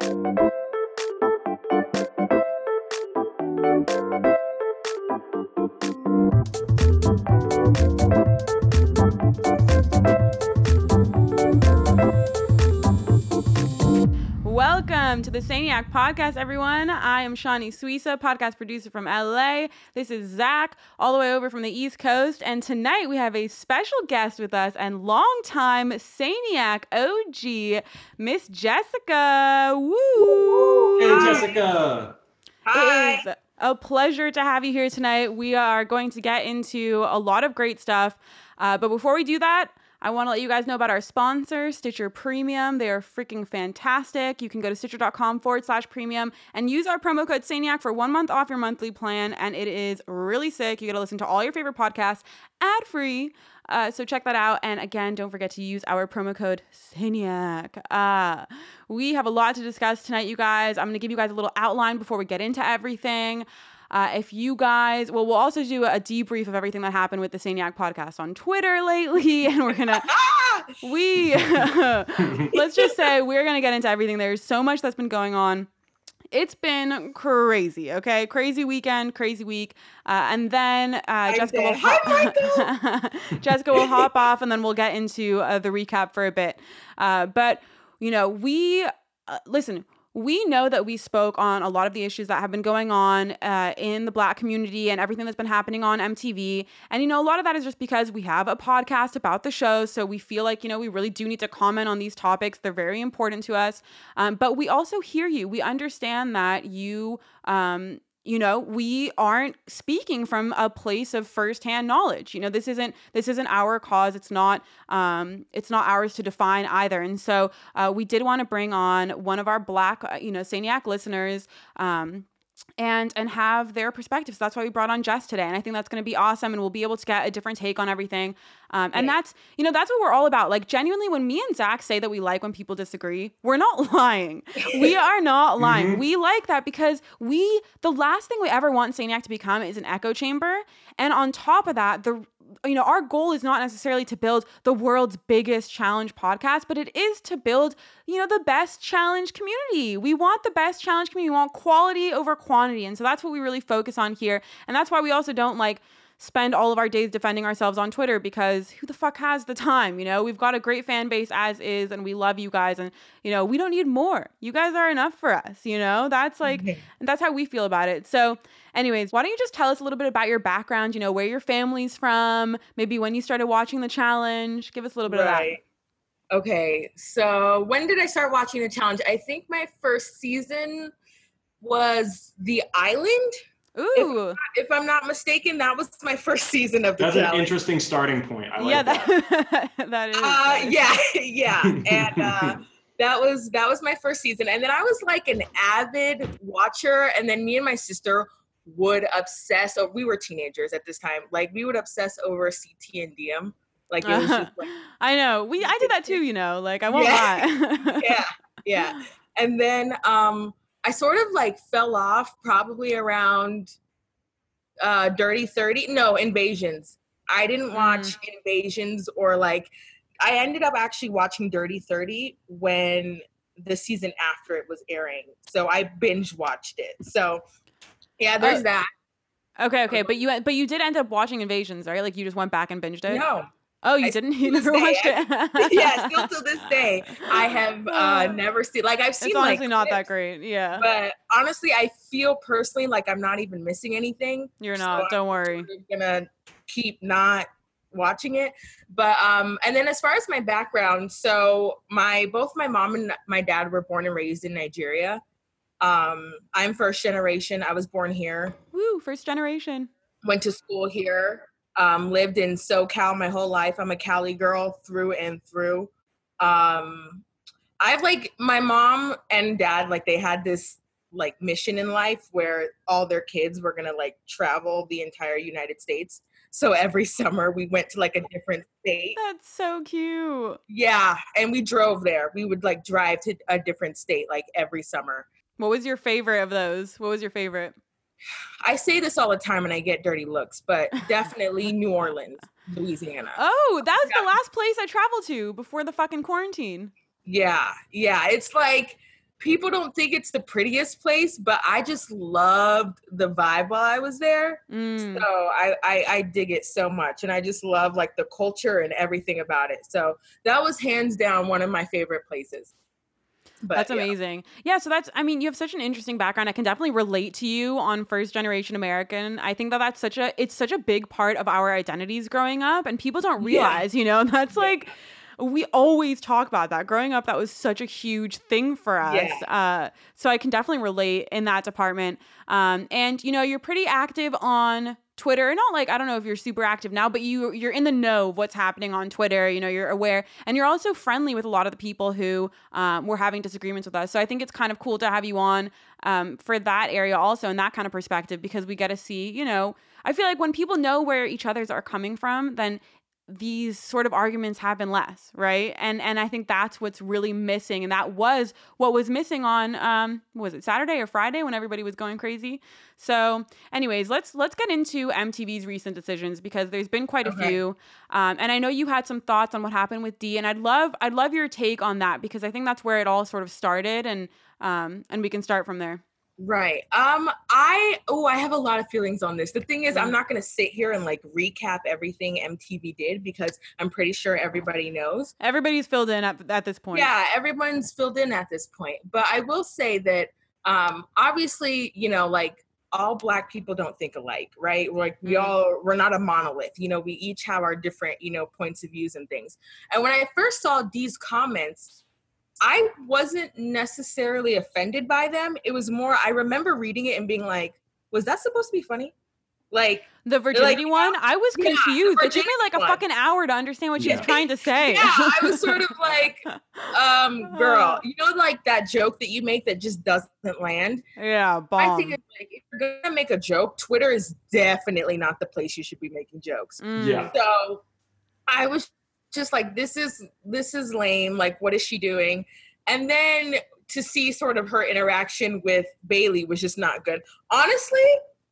Welcome to the Saniac podcast, everyone. I am Shanni Suissa, podcast producer from LA. This is Zach, all the way over from the East Coast. And tonight we have a special guest with us and longtime Saniac OG, Miss Jessica. Woo! Hey, Jessica. Hi. It is a pleasure to have you here tonight. We are going to get into a lot of great stuff. Uh, but before we do that, I want to let you guys know about our sponsor, Stitcher Premium. They are freaking fantastic. You can go to stitcher.com forward slash premium and use our promo code Saniac for one month off your monthly plan. And it is really sick. You get to listen to all your favorite podcasts ad free. Uh, so check that out. And again, don't forget to use our promo code Saniac. Uh, we have a lot to discuss tonight, you guys. I'm going to give you guys a little outline before we get into everything. Uh, if you guys, well, we'll also do a debrief of everything that happened with the Saniac podcast on Twitter lately, and we're gonna, we, let's just say we're gonna get into everything. There's so much that's been going on. It's been crazy, okay? Crazy weekend, crazy week, uh, and then uh, Jessica will hop- Jessica will hop off, and then we'll get into uh, the recap for a bit. Uh, but you know, we uh, listen we know that we spoke on a lot of the issues that have been going on uh, in the black community and everything that's been happening on MTV. And, you know, a lot of that is just because we have a podcast about the show. So we feel like, you know, we really do need to comment on these topics. They're very important to us. Um, but we also hear you. We understand that you, um, you know we aren't speaking from a place of firsthand knowledge. You know this isn't this isn't our cause. It's not um it's not ours to define either. And so uh, we did want to bring on one of our black uh, you know saniac listeners um and and have their perspectives. That's why we brought on Jess today, and I think that's going to be awesome, and we'll be able to get a different take on everything. Um, and that's you know that's what we're all about. Like genuinely, when me and Zach say that we like when people disagree, we're not lying. we are not lying. Mm-hmm. We like that because we the last thing we ever want Saniac to become is an echo chamber. And on top of that, the you know, our goal is not necessarily to build the world's biggest challenge podcast, but it is to build, you know, the best challenge community. We want the best challenge community. We want quality over quantity. And so that's what we really focus on here. And that's why we also don't like spend all of our days defending ourselves on Twitter because who the fuck has the time? You know, we've got a great fan base as is, and we love you guys, and you know, we don't need more. You guys are enough for us. You know, that's like, and that's how we feel about it. So, anyways, why don't you just tell us a little bit about your background? You know, where your family's from, maybe when you started watching the challenge. Give us a little bit right. of that. Okay, so when did I start watching the challenge? I think my first season was The Island. Ooh. If, if, I'm not mistaken, that was my first season of the That's challenge. an interesting starting point. I like yeah, that. that, that is. Uh, yeah, yeah. And uh, that was that was my first season. And then I was like an avid watcher. And then me and my sister would obsess over we were teenagers at this time. Like we would obsess over CT and DM. Like it was just like I know. We I did that too, you know. Like I won't yeah. lie. yeah. Yeah. And then um I sort of like fell off probably around uh Dirty 30. No, Invasions. I didn't watch mm. Invasions or like I ended up actually watching Dirty 30 when the season after it was airing. So I binge watched it. So yeah, there's uh, that. Okay, okay, but you but you did end up watching Invasions, right? Like you just went back and binged it. No, Oh, you I, didn't? You never watched it? yeah, still to this day, I have uh, never seen. Like I've seen. It's honestly like, not that great. Yeah. But honestly, I feel personally like I'm not even missing anything. You're not. So don't I'm worry. Gonna keep not watching it but um and then as far as my background so my both my mom and my dad were born and raised in nigeria um i'm first generation i was born here woo first generation went to school here um, lived in SoCal my whole life. I'm a Cali girl through and through. Um, I've like my mom and dad, like they had this like mission in life where all their kids were gonna like travel the entire United States. So every summer we went to like a different state. That's so cute. Yeah, and we drove there. We would like drive to a different state like every summer. What was your favorite of those? What was your favorite? I say this all the time and I get dirty looks, but definitely New Orleans, Louisiana. Oh, that was yeah. the last place I traveled to before the fucking quarantine. Yeah, yeah. It's like people don't think it's the prettiest place, but I just loved the vibe while I was there. Mm. So I, I I dig it so much, and I just love like the culture and everything about it. So that was hands down one of my favorite places. But, that's amazing. Yeah. so that's I mean, you have such an interesting background. I can definitely relate to you on first generation American. I think that that's such a it's such a big part of our identities growing up and people don't Yeah. realize, you know, that's Yeah. like we always talk about that. Growing up that was such a huge thing for us. Yeah. Uh so I can definitely relate in that department. Um and you know, you're pretty active on Twitter. Not like I don't know if you're super active now, but you you're in the know of what's happening on Twitter. You know, you're aware, and you're also friendly with a lot of the people who um, were having disagreements with us. So I think it's kind of cool to have you on um, for that area also, in that kind of perspective, because we get to see. You know, I feel like when people know where each other's are coming from, then these sort of arguments happen less right? And and i think that's what's really missing and that was what was missing on um was it saturday or friday when everybody was going crazy? So anyways let's let's get into mtv's recent decisions because there's been quite a few um, and i know you had some thoughts on what happened with d and i'd love i'd love your take on that because i think that's where it all sort of started and um and we can start from there Right. Um, I oh, I have a lot of feelings on this. The thing is. I'm not gonna sit here and like recap everything MTV did because I'm pretty sure everybody knows. everybody's filled in at, at this point Yeah, everyone's filled in at this point. But I will say that um obviously, you know, like all black people don't think alike, right? Like we Mhm. all we're not a monolith. You know, we each have our different, you know, points of views and things. And when I first saw these comments, I wasn't necessarily offended by them. It was more I remember reading it and being like, was that supposed to be funny? Like the virginity one i was Yeah, confused it took me like a one. fucking hour to understand what she was trying to say yeah, I was sort of like, um, girl, you know, like that joke that you make that just doesn't land. yeah bomb. I think it's like if you're gonna make a joke, Twitter is definitely not the place you should be making jokes. Mm. Yeah. So I was just like, this is this is lame. Like, what is she doing? And then to see sort of her interaction with Bayleigh was just not good. Honestly,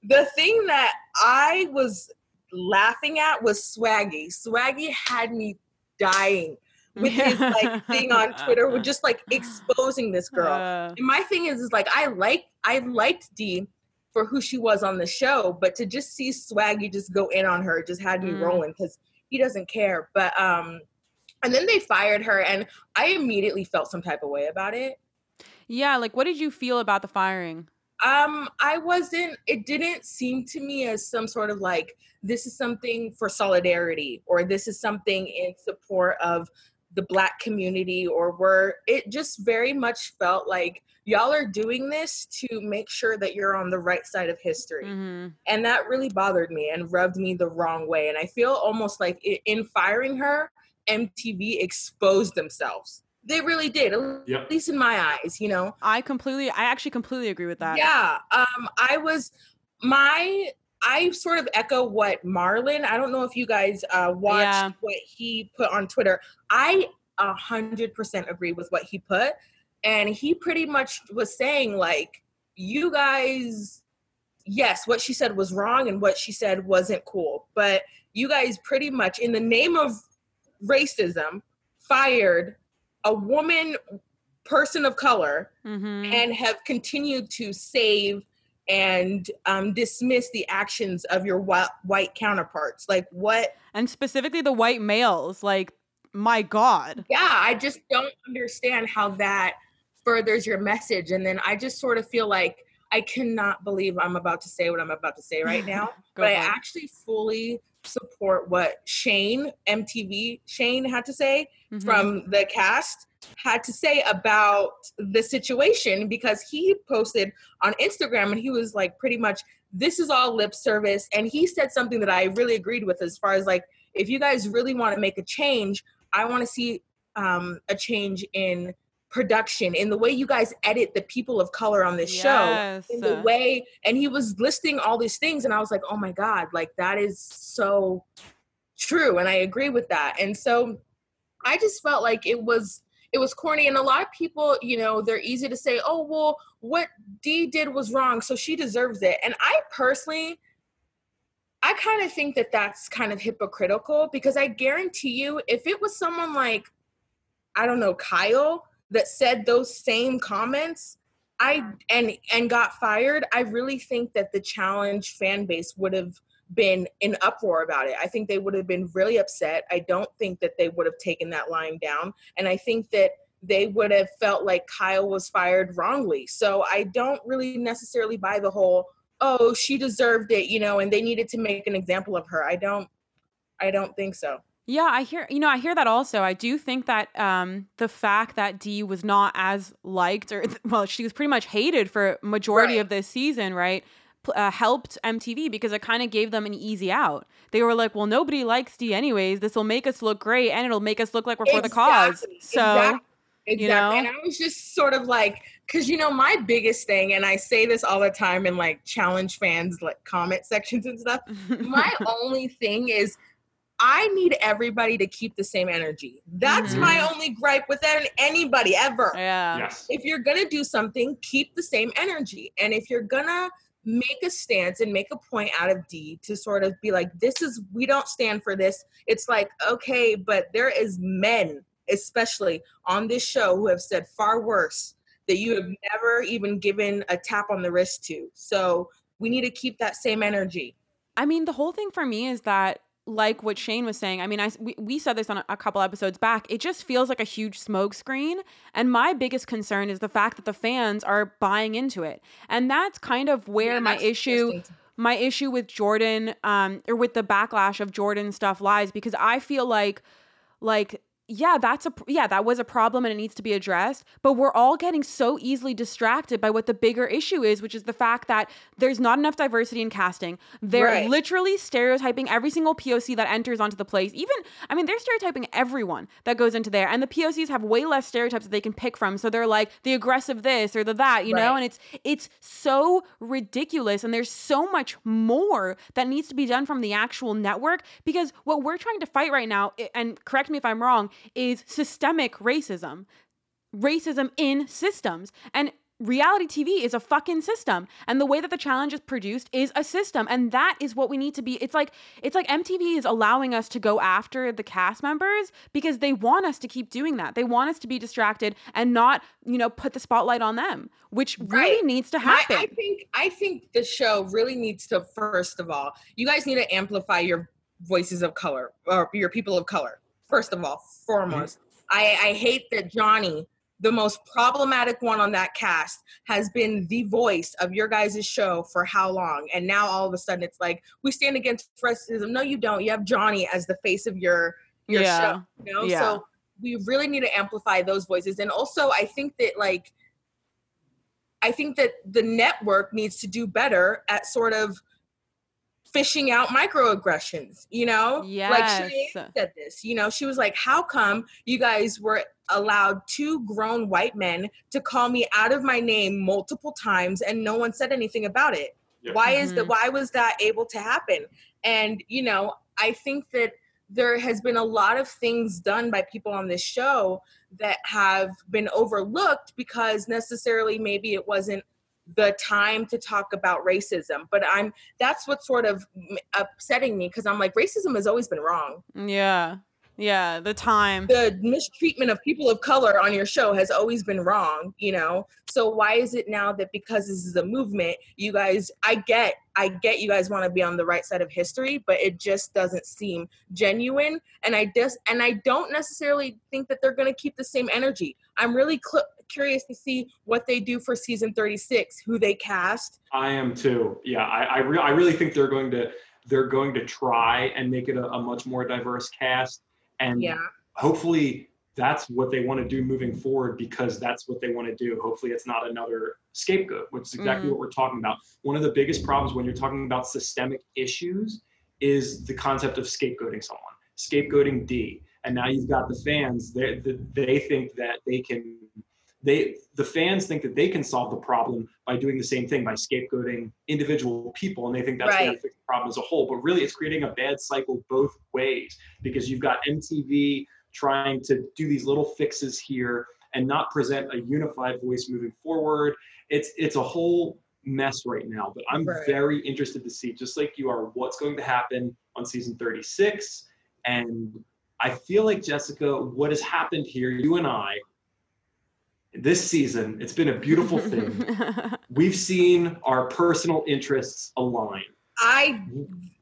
the thing that I was laughing at was Swaggy. Swaggy had me dying with his like thing on Twitter, with just like exposing this girl. Uh, And my thing is, is like I like I liked Dee for who she was on the show, but to just see Swaggy just go in on her just had me Mm. rolling because he doesn't care. But um, and then they fired her, and I immediately felt some type of way about it. yeah, like what did you feel about the firing? Um, I wasn't. It didn't seem to me as some sort of like this is something for solidarity or this is something in support of the black community or we're it just very much felt like y'all are doing this to make sure that you're on the right side of history hmm and that really bothered me and rubbed me the wrong way and i feel almost like i- in firing her mtv exposed themselves they really did at Yep. least in my eyes you know I completely, I actually completely agree with that. yeah. Um, I was my I sort of echo what Marlon. I don't know if you guys uh watched Yeah. what he put on Twitter. I a hundred percent agree with what he put. And he pretty much was saying, like, you guys, yes, what she said was wrong and what she said wasn't cool. But you guys pretty much in the name of racism fired a woman person of color hmm and have continued to save and um, dismiss the actions of your white, white counterparts. Like, what? and specifically the white males. Like, my God. Yeah, I just don't understand how that furthers your message. And then I just sort of feel like I cannot believe I'm about to say what I'm about to say right now. But I actually fully support what Shane, MTV, Shane had to say Mhm. from the cast had to say about the situation because he posted on Instagram and he was like pretty much this is all lip service. And he said something that I really agreed with as far as like if you guys really want to make a change I want to see um, a change in production in the way you guys edit the people of color on this show in the way and he was listing all these things and i was like oh my god like that is so true. And i agree with that. And so i just felt like it was it was corny and a lot of people you know they're easy to say oh well what dee did was wrong so she deserves it. And i personally i kind of think that that's kind of hypocritical because i guarantee you if it was someone like i don't know kyle that said those same comments I and and got fired, I really think that the challenge fan base would have been in uproar about it. I think they would have been really upset. I don't think that they would have taken that line down. And I think that they would have felt like Kyle was fired wrongly. So I don't really necessarily buy the whole, oh, she deserved it, you know, and they needed to make an example of her. I don't I don't think so. Yeah, I hear you know I hear that also. I do think that um, the fact that Dee was not as liked or well, she was pretty much hated for majority Right. of this season, right? P- Uh, helped MTV because it kind of gave them an easy out. They were like, "Well, nobody likes Dee anyways. This will make us look great, and it'll make us look like we're for the cause." Exactly, So, exactly, you know? And I was just sort of like, because you know, my biggest thing, and I say this all the time in like challenge fans like comment sections and stuff. my only thing is I need everybody to keep the same energy. That's Mhm. my only gripe with an- anybody ever. yeah, Yes. If you're gonna do something, keep the same energy. And if you're gonna make a stance and make a point out of Dee to sort of be like, this is we don't stand for this. It's like, okay, but there is men, especially on this show, who have said far worse that you have never even given a tap on the wrist to. So we need to keep that same energy. I mean, the whole thing for me is that, like what Shane was saying, I mean, I, we, we said this on a, a couple episodes back. It just feels like a huge smokescreen. And my biggest concern is the fact that the fans are buying into it. And that's kind of where Yeah, my issue my issue with Jordan um or with the backlash of Jordan stuff lies because I feel like like yeah that's a yeah that was a problem and it needs to be addressed but we're all getting so easily distracted by what the bigger issue is which is the fact that there's not enough diversity in casting. They're Right. literally stereotyping every single POC that enters onto the place. Even I mean they're stereotyping everyone that goes into there and the POCs have way less stereotypes that they can pick from. So they're like the aggressive this or the that you know? And it's it's so ridiculous and there's so much more that needs to be done from the actual network because what we're trying to fight right now and correct me if I'm wrong is systemic racism. Racism in systems. And reality TV is a fucking system. And the way that the challenge is produced is a system. And that is what we need to be. It's like it's like MTV is allowing us to go after the cast members because they want us to keep doing that. They want us to be distracted and not you know put the spotlight on them which really Right. needs to happen I think I think the show really needs to first of all, you guys need to amplify your voices of color or your people of color. First of all, foremost. Mm-hmm. I, I hate that Johnny, the most problematic one on that cast, has been the voice of your guys' show for how long? And now all of a sudden it's like we stand against racism. No, you don't. You have Johnny as the face of your your Yeah. show. You know? Yeah. So we really need to amplify those voices. And also I think that like I think that the network needs to do better at sort of fishing out microaggressions, you know? Like she said this, you know, she was like, How come you guys were allowed two grown white men to call me out of my name multiple times and no one said anything about it? Yeah. Why is that mm-hmm. why was that able to happen? And you know, I think that there has been a lot of things done by people on this show that have been overlooked because necessarily maybe it wasn't the time to talk about racism but i'm that's what's sort of upsetting me because i'm like racism has always been wrong. Yeah. Yeah the time. The mistreatment of people of color on your show has always been wrong you know? So why is it now that because this is a movement you guys i get i get you guys want to be on the right side of history but it just doesn't seem genuine and i just and i don't necessarily think that they're going to keep the same energy. I'm really cl- curious to see what they do for season 36 who they cast I am too. Yeah, I I, re- I really think they're going to they're going to try and make it a, a much more diverse cast, and yeah hopefully that's what they want to do moving forward because that's what they want to do. Hopefully it's not another scapegoat, which is exactly Mm. what we're talking about. One of the biggest problems when you're talking about systemic issues is the concept of scapegoating someone, scapegoating Dee. And now you've got the fans, they, they, they think that they can, they, the fans think that they can solve the problem by doing the same thing, by scapegoating individual people. And they think that's going to fix the problem as a whole. But really it's creating a bad cycle both ways because you've got MTV trying to do these little fixes here and not present a unified voice moving forward. It's it's a whole mess right now, but I'm Right. very interested to see, just like you are, what's going to happen on season 36. And I feel like Jessica, what has happened here, you and I this season, it's been a beautiful thing. We've seen our personal interests align. I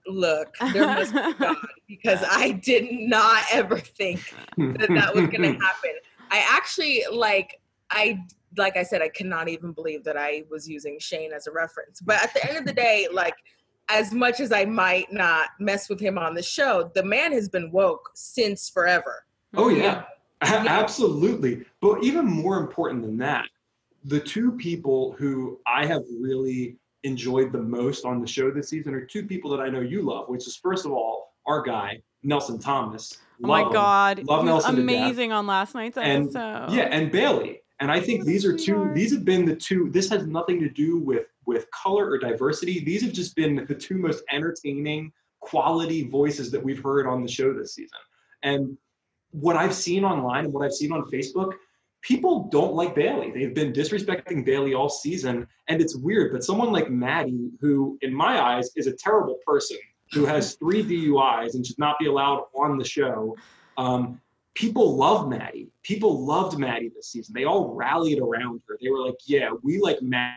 look, there must be God because I did not ever think that that was going to happen. I actually like I like I said I cannot even believe that I was using Shane as a reference. But at the end of the day, like as much as I might not mess with him on the show, the man has been woke since forever. Oh yeah. A- absolutely. But even more important than that, the two people who I have really enjoyed the most on the show this season are two people that I know you love, which is first of all our guy Nelson Thomas. Oh my him. god, Love Nelson amazing on last night's And- episode. Yeah, and Bayleigh. And I think these are two. These have been the two. This has nothing to do with with color or diversity. These have just been the two most entertaining, quality voices that we've heard on the show this season. And what I've seen online and what I've seen on Facebook, people don't like Bayleigh. They've been disrespecting Bayleigh all season, and it's weird. But someone like Maddie, who in my eyes is a terrible person, who has three DUIs and should not be allowed on the show. Um, people love Maddie. People loved Maddie this season. They all rallied around her. They were like, "Yeah, we like Maddie.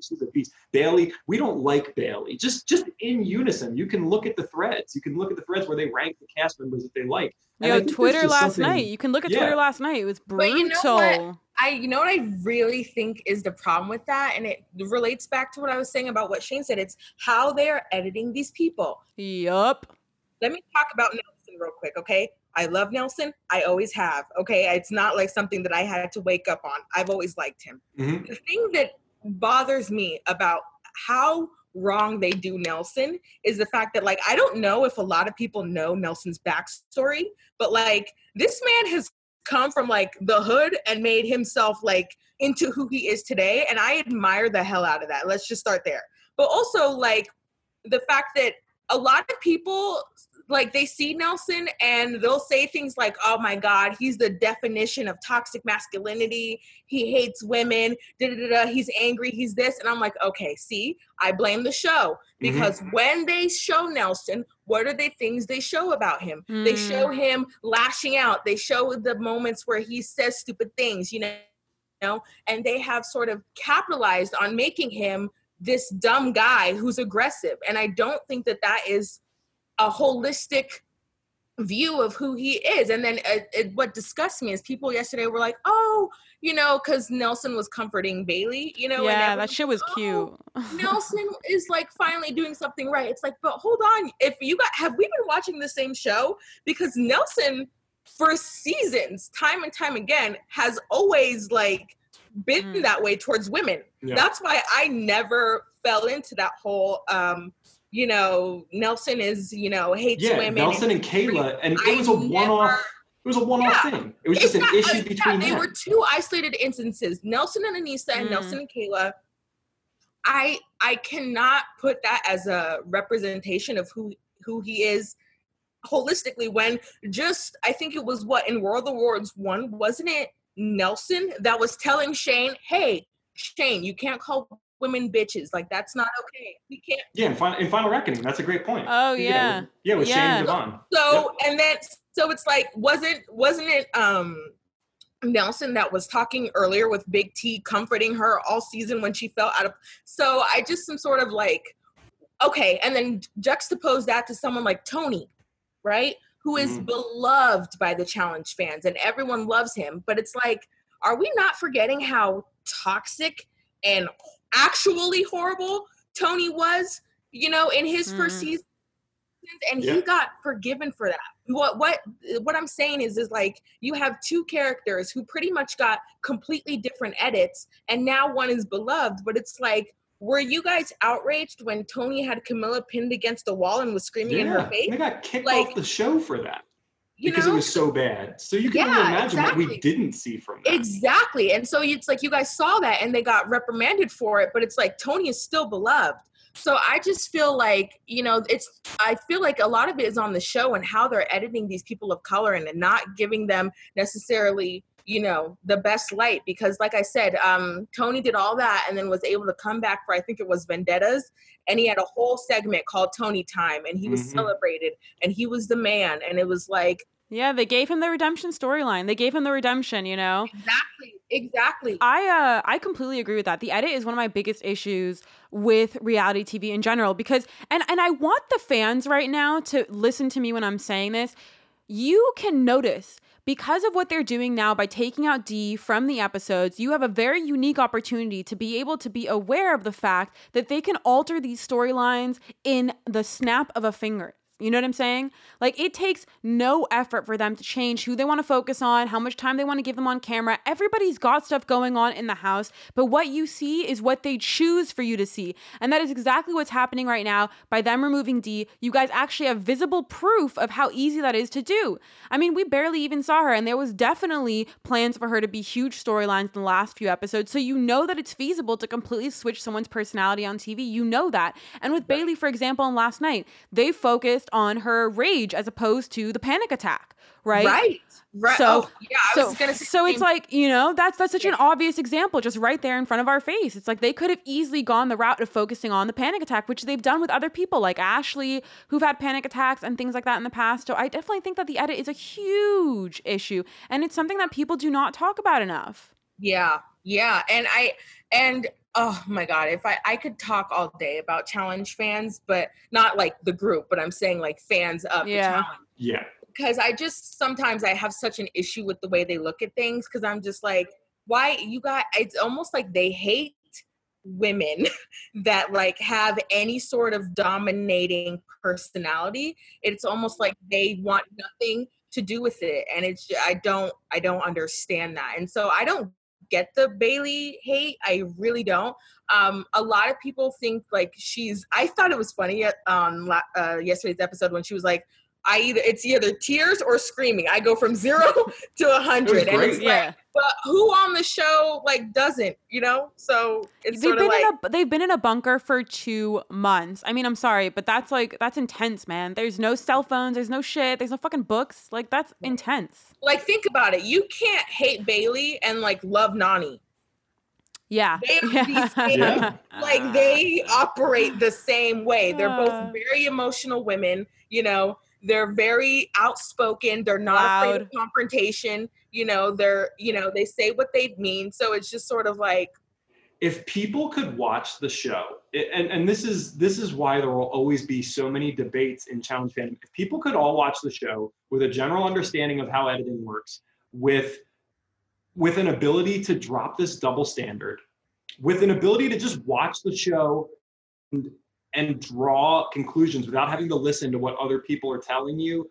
She's a beast." Bayleigh, we don't like Bayleigh. Just, just in unison. You can look at the threads. You can look at the threads where they rank the cast members that they like. And I Yo, Twitter last something- night. You can look at Yeah. Twitter last night. It was brutal. But brutal. you know what? I, you know what I really think is the problem with that, and it relates back to what I was saying about what Shane said. It's how they are editing these people. Yup. Let me talk about Nelson real quick, okay? I love Nelson. I always have, okay? It's not like something that I had to wake up on. I've always liked him. Mhm. The thing that bothers me about how wrong they do Nelson is the fact that, like, I don't know if a lot of people know Nelson's backstory, but like, this man has come from like the hood and made himself like into who he is today. And I admire the hell out of that. Let's just start there. But also, like, the fact that a lot of people like they see Nelson and they'll say things like, "Oh my God, he's the definition of toxic masculinity. He hates women. Da da da. He's angry. He's this." And I'm like, "Okay, see, I blame the show because when they show Nelson, what are the things they show about him? They Mm. show him lashing out. They show the moments where he says stupid things, you know." know, and they have sort of capitalized on making him this dumb guy who's aggressive. And I don't think that that is a holistic view of who he is. And then uh, it, what disgusts me is people yesterday were like, oh, you know, because Nelson was comforting Bayleigh, you know. and yeah, that shit was like, cute. "Oh, Nelson is like finally doing something right. It's like, but hold on. If you got have we been watching the same show? Because Nelson, for seasons, time and time again, has always like been Mm. that way towards women. Yeah. That's why I never fell into that whole um, you know, Nelson is, you know, hates Yeah, women. Nelson and Kayla, and I it was a one-off. It was a one-off Yeah. thing. It was just an Exactly. issue Yeah, between they them. They were two isolated instances nelson and anissa and Mm. nelson and kayla i i cannot put that as a representation of who who he is holistically when just i think it was what in world Awards one wasn't it nelson that was telling shane hey shane you can't call women bitches like that's not okay we can't Yeah, in final, in final reckoning, that's a great point. Oh, yeah. with- yeah, with Yeah. Shane and Devin. So and then so it's like wasn't wasn't it um Nelson that was talking earlier with Big T comforting her all season when she fell out of so I just some sort of like okay and then juxtapose that to someone like Tony right who is Mhm. beloved by the challenge fans and everyone loves him but it's like are we not forgetting how toxic and actually horrible Tony was you know in his first Mhm. season and Yeah. he got forgiven for that what what what i'm saying is is like you have two characters who pretty much got completely different edits and now one is beloved but it's like were you guys outraged when tony had camila pinned against the wall and was screaming in her face they got kicked Like, off the show for that you because know it was so bad. So you can only Yeah, imagine what we didn't see from that. Exactly. And so it's like you guys saw that and they got reprimanded for it, but it's like Tony is still beloved. So I just feel like, you know, it's I feel like a lot of it is on the show and how they're editing these people of color and not giving them necessarily, you know, the best light because like I said, um Tony did all that and then was able to come back for I think it was Vendettas and he had a whole segment called Tony Time and he was Mhm. celebrated and he was the man and it was like Yeah, they gave him the redemption storyline. They gave him the redemption, you know. Exactly. Exactly. I uh I completely agree with that. The edit is one of my biggest issues with reality TV in general because and and I want the fans right now to listen to me when I'm saying this. You can notice because of what they're doing now by taking out Dee from the episodes, you have a very unique opportunity to be able to be aware of the fact that they can alter these storylines in the snap of a finger. You know what I'm saying? Like it takes no effort for them to change who they want to focus on, how much time they want to give them on camera. Everybody's got stuff going on in the house, but what you see is what they choose for you to see. And that is exactly what's happening right now by them removing Dee. You guys actually have visible proof of how easy that is to do. I mean, we barely even saw her, and there was definitely plans for her to be huge storylines in the last few episodes. So you know that it's feasible to completely switch someone's personality on TV. You know that. And with Bayleigh, for example, on last night, they focused on her rage as opposed to the panic attack, right? Right. Right. So, oh, yeah, I so, was gonna say so it's like you know that's that's such an obvious example, just right there in front of our face. It's like they could have easily gone the route of focusing on the panic attack, which they've done with other people like Ashley, who've had panic attacks and things like that in the past. So I definitely think that the edit is a huge issue, and it's something that people do not talk about enough. Yeah, yeah, and I and oh my god, if I I could talk all day about challenge fans, but not like the group, but I'm saying like fans of Yeah. the challenge Yeah. because I just sometimes I have such an issue with the way they look at things because I'm just like, why you got? It's almost like they hate women that like have any sort of dominating personality. It's almost like they want nothing to do with it, and it's I don't I don't understand that, and so I don't get the Bayleigh hate. I really don't. Um, a lot of people think like she's. I thought it was funny on la- uh, yesterday's episode when she was like, "I either it's either tears or screaming. I go from zero to a hundred, and it's like, Yeah, but who on the show like doesn't? You know? So it's they've been like in a they've been in a bunker for two months. I mean, I'm sorry, but that's like that's intense, man. There's no cell phones. There's no shit. There's no fucking books. Like that's intense. like think about it. You can't hate Bayleigh and like love Nany. Yeah. They are the same- Yeah. like they operate the same way. They're both ah. very emotional women, you know. They're very outspoken. They're not afraid of confrontation. You know, they're, you know, they say what they mean. So it's just sort of like, if people could watch the show and, and this is this is why there will always be so many debates in challenge fandom if people could all watch the show with a general understanding of how editing works with with an ability to drop this double standard with an ability to just watch the show and, and draw conclusions without having to listen to what other people are telling you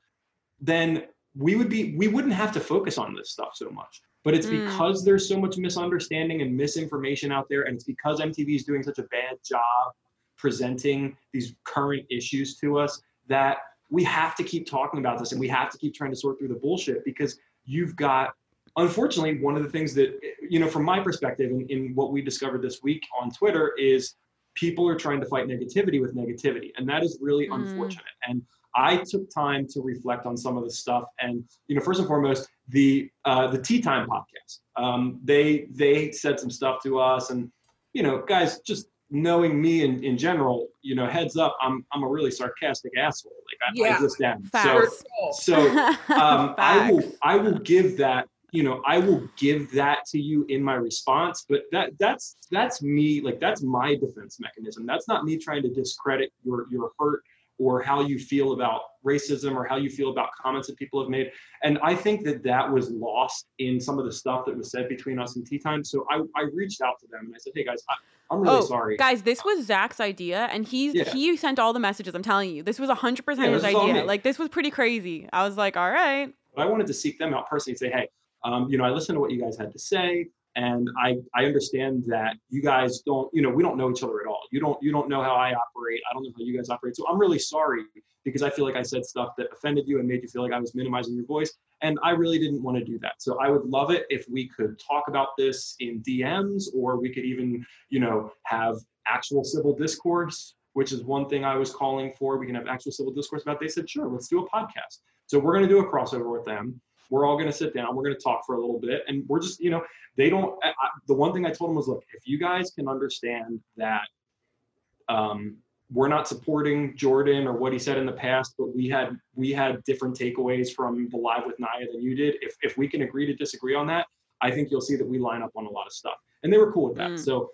then we would be we wouldn't have to focus on this stuff so much but it's Mm. because there's so much misunderstanding and misinformation out there and it's because mtv is doing such a bad job presenting these current issues to us that we have to keep talking about this and we have to keep trying to sort through the bullshit because you've got unfortunately one of the things that you know from my perspective in, in what we discovered this week on twitter is people are trying to fight negativity with negativity and that is really Mm. unfortunate and i took time to reflect on some of the stuff and you know first and foremost the uh, the tea time podcast um, they they said some stuff to us and you know guys just knowing me in, in general you know heads up i'm i'm a really sarcastic asshole like i, I Yeah. just am so Facts. so um, I will I will give that you know I will give that to you in my response, but that that's that's me like that's my defense mechanism. That's not me trying to discredit your your hurt or how you feel about racism or how you feel about comments that people have made. And I think that that was lost in some of the stuff that was said between us and tea time. So I, I reached out to them and I said, hey guys, I, I'm really Oh, sorry. Guys, this was Zach's idea, and he's Yeah. he sent all the messages. I'm telling you, this was 100 percent Yeah, his this is all idea. Like this was pretty crazy. I was like, all right, But I wanted to seek them out personally and say, hey, um, you know, I listened to what you guys had to say, and I I understand that you guys don't, you know, we don't know each other at all. You don't you don't know how I operate. I don't know how you guys operate. So I'm really sorry because I feel like I said stuff that offended you and made you feel like I was minimizing your voice, and I really didn't want to do that. So I would love it if we could talk about this in DMs, or we could even, you know, have actual civil discourse. Which is one thing I was calling for. We can have actual civil discourse about. They said, sure, let's do a podcast. So we're going to do a crossover with them. We're all going to sit down. We're going to talk for a little bit, and we're just, you know, they don't. I, I, the one thing I told them was, look, if you guys can understand that, um, we're not supporting Jordan or what he said in the past, but we had we had different takeaways from the live with Nia than you did. If if we can agree to disagree on that, I think you'll see that we line up on a lot of stuff. And they were cool with that. Mm. So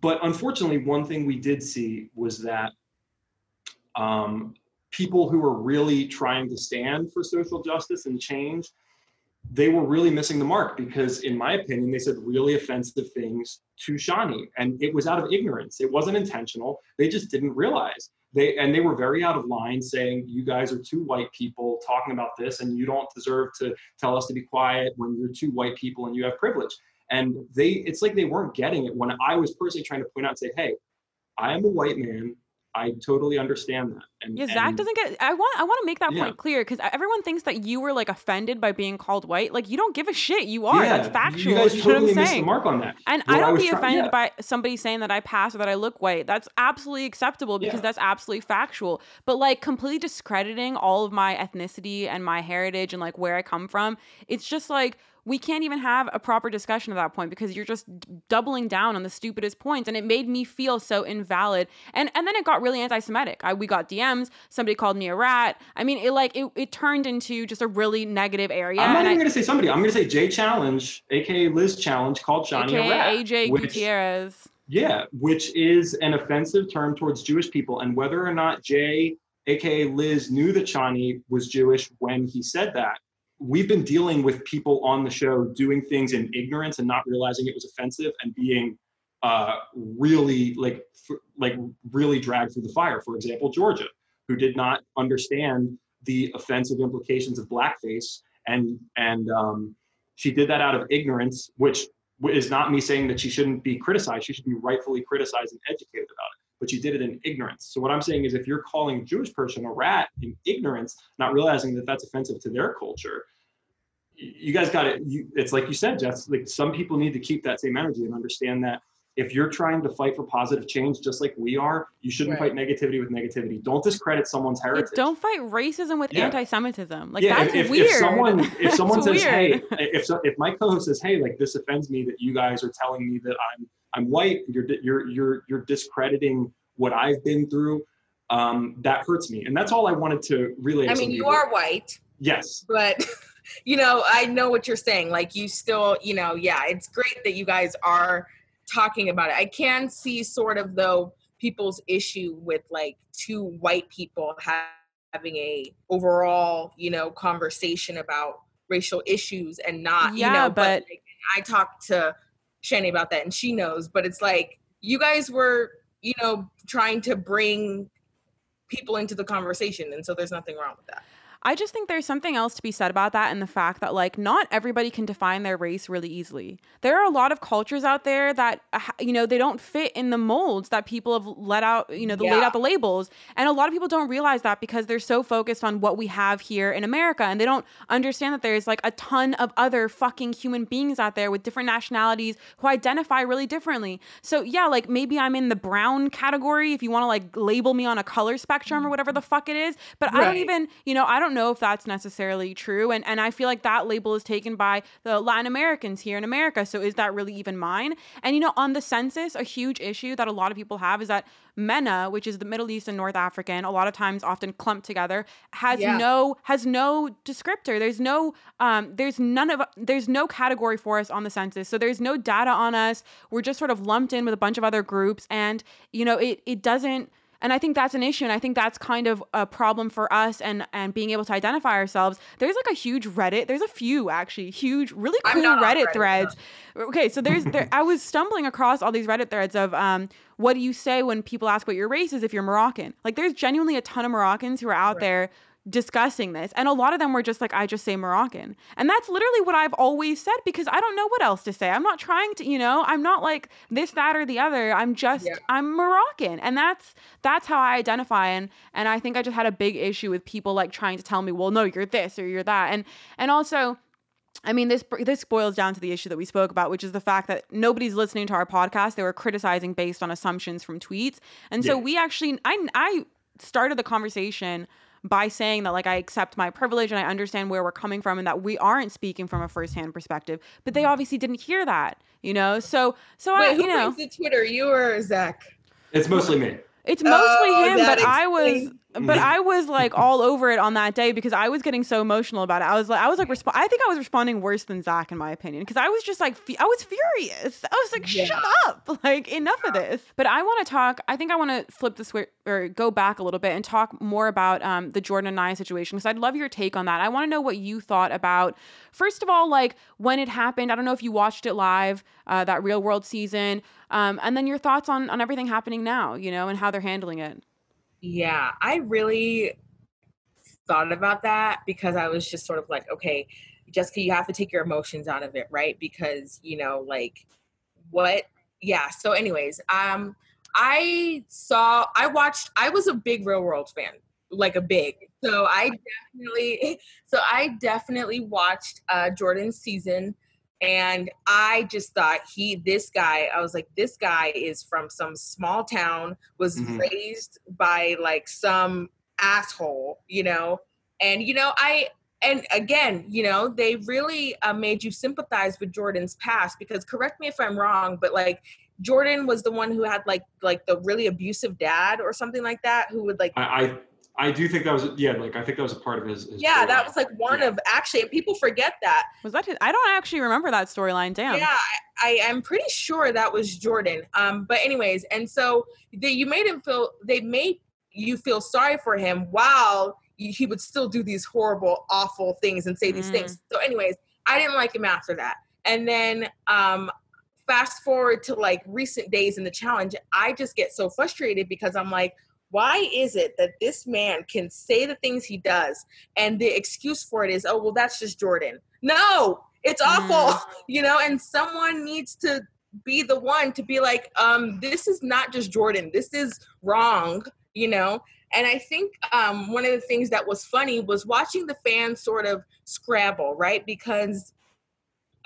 but unfortunately, one thing we did see was that um, people who were really trying to stand for social justice and change they were really missing the mark because, in my opinion, they said really offensive things to Shanni, and it was out of ignorance. It wasn't intentional. They just didn't realize. They and they were very out of line, saying you guys are two white people talking about this, and you don't deserve to tell us to be quiet when you're two white people and you have privilege. And they, it's like they weren't getting it when I was personally trying to point out, and say, hey, I am a white man. I totally understand that. And yeah, Zach and, doesn't get. I want. I want to make that yeah. point clear because everyone thinks that you were like offended by being called white. Like you don't give a shit. You are. Yeah, That's factual. You guys you totally missed the mark on that. And I don't I be offended yeah. by somebody saying that I pass or that I look white. That's absolutely acceptable because that's absolutely factual. But like completely discrediting all of my ethnicity and my heritage and like where I come from, it's just like we can't even have a proper discussion at that point because you're just doubling down on the stupidest points and it made me feel so invalid. And and then it got really anti-semitic. I, we got dms somebody called me a rat. I mean it like it, it turned into just a really negative area i'm not even I, gonna say somebody. I'm gonna say jay challenge aka liz challenge called shanni AKA a rat aj which, gutierrez. Yeah which is an offensive term towards jewish people and whether or not jay aka liz knew that shanni was jewish when he said that we've been dealing with people on the show doing things in ignorance and not realizing it was offensive and being uh, really like f- like really dragged through the fire. For example, Georgia, who did not understand the offensive implications of blackface, and and um, she did that out of ignorance, which is not me saying that she shouldn't be criticized. She should be rightfully criticized and educated about it. But you did it in ignorance. So what I'm saying is, if you're calling a Jewish person a rat in ignorance, not realizing that that's offensive to their culture, you guys got it. It's like you said, Jess. Like some people need to keep that same energy and understand that if you're trying to fight for positive change just like we are you shouldn't right. fight negativity with negativity don't discredit someone's heritage don't fight racism with yeah. anti-semitism like yeah, that's if, weird if someone if someone says weird. hey if if my co-host says hey like this offends me that you guys are telling me that i'm i'm white you're you're you're you're discrediting what i've been through um that hurts me. And that's all i wanted to relay i mean you are white yes. but you know i know what you're saying. Like you still you know yeah it's great that you guys are talking about it. I can see sort of though people's issue with like two white people having a overall, you know, conversation about racial issues and not, yeah, you know, but, but like, I talked to Shanni about that and she knows, but it's like you guys were, you know, trying to bring people into the conversation and so there's nothing wrong with that. I just think there's something else to be said about that and the fact that like not everybody can define their race really easily. There are a lot of cultures out there that uh, you know they don't fit in the molds that people have let out, you know, the yeah. laid out the labels. And a lot of people don't realize that because they're so focused on what we have here in America and they don't understand that there's like a ton of other fucking human beings out there with different nationalities who identify really differently. So yeah, like maybe I'm in the brown category if you want to like label me on a color spectrum or whatever the fuck it is, but right. I don't even, you know, I don't know if that's necessarily true. And and I feel like that label is taken by the Latin Americans here in America. So is that really even mine? And you know, on the census, a huge issue that a lot of people have is that MENA, which is the Middle East and North African, a lot of times often clumped together, has yeah. no has no descriptor. There's no um, there's none of there's no category for us on the census. So there's no data on us. We're just sort of lumped in with a bunch of other groups, and you know it it doesn't and i think that's an issue and i think that's kind of a problem for us and and being able to identify ourselves there's like a huge reddit there's a few actually huge really cool reddit, reddit, threads no. okay so there's there i was stumbling across all these reddit threads of um what do you say when people ask what your race is if you're moroccan like there's genuinely a ton of moroccans who are out right. there discussing this. And a lot of them were just like, I just say Moroccan. And that's literally what I've always said because I don't know what else to say. I'm not trying to, you know, I'm not like this, that, or the other. I'm just, yeah. I'm Moroccan. And that's, that's how I identify. And, and I think I just had a big issue with people like trying to tell me, well, no, you're this or you're that. And, and also, I mean, this this boils down to the issue that we spoke about, which is the fact that nobody's listening to our podcast. They were criticizing based on assumptions from tweets, and so yeah. we actually, I I started the conversation by saying that like I accept my privilege and I understand where we're coming from and that we aren't speaking from a firsthand perspective. But they mm-hmm. obviously didn't hear that, you know. So so Wait, I who you know the Twitter, you or Zach? It's mostly me. It's mostly Oh, him, that but I was explains- but I was like all over it on that day because I was getting so emotional about it. I was like I was like resp- I think I was responding worse than Zach in my opinion because I was just like fe- I was furious. I was like Yeah. shut up. Like enough of this. But I want to talk I think I want to flip the switch or go back a little bit and talk more about um, the Jordan and Nia situation because I'd love your take on that. I want to know what you thought about first of all like when it happened. I don't know if you watched it live uh, that real world season um, and then your thoughts on on everything happening now, you know, and how they're handling it. Yeah, I really thought about that because I was just sort of like, okay, Jessica, you have to take your emotions out of it, right? Because, you know, like what yeah, so anyways, um I saw I watched I was a big real world fan, like a big. So I definitely so I definitely watched uh Jordan's season and I just thought he this guy I was like this guy is from some small town was Mhm. raised by like some asshole, you know. And you know, I and again, you know, they really uh, made you sympathize with Jordan's past because correct me if I'm wrong, but like Jordan was the one who had like like the really abusive dad or something like that who would like I, I I do think that was yeah, like I think that was a part of his. his yeah, that was like one Yeah. of actually and people forget that. Was that his? I don't actually remember that storyline. Damn. Yeah, I, I am pretty sure that was Jordan. Um, but anyways, and so they, you made him feel they made you feel sorry for him while he would still do these horrible, awful things and say these Mm. things. So, anyways, I didn't like him after that. And then um, fast forward to like recent days in the challenge, I just get so frustrated because I'm like. Why is it that this man can say the things he does and the excuse for it is, oh, well, that's just Jordan? No, it's awful you know and someone needs to be the one to be like um this is not just jordan this is wrong you know? And i think um one of the things that was funny was watching the fans sort of scrabble right? Because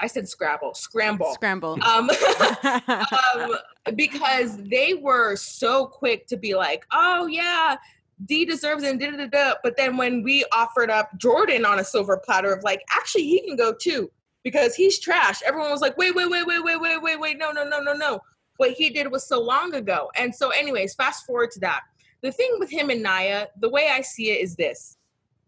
i said scrabble scramble Scramble. um um, because they were so quick to be like, "Oh yeah, Dee deserves it," da da. da. But then when we offered up Jordan on a silver platter of like, actually he can go too because he's trash. Everyone was like, "Wait, wait, wait, wait, wait, wait, wait, wait, no, no, no, no, no." What he did was so long ago. And so, anyways, fast forward to that. The thing with him and Nia, the way I see it is this: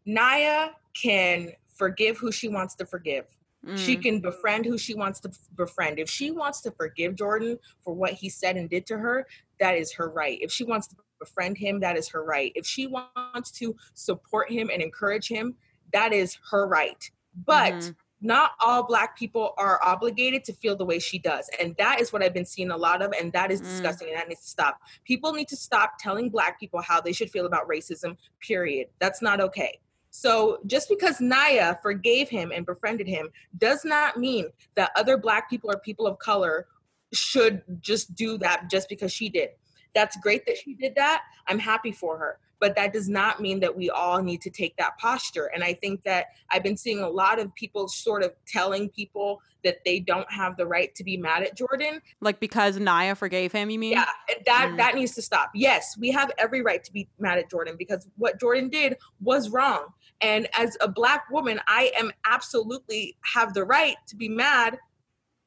Nia can forgive who she wants to forgive. She Mm. can befriend who she wants to befriend. If she wants to forgive Jordan for what he said and did to her, that is her right. If she wants to befriend him, that is her right. If she wants to support him and encourage him, that is her right. But Mhm. not all black people are obligated to feel the way she does. And that is what I've been seeing a lot of. And that is Mm. disgusting. And that needs to stop. People need to stop telling black people how they should feel about racism, period. That's not okay. So just because Nia forgave him and befriended him does not mean that other black people or people of color should just do that just because she did. That's great that she did that. I'm happy for her. But that does not mean that we all need to take that posture. And I think that I've been seeing a lot of people sort of telling people that they don't have the right to be mad at Jordan. Like because Nia forgave him, you mean? Yeah, that Mm. that needs to stop. Yes, we have every right to be mad at Jordan because what Jordan did was wrong. And as a black woman, I am absolutely have the right to be mad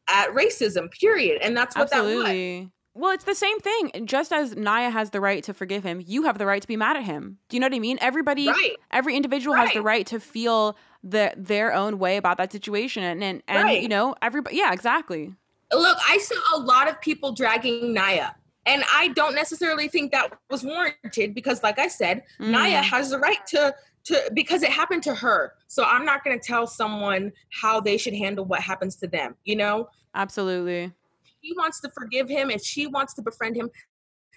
at racism. Period. And that's what that was. Well, it's the same thing. Just as Nia has the right to forgive him, you have the right to be mad at him. Do you know what I mean? Everybody, Right. every individual has the Right. right to feel the their own way about that situation, and and, and Right. you know, everybody. Yeah, exactly. Look, I saw a lot of people dragging Nia. And I don't necessarily think that was warranted because, like I said, Nia Mm. has the right to to because it happened to her. So I'm not going to tell someone how they should handle what happens to them. You know, Absolutely. she wants to forgive him and she wants to befriend him.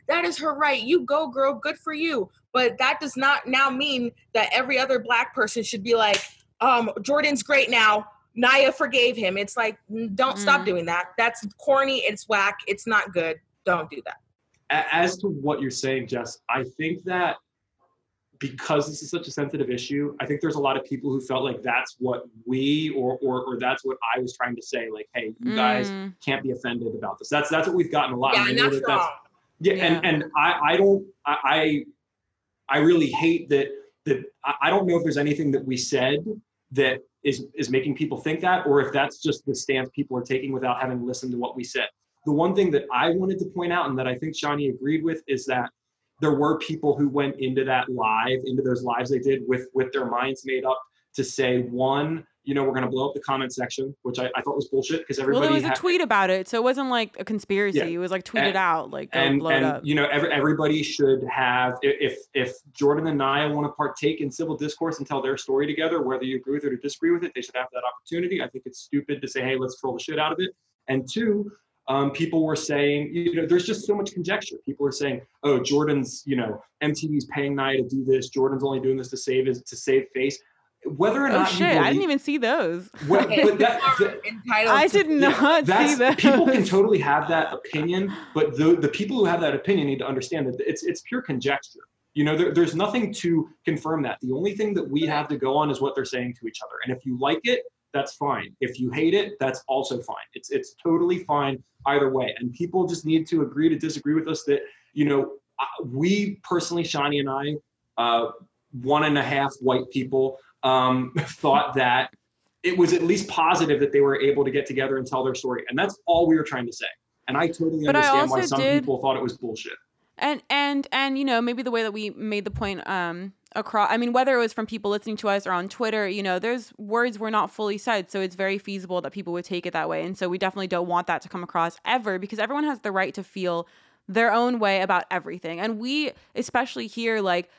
That is her right. You go, girl. Good for you. But that does not now mean that every other black person should be like, um, Jordan's great now. Nia forgave him. It's like, mm, don't stop Mm. doing that. That's corny. It's whack. It's not good. Don't do that. As to what you're saying, Jess, I think that because this is such a sensitive issue, I think there's a lot of people who felt like that's what we or or, or that's what I was trying to say. Like, hey, you guys Mm. can't be offended about this. That's that's what we've gotten a lot. Yeah, I and know that's that wrong. Yeah, Yeah. and and I I don't I I I really hate that that I don't know if there's anything that we said that is is making people think that or if that's just the stance people are taking without having listened to what we said. The one thing that I wanted to point out and that I think Shanni agreed with is that there were people who went into that live, into those lives they did with with their minds made up to say one, you know, we're going to blow up the comment section, which I, I thought was bullshit because everybody. Well, there was had, a tweet about it, so it wasn't like a conspiracy. Yeah. It was like tweeted And- out, like and blow and it up. you know every, everybody should have if if jordan and nia want to partake in civil discourse and tell their story together whether you agree with it or disagree with it they should have that opportunity i think it's stupid to say hey let's troll the shit out of it and two um, people were saying you know there's just so much conjecture people are saying oh jordan's you know mtv's paying nia to do this jordan's only doing this to save his to save face whether or oh not you shit! I didn't even see those. well, Okay, but that, people are that- entitled I to- did yeah, not see that's those. people can totally have that opinion, but the the people who have that opinion need to understand that it's it's pure conjecture. You know, there, there's nothing to confirm that. The only thing that we have to go on is what they're saying to each other. And if you like it, that's fine. If you hate it, that's also fine. It's it's totally fine either way. And people just need to agree to disagree with us. That you know, we personally, Shanni and I, uh, one and a half white people, um, thought that it was at least positive that they were able to get together and tell their story. And that's all we were trying to say. And I totally But I understand why some did- people thought it was bullshit. and and and you know maybe the way that we made the point um across i mean whether it was from people listening to us or on twitter you know there's words were not fully said so it's very feasible that people would take it that way. And so we definitely don't want that to come across ever because everyone has the right to feel their own way about everything. And we especially here like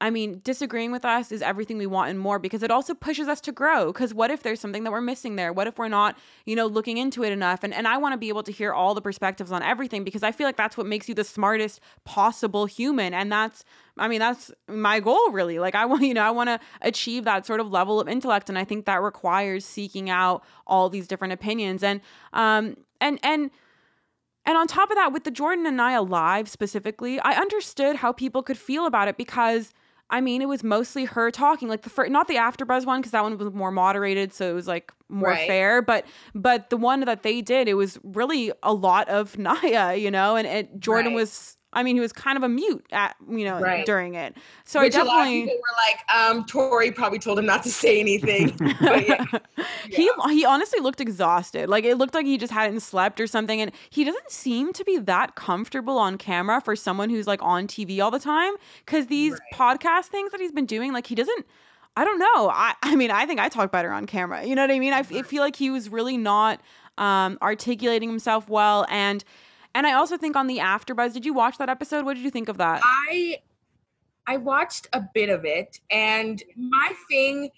I mean, disagreeing with us is everything we want and more because it also pushes us to grow. Because what if there's something that we're missing there? What if we're not, you know, looking into it enough? And and I want to be able to hear all the perspectives on everything because I feel like that's what makes you the smartest possible human. And that's, I mean, that's my goal really. Like I want, you know, I want to achieve that sort of level of intellect, and I think that requires seeking out all these different opinions. And um and and. And on top of that, with the Jordan and Nia live specifically, I understood how people could feel about it because I mean, it was mostly her talking, like the first, not the AfterBuzz one because that one was more moderated, so it was like more Right. fair. But but the one that they did, it was really a lot of Nia, you know, and it, Jordan Right. was. I mean, he was kind of a mute at you know Right. during it. So Which I a lot of definitely. people were like, um, Tori probably told him not to say anything. but yeah, he he honestly looked exhausted. Like it looked like he just hadn't slept or something. And he doesn't seem to be that comfortable on camera for someone who's like on TV all the time. Cause these Right. podcast things that he's been doing, like he doesn't I don't know. I I mean, I think I talk better on camera. You know what I mean? I feel like he was really not um articulating himself well and and I also think on the AfterBuzz, did you watch that episode? What did you think of that? I I watched a bit of it, and my thing,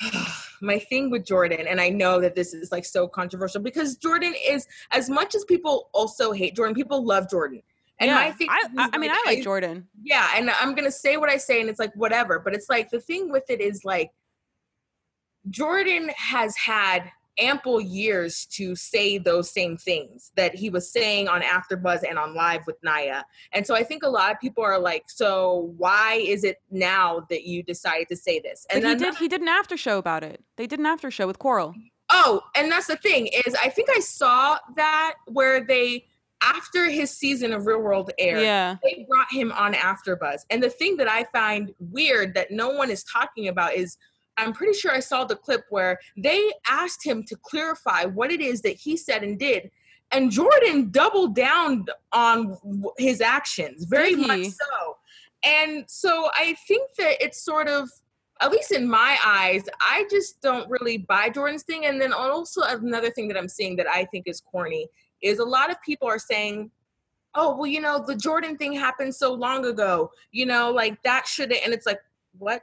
my thing with Jordan, and I know that this is like so controversial because Jordan is as much as people also hate Jordan, people love Jordan. And my thing, I, I, I mean, I like Jordan. yeah, and I'm gonna say what I say, and it's like whatever. But it's like the thing with it is like Jordan has had ample years to say those same things that he was saying on AfterBuzz and on Live with Nia. And so I think a lot of people are like, so why is it now that you decided to say this? And he did he did an after show about it. They did an after show with Coral. Oh, and that's the thing is I think I saw that where they after his season of Real World aired, Yeah. they brought him on AfterBuzz. And the thing that I find weird that no one is talking about is I'm pretty sure I saw the clip where they asked him to clarify what it is that he said and did. And Jordan doubled down on his actions, very much so. And so I think that it's sort of, at least in my eyes, I just don't really buy Jordan's thing. And then also another thing that I'm seeing that I think is corny is a lot of people are saying, oh, well, you know, the Jordan thing happened so long ago, you know, like that should and it's like, what?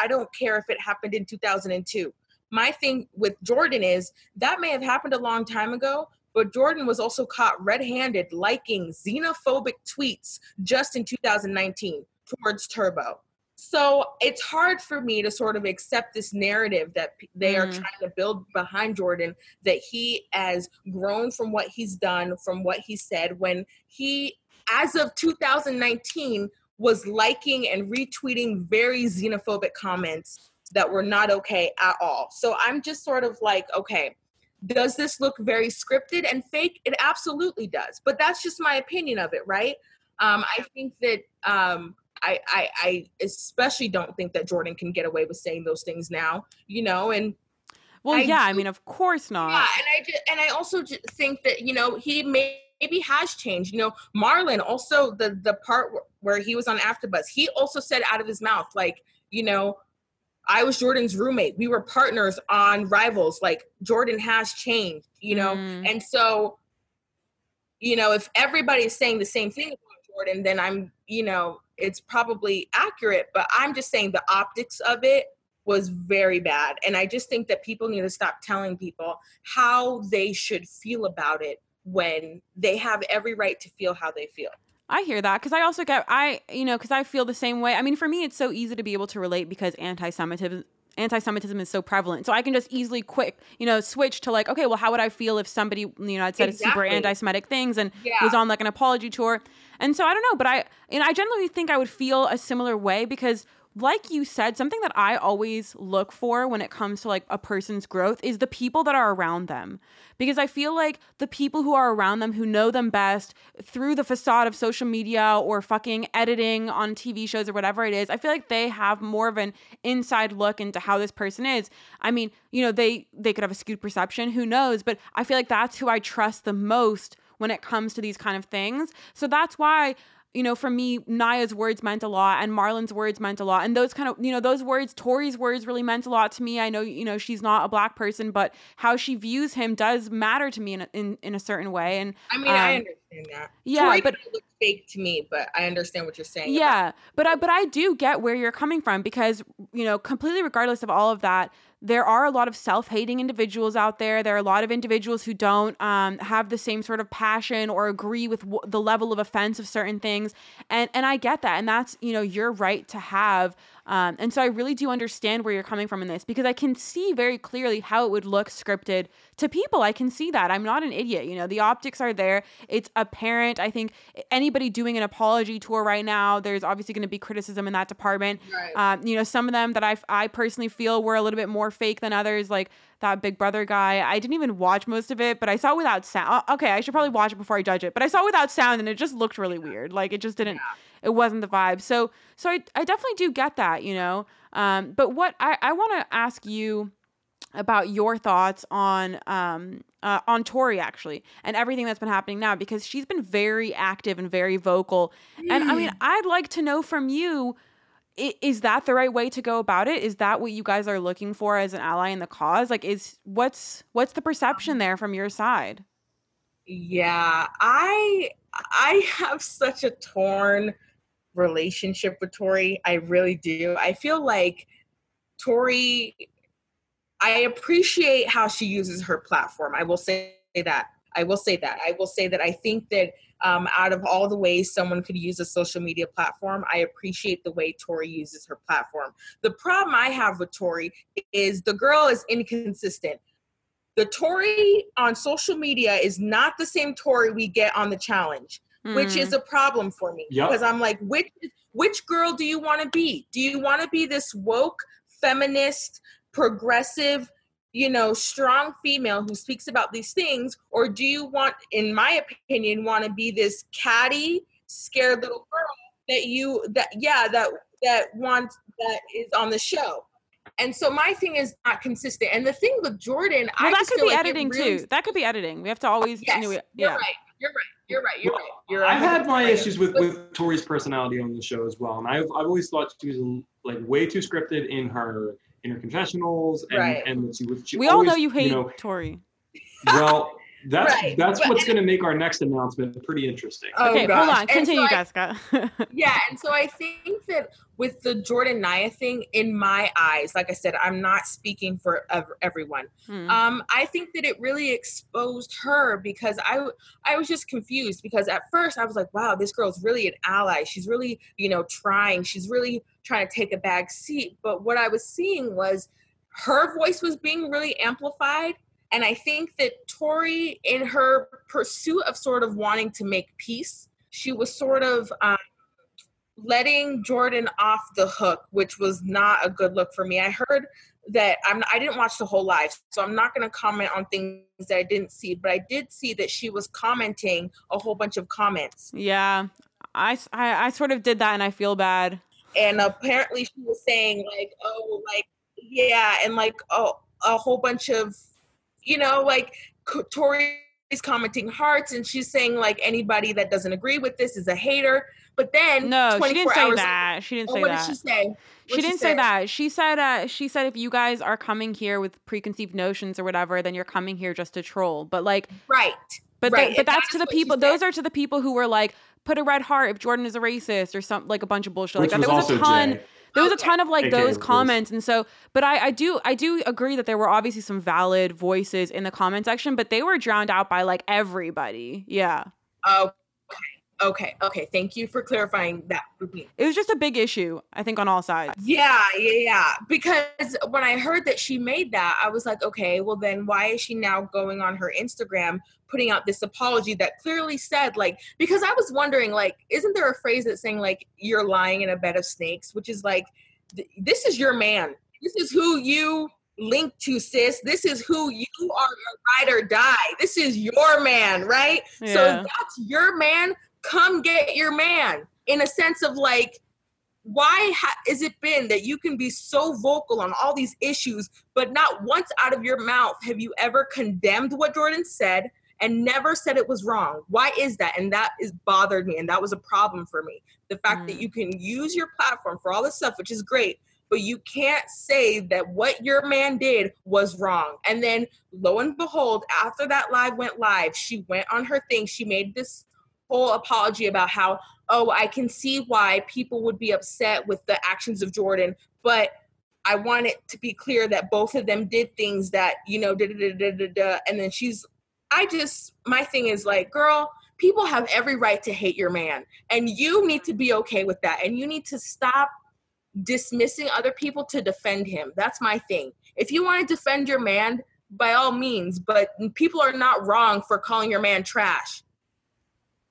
I don't care if it happened in 2002. My thing with Jordan is that may have happened a long time ago, but Jordan was also caught red handed liking xenophobic tweets just in 2019 towards Turbo. So it's hard for me to sort of accept this narrative that they are Mm. trying to build behind Jordan that he has grown from what he's done, from what he said, when he, as of 2019, was liking and retweeting very xenophobic comments that were not okay at all. So I'm just sort of like, okay, does this look very scripted and fake? It absolutely does. But that's just my opinion of it, right? Um, I think that um, I, I, I especially don't think that Jordan can get away with saying those things now, you know, and Well, I yeah, I mean, of course not. yeah, and I just, and I also just think that you know he may maybe has changed. You know, Marlon also the the part where he was on AfterBuzz, he also said out of his mouth like, you know, I was Jordan's roommate. We were partners on Rivals. Like Jordan has changed, you know, mm. and so, you know, if everybody's saying the same thing about Jordan, then I'm, you know, it's probably accurate. But I'm just saying the optics of it was very bad, and I just think that people need to stop telling people how they should feel about it when they have every right to feel how they feel. I hear that because I also get I you know because I feel the same way. I mean, for me, it's so easy to be able to relate because anti-Semitism anti-Semitism is so prevalent. So I can just easily quick, you know, switch to like, okay, well, how would I feel if somebody, you know, had said exactly. super anti-Semitic things and yeah. was on like an apology tour? And so I don't know, but I, you know, I generally think I would feel a similar way because like you said, something that I always look for when it comes to like a person's growth is the people that are around them. Because I feel like the people who are around them who know them best through the facade of social media or fucking editing on TV shows or whatever it is, I feel like they have more of an inside look into how this person is. I mean, you know, they they could have a skewed perception, who knows, but I feel like that's who I trust the most when it comes to these kind of things. So that's why you know, for me, Nia's words meant a lot and Marlon's words meant a lot. And those kind of, you know, those words, Tori's words really meant a lot to me. I know, you know, she's not a black person, but how she views him does matter to me in a, in, in a certain way. And I mean, um, I understand that. Yeah, but looks fake to me, but I understand what you're saying. Yeah, but I, but I do get where you're coming from because, you know, completely regardless of all of that, there are a lot of self-hating individuals out there. There are a lot of individuals who don't um, have the same sort of passion or agree with w- the level of offense of certain things, and and I get that, and that's you know your right to have um, and so I really do understand where you're coming from in this because I can see very clearly how it would look scripted to people. I can see that. I'm not an idiot. You know, the optics are there. It's apparent. I think anybody doing an apology tour right now, there's obviously going to be criticism in that department. Right. Um, you know, some of them that I, I personally feel were a little bit more fake than others, like that Big Brother guy. I didn't even watch most of it, but I saw without sound. Okay, I should probably watch it before I judge it, but I saw without sound and it just looked really weird. Like it just didn't. Yeah it wasn't the vibe. So so I I definitely do get that, you know. Um, but what I I want to ask you about your thoughts on um uh, on Tori actually and everything that's been happening now because she's been very active and very vocal. Mm. And I mean, mm. I'd like to know from you is that the right way to go about it is that what you guys are looking for as an ally in the cause like is what's what's the perception there from your side yeah i i have such a torn relationship with Tori. I really do. I feel like Tori, I appreciate how she uses her platform. I will say that. I will say that. I will say that I think that um, out of all the ways someone could use a social media platform, I appreciate the way Tori uses her platform. The problem I have with Tori is the girl is inconsistent. The Tori on social media is not the same Tori we get on the challenge mm. which is a problem for me yep. because I'm like, which which girl do you want to be? Do you want to be this woke, feminist, progressive, you know, strong female who speaks about these things, or do you want, in my opinion, want to be this catty, scared little girl that you that yeah that that wants that is on the show? And so my thing is not consistent. And the thing with Jordan, well, I that could be like editing really, too. That could be editing. We have to always. Yes, you know, yeah. you're right. You're right. You're right. You're well, right. You're I've had my issues with with Tori's personality on the show as well, and I've I've always thought she was like way too scripted in her in her confessionals, and right. and she was. She we always, all know you hate you know, Tori. Well. That's right. that's but, what's going to make our next announcement pretty interesting. Oh, okay, gosh. hold on. Continue, so Jessica. yeah, and so I think that with the Jordan Nia thing, in my eyes, like I said, I'm not speaking for everyone. Hmm. Um, I think that it really exposed her because I I was just confused because at first I was like, wow, this girl's really an ally. She's really you know trying. She's really trying to take a back seat. But what I was seeing was her voice was being really amplified and I think that Tori, in her pursuit of sort of wanting to make peace, she was sort of um, letting Jordan off the hook, which was not a good look for me. I heard that I'm I didn't watch the whole live, so I'm not going to comment on things that I didn't see, but I did see that she was commenting a whole bunch of comments. Yeah, I, I, I sort of did that, and I feel bad. And apparently, she was saying like, oh, like yeah, and like oh, a whole bunch of you know, like Tori is commenting hearts and she's saying like anybody that doesn't agree with this is a hater. But then No, she didn't say hours that. She didn't Oh, say what that. did she say? What'd didn't say that. She said uh she said if you guys are coming here with preconceived notions or whatever, then you're coming here just to troll. But like Right. but Right, that, but and that that's to the people those are to the people who were like put a red heart if Jordan is a racist or something like a bunch of bullshit Which like that. was There was a also ton Jay. There was a ton of like AKA those comments and so but I, I do i do agree that there were obviously some valid voices in the comment section but they were drowned out by like everybody yeah Okay. Okay. Okay. Thank you for clarifying that for me. it was just a big issue i think on all sides Yeah, yeah, yeah. Because when I heard that she made that, I was like, okay, well then why is she now going on her Instagram putting out this apology that clearly said like because I was wondering like isn't there a phrase that's saying like you're lying in a bed of snakes, which is like th- this is your man. This is who you link to sis. This is who you are your ride or die. This is your man, right? So Yeah. if that's your man, come get your man. In a sense of like, why ha- is it been that you can be so vocal on all these issues, but not once out of your mouth have you ever condemned what Jordan said and never said it was wrong? Why is that? And that is bothered me, and that was a problem for me. The fact that Mm. you can use your platform for all this stuff, which is great, but you can't say that what your man did was wrong. And then lo and behold, after that live went live, she went on her thing. She made this whole apology about how, oh, I can see why people would be upset with the actions of Jordan, but I want it to be clear that both of them did things that, you know, da da da da da. And then she's, I just, my thing is like, girl, people have every right to hate your man. And you need to be okay with that. And you need to stop dismissing other people to defend him. That's my thing. If you want to defend your man, by all means, but people are not wrong for calling your man trash.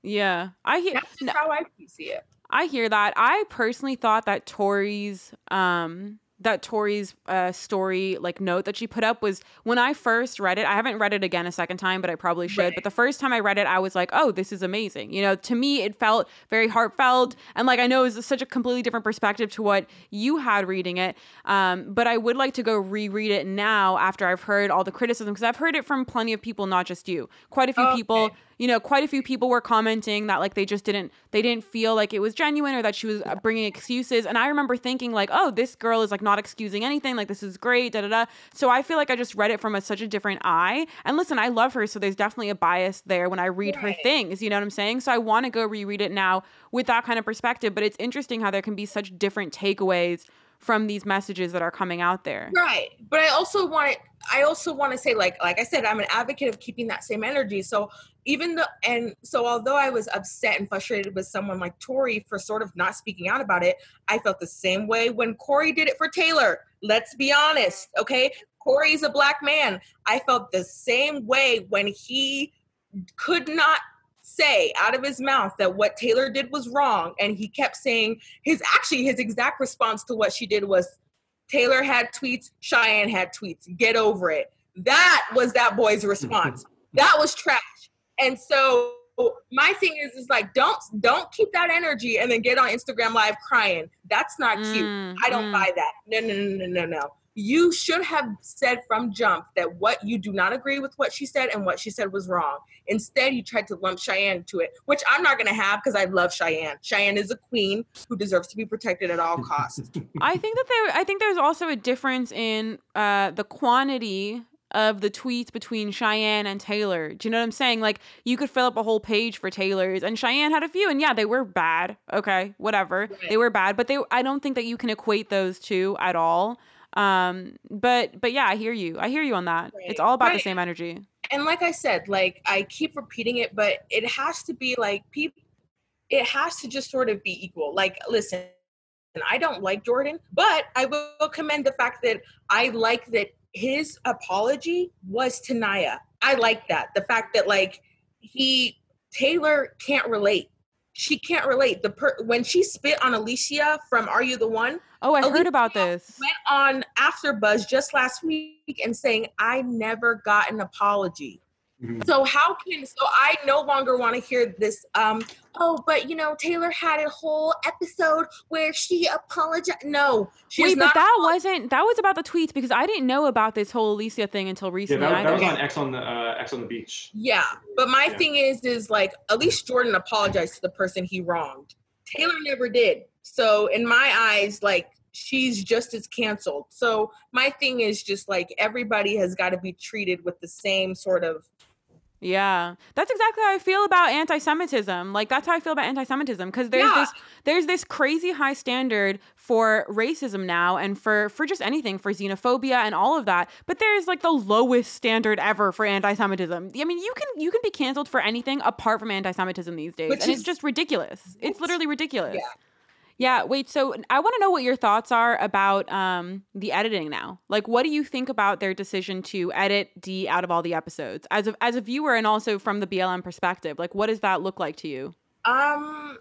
Yeah i hear That's just no, how I see it. I hear that. I personally thought that Tori's um that Tori's uh, story like note that she put up was when I first read it. I haven't read it again a second time, but I probably should. Right. But the first time I read it, I was like, "Oh, this is amazing." You know, to me, it felt very heartfelt, and like I know it was such a completely different perspective to what you had reading it. Um, but I would like to go reread it now after I've heard all the criticism because I've heard it from plenty of people, not just you. Quite a few Okay. people you know quite a few people were commenting that like they just didn't they didn't feel like it was genuine or that she was uh, bringing excuses. And i remember thinking like oh this girl is like not excusing anything like this is great da da da. So i feel like i just read it from a, such a different eye. And listen i love her so there's definitely a bias there when i read her things you know what i'm saying? So i want to go reread it now with that kind of perspective but it's interesting how there can be such different takeaways from these messages that are coming out there Right. But I also want it I also want to say like like I said I'm an advocate of keeping that same energy. So even though and so although I was upset and frustrated with someone like Tori for sort of not speaking out about it, I felt the same way when Cory did it for Taylor. Let's be honest, okay? Cory's a black man. I felt the same way when he could not say out of his mouth that what Taylor did was wrong and he kept saying his actually his exact response to what she did was Taylor had tweets, Cheyenne had tweets. Get over it. That was that boy's response. that was trash. And so my thing is is like don't don't keep that energy and then get on Instagram live crying. That's not cute. Mm, I don't mm. buy that. No, no, no, no, no, no. You should have said from jump that what you do not agree with what she said and what she said was wrong. Instead, you tried to lump Cheyenne to it, which I'm not going to have because I love Cheyenne. Cheyenne is a queen who deserves to be protected at all costs. I think that there. I think there's also a difference in uh, the quantity of the tweets between Cheyenne and Taylor. Do you know what I'm saying? Like you could fill up a whole page for Taylor's, and Cheyenne had a few, and yeah, they were bad. Okay, whatever, Right. they were bad, but they. I don't think that you can equate those two at all. Um, but but yeah, I hear you. I hear you on that. It's all about the same energy. and like I said, like I keep repeating it, but it has to be like people. It has to just sort of be equal. Like, listen, I don't like Jordan, but I will commend the fact that I like that his apology was to Nia. I like that. The fact that like he Taylor can't relate. She can't relate. The per when she spit on Alicia from Are You the One Oh, I heard about this. went on AfterBuzz just last week and saying I never got an apology. Mm-hmm. So how can so I no longer want to hear this um oh but you know Taylor had a whole episode where she apologized no she's Wait, but that wasn't that was about the tweets because I didn't know about this whole Alicia thing until recently. Yeah, that, that was on Ex on the uh, Ex on the beach. Yeah, but my yeah. thing is is like at least Jordan apologized to the person he wronged. Taylor never did. So in my eyes like she's just as canceled. So my thing is just like everybody has got to be treated with the same sort of yeah, that's exactly how I feel about anti-Semitism. Like that's how I feel about anti-Semitism because there's yeah. this there's this crazy high standard for racism now and for for just anything for xenophobia and all of that. But there's like the lowest standard ever for anti-Semitism. I mean, you can you can be canceled for anything apart from anti-Semitism these days, Which and is, it's just ridiculous. It's literally ridiculous. Yeah. Yeah, wait. So I want to know what your thoughts are about um, the editing now. Like, what do you think about their decision to edit Dee out of all the episodes as a as a viewer and also from the BLM perspective? Like, what does that look like to you? Um,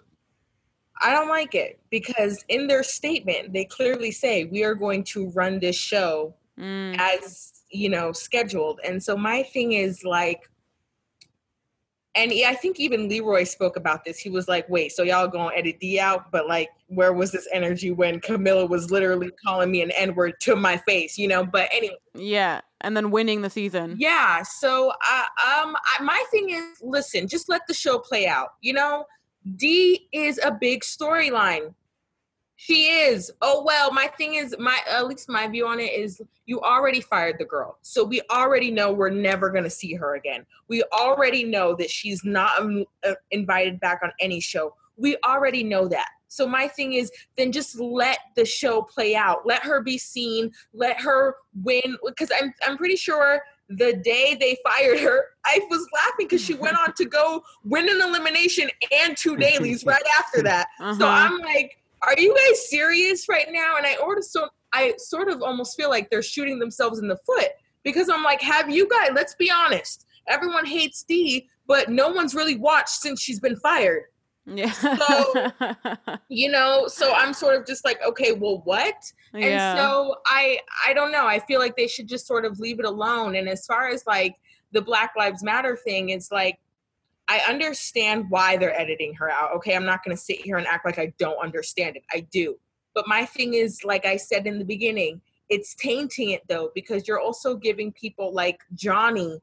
I don't like it because in their statement they clearly say we are going to run this show mm. as you know scheduled, and so my thing is like and I think even Leroy spoke about this. He was like, "Wait, so y'all gonna edit Dee out? But like, where was this energy when Camila was literally calling me an N word to my face? You know?" But anyway. Yeah, and then winning the season. Yeah. So, uh, um, I, my thing is, listen, just let the show play out. You know, Dee is a big storyline. She is. Oh well, my thing is my at least my view on it is you already fired the girl. So we already know we're never going to see her again. We already know that she's not um, uh, invited back on any show. We already know that. So my thing is then just let the show play out. Let her be seen, let her win because I'm I'm pretty sure the day they fired her, I was laughing because she went on to go win an elimination and two dailies right after that. Uh-huh. So I'm like are you guys serious right now? And I order so I sort of almost feel like they're shooting themselves in the foot because I'm like, have you guys? Let's be honest. Everyone hates Dee, but no one's really watched since she's been fired. Yeah. so you know, so I'm sort of just like, okay, well, what? Yeah. And so I I don't know. I feel like they should just sort of leave it alone. And as far as like the Black Lives Matter thing, it's like I understand why they're editing her out. Okay, I'm not going to sit here and act like I don't understand it. I do. But my thing is, like I said in the beginning, it's tainting it though, because you're also giving people like Johnny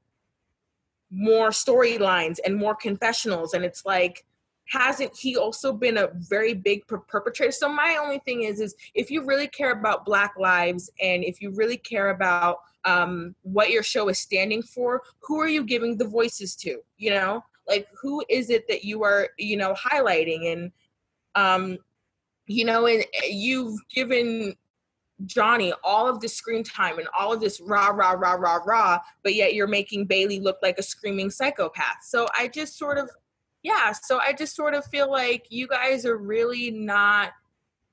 more storylines and more confessionals. And it's like, hasn't he also been a very big per- perpetrator? So my only thing is, is if you really care about Black lives and if you really care about um, what your show is standing for, who are you giving the voices to? You know, like who is it that you are you know highlighting and um you know and eh, you've given Johnny all of the screen time and all of this rah rah rah rah rah, but yet you're making Bayleigh look like a screaming psychopath. So I just sort of, yeah. So I just sort of feel like you guys are really not.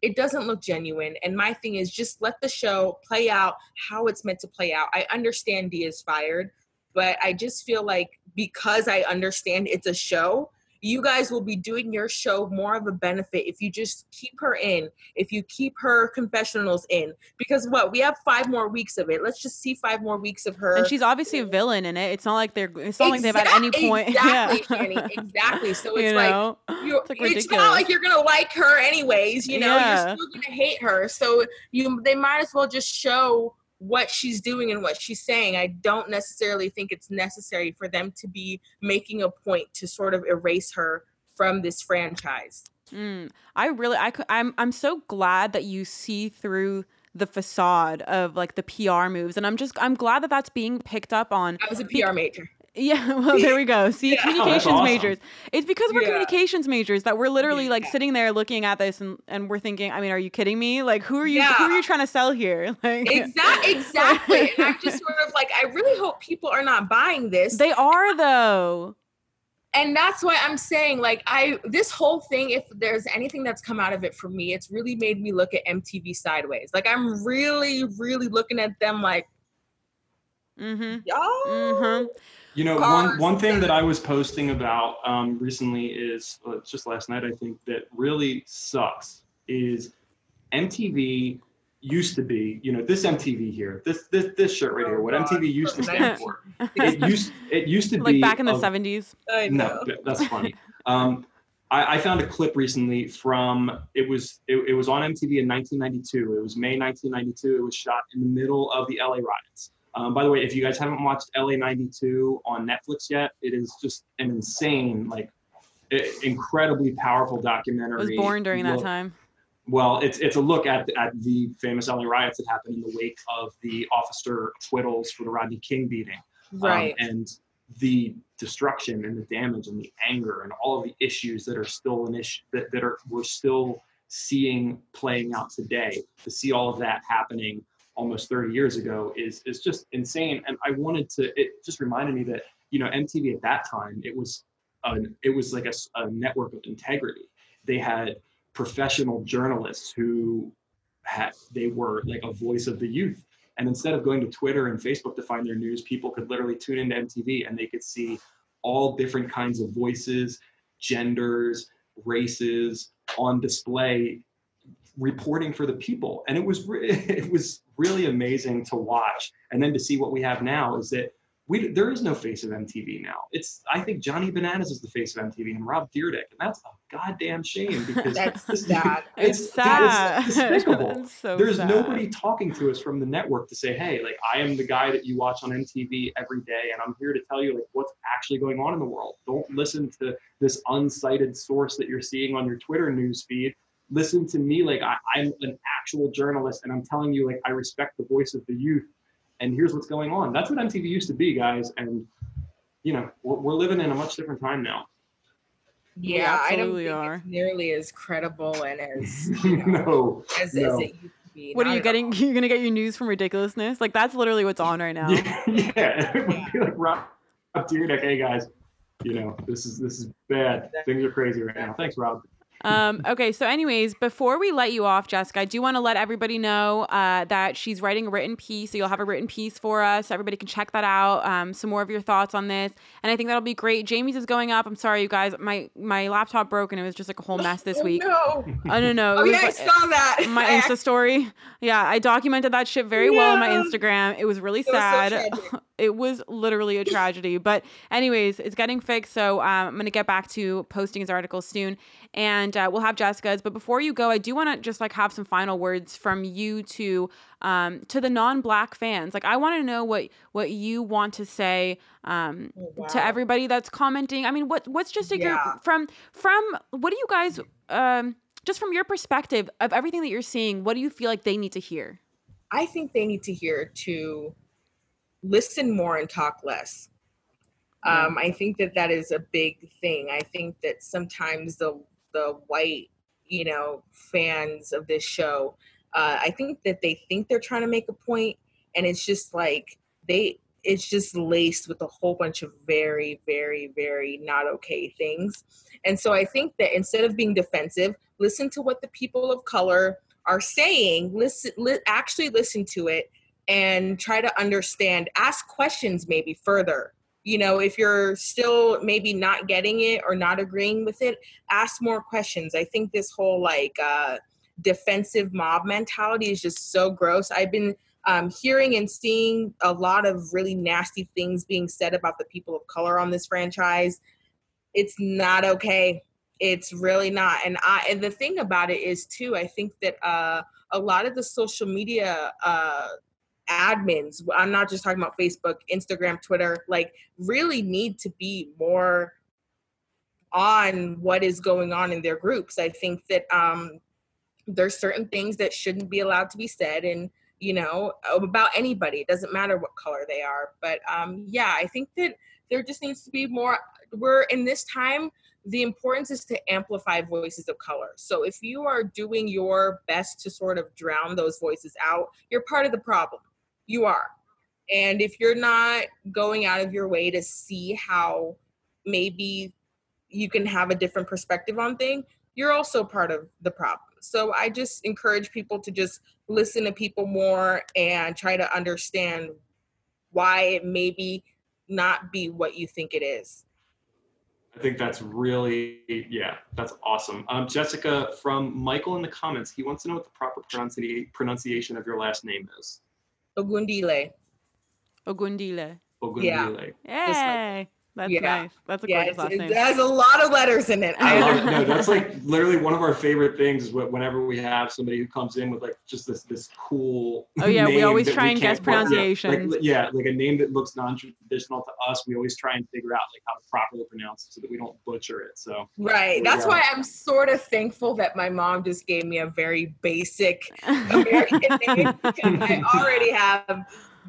It doesn't look genuine. And my thing is just let the show play out how it's meant to play out. I understand Dee is fired, but I just feel like because I understand it's a show, you guys will be doing your show more of a benefit if you just keep her in, if you keep her confessionals in. Because what we have five more weeks of it. Let's just see five more weeks of her. And she's obviously a villain in it. It's not like they're. It's not exactly, like they've at any point. Exactly, yeah. exactly. So it's you know? like you. It's, like it's, not like you're gonna like her anyways. You know, yeah. you're still gonna hate her. So you, they might as well just show what she's doing and what she's saying. I don't necessarily think it's necessary for them to be making a point to sort of erase her from this franchise. Mm, I really, I, I'm, I'm so glad that you see through the facade of like the PR moves, and I'm just, I'm glad that that's being picked up on. I was a PR major. Yeah, well, there we go. See, yeah. communications oh, awesome. majors. It's because we're yeah. communications majors that we're literally yeah. like sitting there looking at this and, and we're thinking, I mean, are you kidding me? Like, who are you? Who are you trying to sell here? Like, exactly, exactly. and I'm just sort of like, I really hope people are not buying this. They are though. And that's why I'm saying, like, I this whole thing. If there's anything that's come out of it for me, it's really made me look at MTV sideways. Like, I'm really, really looking at them like, mm-hmm. y'all. Mm-hmm you know, one one thing that I was posting about um, recently is well, it's just last night I think that really sucks is MTV. used to be, you know, this MTV here, this this this shirt right here, what Oh, God. MTV used to stand for. It used it used to be like be back in the a- 70s. I know. no, that's funny. Um, I, I found a clip recently from it was it, it was on MTV in 1992. It was May 1992. It was shot in the middle of the LA riots. Um, by the way, if you guys haven't watched LA 92 on Netflix yet, it is just an insane, like, incredibly powerful documentary. Was born during that time. well, it's it's a look at at the famous LA riots that happened in the wake of the officer acquittals for the Rodney King beating, Um, Right. and the destruction and the damage and the anger and all of the issues that are still an issue that, that are we're still seeing playing out today. To see all of that happening almost 30 years ago is is just insane. And I wanted to. It just reminded me that you know MTV at that time it was an it was like a network of integrity. They had professional journalists who had they were like a voice of the youth and instead of going to twitter and facebook to find their news people could literally tune into mtv and they could see all different kinds of voices genders races on display reporting for the people and it was re- it was really amazing to watch and then to see what we have now is that we there is no face of MTV now. It's I think Johnny Bananas is the face of MTV and Rob Dyrdek, and that's a goddamn shame because That's this- sad. It's, it's sad. It's despicable. So There's sad. nobody talking to us from the network to say, hey, like I am the guy that you watch on MTV every day, and I'm here to tell you like what's actually going on in the world. Don't listen to this unsighted source that you're seeing on your Twitter news feed. Listen to me like I, I'm an actual journalist, and I'm telling you like I respect the voice of the youth, and here's what's going on. That's what MTV used to be, guys, and you know we're, we're living in a much different time now. Yeah, I don't think are. it's nearly as credible and as you know, no, as, no. as it used to be. What are you getting? all. You're gonna get your news from ridiculousness. Like that's literally what's on right now. Yeah, yeah. It would be like Rob Dyrdek, hey guys, you know, this is this is bad. Things are crazy right now. Thanks, Rob. Um, okay, so anyways, before we let you off, Jessica, I do want to let everybody know uh, that she's writing a written piece. So you'll have a written piece for us. Everybody can check that out. Um, some more of your thoughts on this, and I think that'll be great. Jamie's is going up. I'm sorry, you guys. My my laptop broke and it was just like a whole mess this Oh, week. No. No no. it Oh was yeah, I saw that. my Insta story. Yeah, I documented that shit very well on my Instagram. It was really It was so sad. it was literally a tragedy. But anyways, it's getting fixed. So um, I'm gonna get back to posting his articles soon, and uh, we'll have Jessica's. But before you go, I do want to just like have some final words from you to um, to the non-black fans. Like I want to know what what you want to say um, Oh, wow. to everybody that's commenting. I mean, what what's just a Yeah. from from what do you guys um just from your perspective of everything that you're seeing, what do you feel like they need to hear? I think they need to hear to listen more and talk less. Um, I think that that is a big thing. I think that sometimes the the white, you know, fans of this show, uh, I think that they think they're trying to make a point, and it's just like they, it's just laced with a whole bunch of very, very, very not okay things. And so I think that instead of being defensive, listen to what the people of color are saying. Listen, li- actually listen to it and try to understand. Ask questions maybe further. You know, if you're still maybe not getting it or not agreeing with it, ask more questions. I think this whole like uh, defensive mob mentality is just so gross. I've been um, hearing and seeing a lot of really nasty things being said about the people of color on this franchise. It's not okay. It's really not. And I and the thing about it is too, I think that uh, a lot of the social media uh, admins, I'm not just talking about Facebook, Instagram, Twitter, like really need to be more on what is going on in their groups. I think that um, there's certain things that shouldn't be allowed to be said and you know about anybody. It doesn't matter what color they are. But um yeah i think that there just needs to be more we're in this time the importance is to amplify voices of color. So if you are doing your best to sort of drown those voices out you're part of the problem you are and if you're not going out of your way to see how maybe you can have a different perspective on thing you're also part of the problem so i just encourage people to just listen to people more and try to understand why it maybe not be what you think it is I think that's really, yeah, that's awesome. Um, Jessica, from Michael in the comments, he wants to know what the proper pronunci- pronunciation of your last name is. Ogundile. Ogundile. Ogundile. Yay. That's Yeah. nice. That's a Yeah, gorgeous it's, last it has a lot of letters in it. I I love know. it. No, that's like literally one of our favorite things is wh- whenever we have somebody who comes in with like just this this cool. Oh, yeah, we always that try and guess can't- yeah, pronunciations. Like, yeah, like a name that looks non-traditional to us. We always try and figure out like how to properly pronounce it so that we don't butcher it. So Right. That's why I'm sort of thankful that my mom just gave me a very basic American name I already have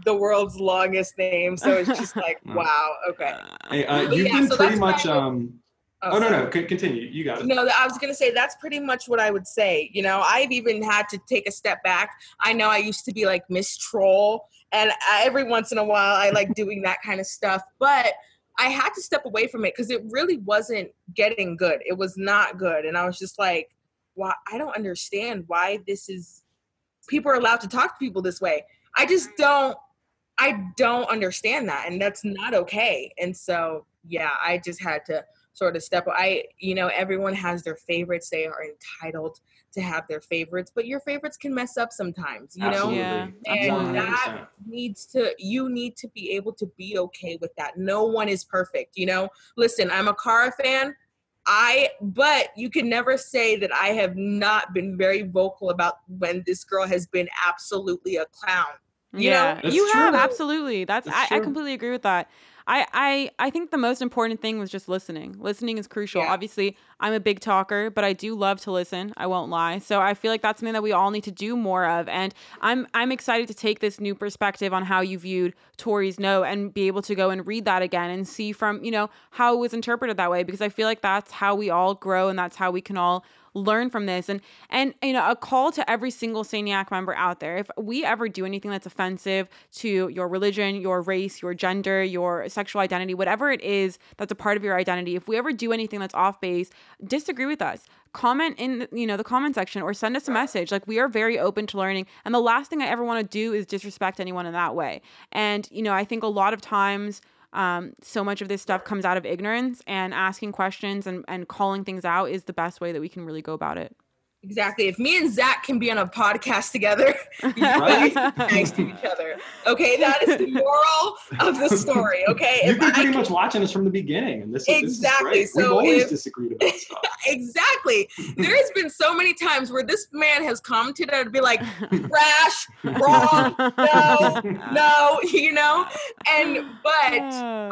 the world's longest name. So it's just like, Wow. okay. Hey, uh, you've yeah, been so pretty much. Um, oh no no, continue. You got it. No, I was gonna say that's pretty much what I would say. You know, I've even had to take a step back. I know I used to be like Miss Troll, and I, every once in a while I like doing that kind of stuff, but I had to step away from it because it really wasn't getting good. It was not good, and I was just like, "Why? I don't understand why this is. People are allowed to talk to people this way. I just don't. I don't understand that, and that's not okay. And so, yeah, I just had to sort of step i you know everyone has their favorites they are entitled to have their favorites but your favorites can mess up sometimes you Absolutely. know Yeah, and absolutely. that needs to you need to be able to be okay with that no one is perfect you know listen i'm a Kara fan i but you can never say that i have not been very vocal about when this girl has been absolutely a clown You know? yeah, That's you have absolutely. That's, That's I, I completely agree with that. I, I I think the most important thing was just listening. Listening is crucial. Yeah. Obviously, I'm a big talker, but I do love to listen. I won't lie. So I feel like that's something that we all need to do more of. And I'm I'm excited to take this new perspective on how you viewed Tori's note and be able to go and read that again and see from you know how it was interpreted that way because I feel like that's how we all grow and that's how we can all learn from this. And and you know a call to every single Saniac member out there if we ever do anything that's offensive to your religion your race your gender your sexual identity whatever it is that's a part of your identity if we ever do anything that's off base disagree with us. Comment in you know the comment section or send us a message. Like we are very open to learning. And the last thing i ever want to do is disrespect anyone in that way. And you know i think a lot of times um, so much of this stuff comes out of ignorance and asking questions and, and calling things out is the best way that we can really go about it exactly if me and zach can be on a podcast together you Right. guys be nice to each other okay that is the moral of the story okay You've If been I pretty can- much watching us from the beginning, and this is, Exactly. This is great. So We've always if- disagreed about stuff. exactly there has been so many times where this man has commented and I'd be like trash wrong no no you know and but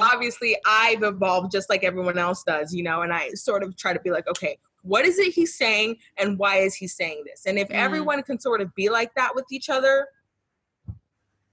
obviously I've evolved just like everyone else does, you know, and I sort of try to be like, okay, what is it he's saying and why is he saying this? And if Mm. everyone can sort of be like that with each other,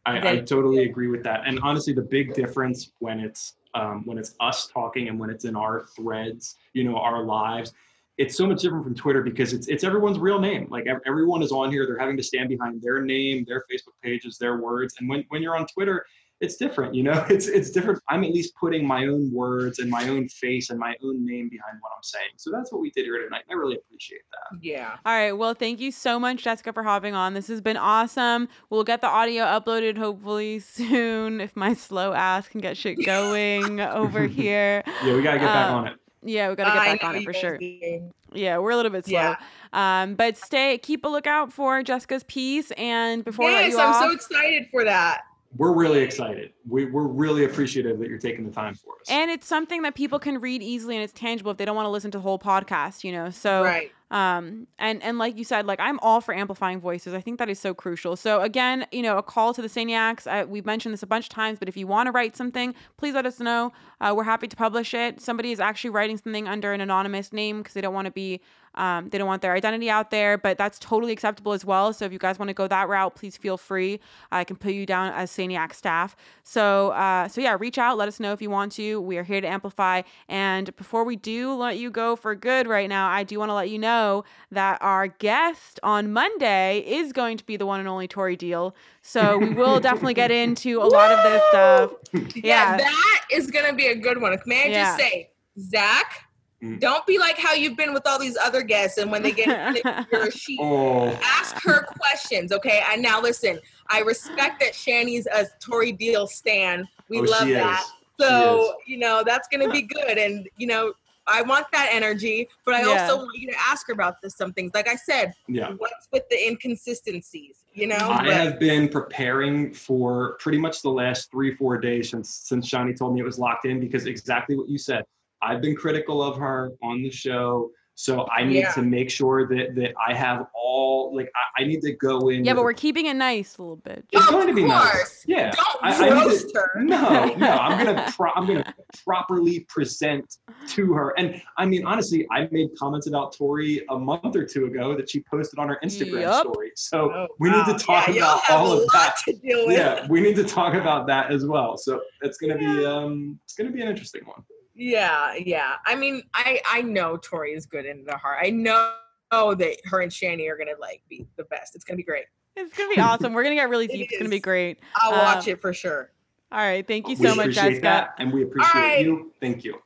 I, I totally agree with that. And honestly, the big difference when it's um, when it's us talking and when it's in our threads, you know, our lives, it's so much different from Twitter because it's it's everyone's real name. Like everyone is on here, they're having to stand behind their name, their Facebook pages, their words. And when when you're on Twitter, it's different. You know, it's it's different. I'm at least putting my own words and my own face and my own name behind what I'm saying. So that's what we did here tonight. I really appreciate that. yeah. All right. Well, thank you so much, Jessica, for hopping on. This has been awesome. We'll get the audio uploaded hopefully soon if my slow ass can get shit going over here. Yeah, we gotta get back Uh, on it. Yeah, we got to get back on it for sure. do. Yeah, we're a little bit slow. Yeah. Um, but stay, keep a lookout for Jessica's piece. And before I let Yes, you I'm off, so excited for that. We're really excited. We, we're really appreciative that you're taking the time for us. and it's something that people can read easily and it's tangible if they don't want to listen to the whole podcast, you know. So right. um and and like you said like i'm all for amplifying voices i think that is so crucial so again you know a call to the saniacs I, we've mentioned this a bunch of times but if you want to write something please let us know uh, we're happy to publish it somebody is actually writing something under an anonymous name because they don't want to be um, they don't want their identity out there but that's totally acceptable as well so if you guys want to go that route please feel free i can put you down as saniac staff so uh, so yeah reach out let us know if you want to we are here to amplify and before we do let you go for good right now i do want to let you know that our guest on Monday is going to be the one and only Tori Deal. So we will definitely get into a lot of this stuff. Yeah. Yeah. that is gonna be a good one. May I Yeah. just say, Zach, Mm. don't be like how you've been with all these other guests, and when they get your sheet, Oh, ask her questions, okay? And now listen, I respect that Shanni's a Tori Deal stan. We oh, love that. is. So, you know, that's gonna be good. And you know, I want that energy, but I Yeah. also want you to ask her about this some things. Like I said, Yeah. what's with the inconsistencies? You know, I But- have been preparing for pretty much the last three, four days since since Shanni told me it was locked in because exactly what you said. I've been critical of her on the show. So I need Yeah. to make sure that that I have all like I, I need to go in. Yeah, but we're keeping it nice a little bit. it's Of going to be nice. Yeah. don't I, roast I to, her. No, no, I'm gonna pro- I'm gonna properly present to her. And I mean, honestly, I made comments about Tori a month or two ago that she posted on her Instagram Yup. story. So Oh, we need to talk yeah, about all of that. to deal with. Yeah, we need to talk about that as well. So it's gonna be um it's gonna be an interesting one. Yeah, yeah. I mean, I I know Tori is good in the heart. I know that her and Shanni are gonna like be the best. It's gonna be great. It's gonna be awesome. We're gonna get really It deep. It's gonna be great. I'll Uh, watch it for sure. All right. Thank you we so much, appreciate Jessica. that, and we appreciate right. you. Thank you,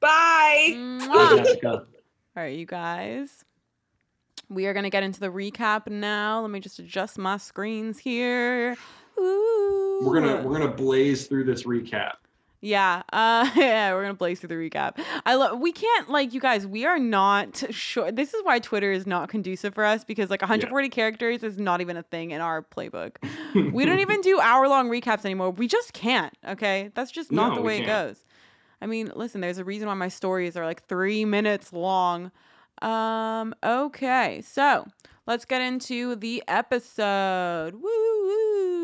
Bye. Bye, Jessica. All right, you guys. We are going to get into the recap now. Let me just adjust my screens here. Ooh. We're gonna we're gonna blaze through this recap. Yeah, uh, yeah, we're gonna blaze through the recap. I love. We can't like you guys. We are not sure. This is why Twitter is not conducive for us because like 140 characters is not even a thing in our playbook. we don't even do hour long recaps anymore. We just can't. Okay, that's just not No, the way it goes. I mean, listen. There's a reason why my stories are like three minutes long. Um. Okay, so let's get into the episode. Woo woo.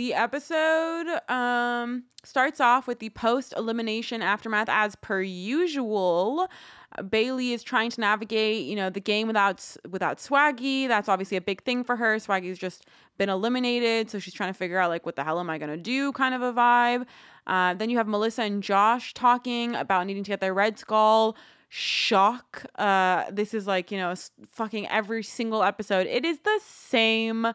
The episode um starts off with the post elimination aftermath as per usual. Uh, Bayleigh is trying to navigate, you know, the game without without Swaggy. That's obviously a big thing for her. Swaggy's just been eliminated, so she's trying to figure out like what the hell am I gonna do, kind of a vibe. Uh, then you have Melissa and Josh talking about needing to get their Red Skull. Shock. Uh, this is like you know, fucking every single episode. It is the same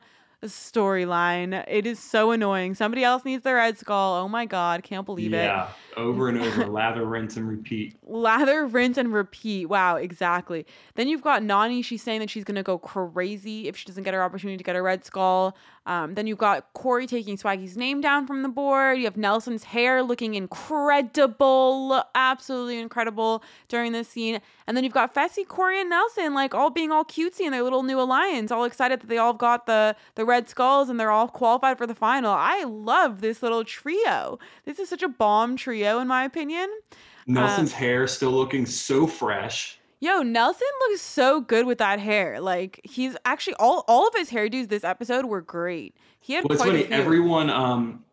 storyline. It is so annoying. Somebody else needs their Red Skull. Oh my god, can't believe it. yeah, over and over, lather, rinse, and repeat. Lather, rinse, and repeat. Wow, exactly. Then you've got Nany. She's saying that she's gonna go crazy if she doesn't get her opportunity to get a red skull. Um, then you've got Cory taking Swaggy's name down from the board. You have Nelson's hair looking incredible, absolutely incredible during this scene. And then you've got Fessy, Cory, and Nelson like all being all cutesy in their little new alliance, all excited that they all got the the red skulls and they're all qualified for the final. I love this little trio. This is such a bomb trio, in my opinion. Nelson's hair still looking so fresh. Yo, Nelson looks so good with that hair. Like he's actually all all of his hairdos this episode were great. He had Well, it's quite funny. a few. Everyone, um,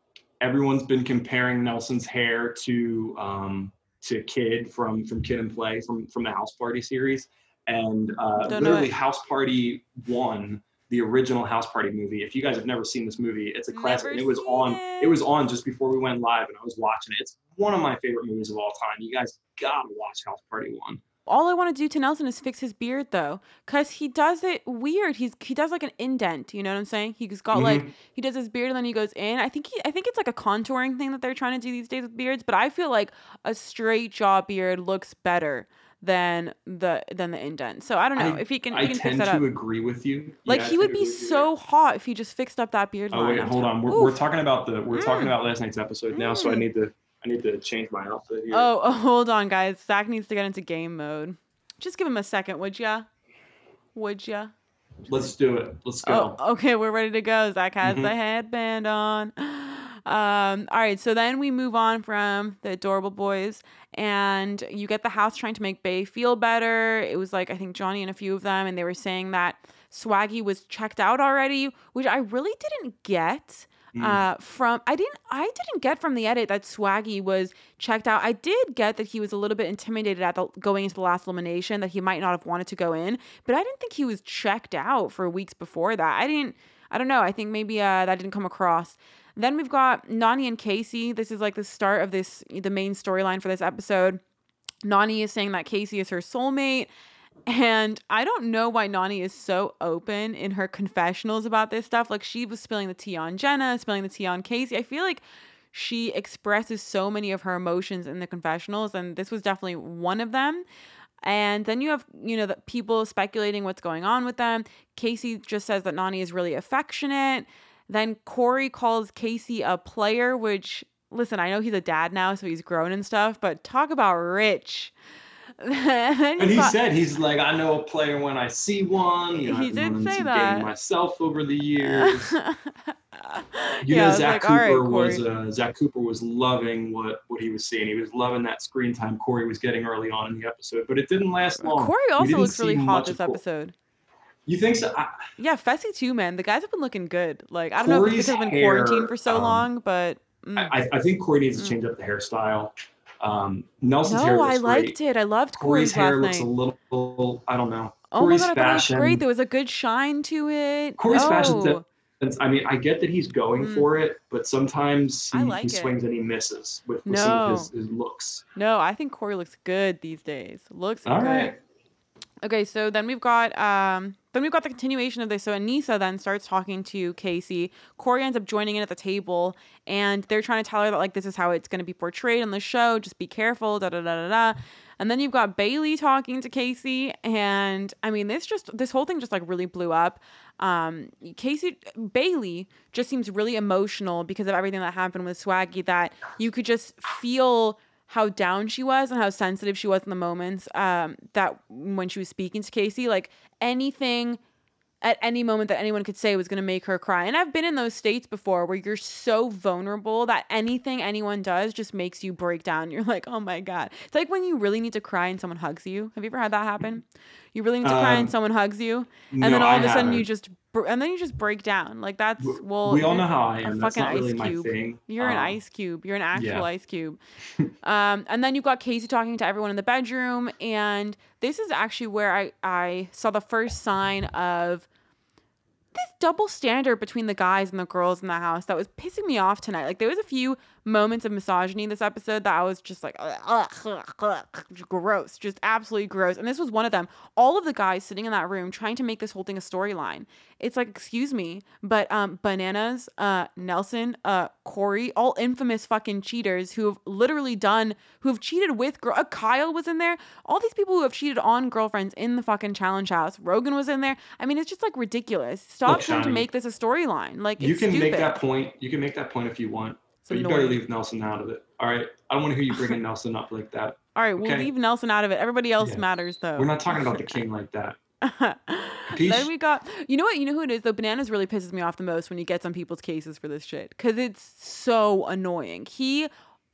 everyone's been comparing Nelson's hair to um, to Kid from from Kid and Play from from the House Party series, and uh, Don't literally. House Party One, the original House Party movie. If you guys have never seen this movie, it's a classic, Never and it was on. it. It was on just before we went live, and I was watching it. It's one of my favorite movies of all time. You guys gotta watch House Party One. All I want to do to Nelson is fix his beard though, cause he does it weird. He's he does like an indent. You know what I'm saying? He's got like Mhm. he does his beard and then he goes in. I think he I think it's like a contouring thing that they're trying to do these days with beards. But I feel like a straight jaw beard looks better than the than the indent. So I don't know I- if he can I he can fix tend that to up. agree with you. Like Yeah, he would be so hot if he just fixed up that beard Oh wait, hold on. We're, we're talking about the we're talking Mm. about last night's episode now, so I Mm. need to I need to change my outfit here. Oh, oh, hold on, guys. Zach needs to get into game mode. Just give him a second, would ya? Would ya? Let's do it. Let's go. Oh, okay, we're ready to go. Zach has Mhm. the headband on. Um, all right, so then we move on from the adorable boys, and you get the house trying to make Bay feel better. It was like I think Johnny and a few of them, and they were saying that Swaggy was checked out already, which I really didn't get. Mm. Uh, from I didn't I didn't get from the edit that Swaggy was checked out. I did get that he was a little bit intimidated at the going into the last elimination that he might not have wanted to go in, but I didn't think he was checked out for weeks before that. I didn't I don't know. I think maybe uh, that didn't come across. Then we've got Nany and Kaycee. This is like the start of this the main storyline for this episode. Nany is saying that Kaycee is her soulmate. And I don't know why Nany is so open in her confessionals about this stuff. Like she was spilling the tea on Jenna, spilling the tea on Kaycee. I feel like she expresses so many of her emotions in the confessionals, and this was definitely one of them. And then you have, you know, the people speculating what's going on with them. Kaycee just says that Nany is really affectionate. Then Cory calls Kaycee a player, which listen, I know he's a dad now, so he's grown and stuff, but talk about rich. and he said he's like, I know a player when I see one. You know, He I've did say that. game myself over the years. You yeah, know, Zach like, all right, Cooper was uh, Zach Cooper was loving what what he was seeing. He was loving that screen time Cory was getting early on in the episode, but it didn't last long. Cory also looks really hot this episode. You think so? I, Yeah, Fessy too, man. The guys have been looking good. Like I don't know if it's Cory's because I've been quarantined for so um, long, but mm. I, I think Cory needs to Mm. change up the hairstyle. Um, Nelson's hair no, looks I liked it. I loved Cory's Cory's, hair looks night. a little, I don't know. oh Cory's my god, I it was fashion. great. There was a good shine to it. Cory's oh. It's- I mean, I get that he's going Mm. for it, but sometimes he, like he swings and he misses with, with some of his, his looks. No, I think Cory looks good these days. Looks All great. right. Okay, so then we've got um then we've got the continuation of this. So Anissa then starts talking to Kaycee. Cory ends up joining in at the table and they're trying to tell her that like this is how it's gonna be portrayed on the show. Just be careful, da da da da da. And then you've got Bayleigh talking to Kaycee, and I mean this just this whole thing just like really blew up. Um Kaycee Bayleigh just seems really emotional because of everything that happened with Swaggy that you could just feel how down she was and how sensitive she was in the moments um, that when she was speaking to Kaycee, like anything at any moment that anyone could say was going to make her cry. And I've been in those states before where you're so vulnerable that anything anyone does just makes you break down. You're like, oh my God. It's like when you really need to cry and someone hugs you. Have you ever had that happen? You really need to cry and Um, someone hugs you. And no, then all I of a sudden you haven't. just, br- and then you just break down. Like that's, well, we all you're know how I am. That's fucking not really ice my cube. thing. You're an Um, ice cube. You're an actual yeah. ice cube. um, and then you've got Kaycee talking to everyone in the bedroom, and this is actually where I I saw the first sign of this double standard between the guys and the girls in the house that was pissing me off tonight. Like there was a few moments of misogyny in this episode that I was just like, ugh, ugh, ugh, gross, just absolutely gross. And this was one of them. All of the guys sitting in that room trying to make this whole thing a storyline. It's like, excuse me, but um, bananas, uh, Nelson, uh, Cory, all infamous fucking cheaters who have literally done, who have cheated with girl. Uh, Kyle was in there. All these people who have cheated on girlfriends in the fucking challenge house. Rogan was in there. I mean, it's just like ridiculous. Stop Look, trying to make this a storyline. Like You can stupid. make that point. You can make that point if you want, but you better leave Nelson out of it. All right. I don't want to hear you bringing Nelson up like that. All right, we'll leave Nelson out of it. Everybody else Yeah. matters though. We're not talking about the king like that. then we got you know what you know who it is though bananas really pisses me off the most when he gets on people's cases for this shit because it's so annoying he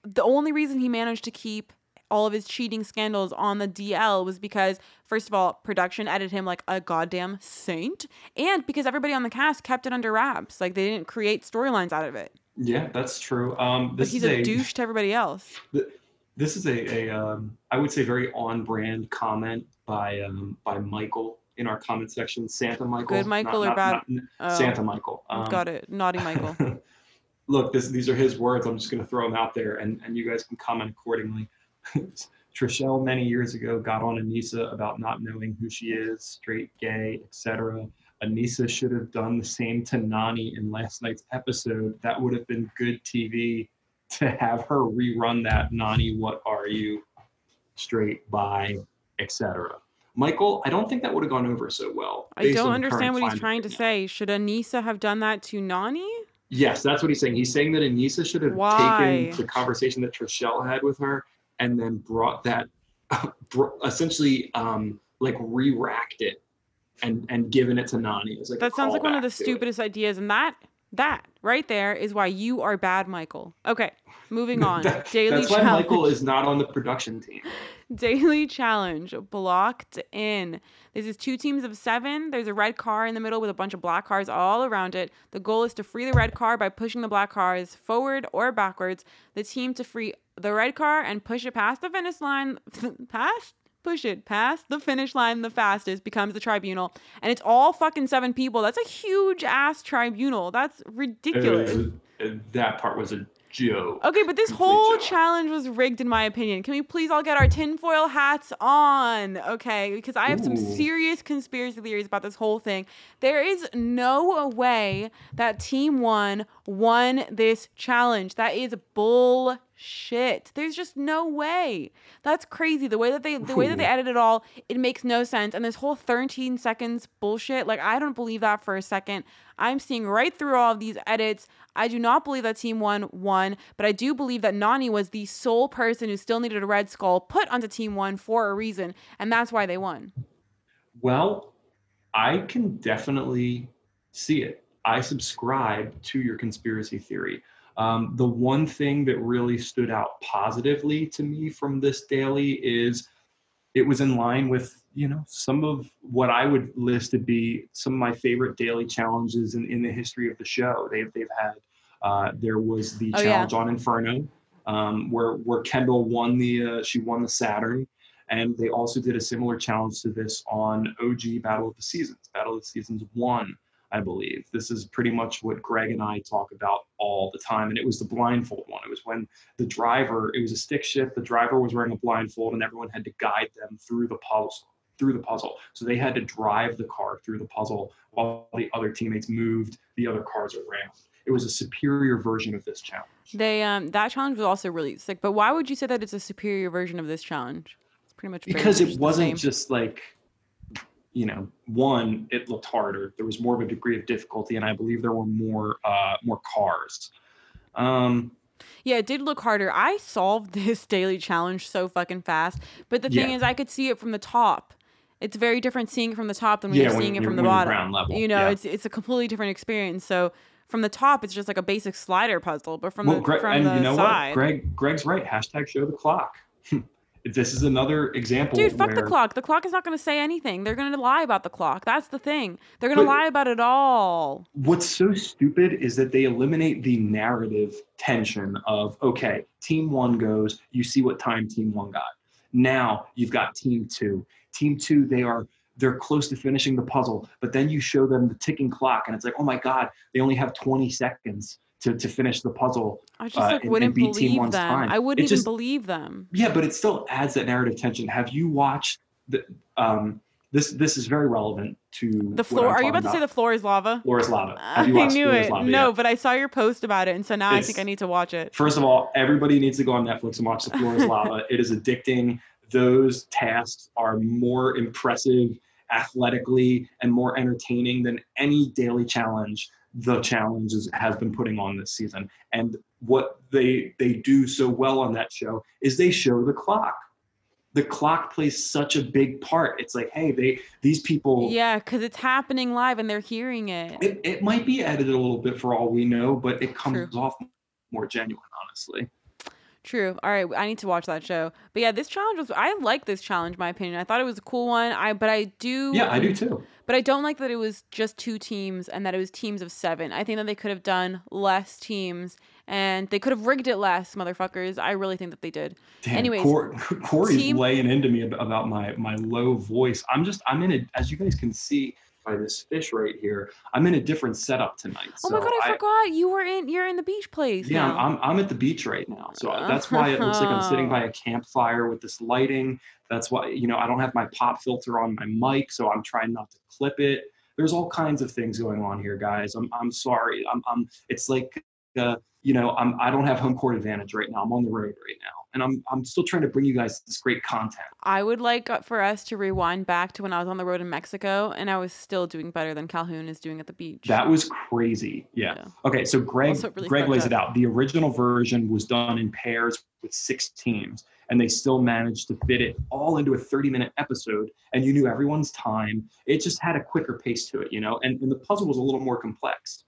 the only reason he managed to keep all of his cheating scandals on the DL was because first of all production edited him like a goddamn saint and because everybody on the cast kept it under wraps like they didn't create storylines out of it Yeah, that's true. Um, but he's is a a douche to everybody else this is a, a um, I would say very on brand comment by um, by Michael in our comment section. Santa Michael. Good Michael or bad- Oh, Santa Michael. Um, got it naughty Michael Look, this, these are his words. I'm just going to throw them out there, and, and you guys can comment accordingly. Trishelle many years ago got on Anissa about not knowing who she is, straight, gay, etc. Anissa should have done the same to Nany in last night's episode. That would have been good TV to have her rerun that Nany, what are you? Straight, by, etc. Michael, I don't think that would have gone over so well. I don't understand what he's trying to say should Anissa have done that to Nany Yes, that's what he's saying. He's saying that Anissa should have Why? taken the conversation that Trishelle had with her and then brought that, essentially, um, like re-racked it and and given it to Nany. Like That sounds like one of the to it. stupidest ideas, and that that right there is why you are bad, Michael. Okay, moving on. That- Daily that's why. Michael is not on the production team. Daily challenge blocked in. This is two teams of seven. There's a red car in the middle with a bunch of black cars all around it. The goal is to free the red car by pushing the black cars forward or backwards. The team to free the red car and push it past the finish line, past push it past the finish line the fastest becomes the tribunal. And it's all fucking seven people. That's a huge ass tribunal. That's ridiculous. Uh, uh, that part was a joke. Okay, but this Complete whole joke. challenge was rigged, in my opinion. Can we please all get our tinfoil hats on? Okay, because I have some serious conspiracy theories about this whole thing. There is no way that Team One won this challenge. That is shit. There's just no way. That's crazy. The way that they the way that they edit it all, it makes no sense. And this whole 13 seconds bullshit, like I don't believe that for a second. I'm seeing right through all of these edits. I do not believe that Team One won, but I do believe that Nany was the sole person who still needed a red skull put onto Team One for a reason, and that's why they won. Well, I can definitely see it. I subscribe to your conspiracy theory. Um, the one thing that really stood out positively to me from this daily is it was in line with you know some of what I would list to be some of my favorite daily challenges in, in the history of the show. They've they've had uh, there was the Oh, challenge yeah. on Inferno um, where where Kendall won the uh, she won the Saturn, and they also did a similar challenge to this on OG Battle of the Seasons. Battle of the Seasons one, I believe. This is pretty much what Greg and I talk about all the time, and it was the blindfold one. It was when the driver it was a stick shift. The driver was wearing a blindfold, and everyone had to guide them through the puzzle through the puzzle. So they had to drive the car through the puzzle while the other teammates moved the other cars around. It was a superior version of this challenge. They um that challenge was also really sick. But why would you say that it's a superior version of this challenge? It's pretty much because it wasn't just like you know one it looked harder there was more of a degree of difficulty and i believe there were more uh more cars um Yeah, it did look harder. I solved this daily challenge so fucking fast. But the thing Yeah. is, I could see it from the top. It's very different seeing it from the top than when Yeah, you're when seeing it you're- from the when bottom. ground level, You know, yeah. it's it's a completely different experience. So from the top, it's just like a basic slider puzzle. But from well the greg from and the you know side, what greg greg's right hashtag show the clock this is another example dude, fuck the clock. The clock is not going to say anything. They're going to lie about the clock. That's the thing. They're going to lie about it all. what's so stupid is that they eliminate the narrative tension of okay team one goes you see what time team one got now you've got team two team two they are they're close to finishing the puzzle but then you show them the ticking clock and it's like oh my god they only have 20 seconds to, to finish the puzzle I just uh, like and- and wouldn't beat Team believe One's them. time. I wouldn't It even just- believe them. yeah but it still adds that narrative tension have you watched the um this this is very relevant to The floor. Are you talking about to say the floor is lava? floor is lava I have you watched knew Floor is it. Lava No, but I saw your post about it, and so now I think I need to watch it. First of all, everybody needs to go on Netflix and watch The Floor is Lava. it is addicting. Those tasks are more impressive athletically and more entertaining than any daily challenge the challenges has been putting on this season. And what they they do so well on that show is they show the clock. The clock plays such a big part. It's like, hey, they these people Yeah, because it's happening live and they're hearing it. it, it might be edited a little bit for all we know, but it comes True. off more genuine, honestly. True. All right, I need to watch that show. But yeah, this challenge was. I like this challenge. in My opinion. I thought it was a cool one. I but I do. Yeah, I do too. But I don't like that it was just two teams and that it was teams of seven. I think that they could have done less teams and they could have rigged it less, motherfuckers. I really think that they did. Damn, Anyways, Cor- Corey's team- laying into me about my my low voice. I'm just I'm in a as you guys can see by this fish right here. I'm in a different setup tonight. oh my god, I, forgot you were in. You're in the beach place. Yeah, now. I'm I'm at the beach right now, so that's why it looks like I'm sitting by a campfire with this lighting. That's why you know I don't have my pop filter on my mic, so I'm trying not to clip it. There's all kinds of things going on here, guys. I'm I'm sorry. I'm I'm. It's like uh, you know I'm I don't have home court advantage right now. I'm on the road right now, and I'm I'm still trying to bring you guys this great content. I would like uh, for us to rewind back to when I was on the road in Mexico and I was still doing better than Calhoun is doing at the beach. That was crazy. Yeah. Yeah. Okay, so Greg really Greg lays up. it out. The original version was done in pairs with six teams, and they still managed to fit it all into a 30-minute episode. And you knew everyone's time. It just had a quicker pace to it, you know. And, and the puzzle was a little more complex.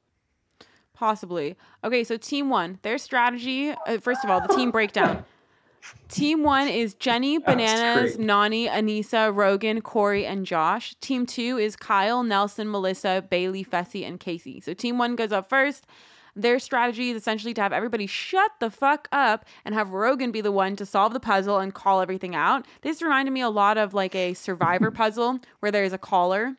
Possibly. Okay, so team one, their strategy. Uh, first of all, the team breakdown. Team one is Jenny, Bananas. Nany, Anissa, Rogan, Cory, and Josh. Team two is Kyle, Nelson, Melissa, Bayleigh, Fessy, and Kaycee. So team one goes up first. Their strategy is essentially to have everybody shut the fuck up and have Rogan be the one to solve the puzzle and call everything out. This reminded me a lot of like a survivor puzzle where there's a caller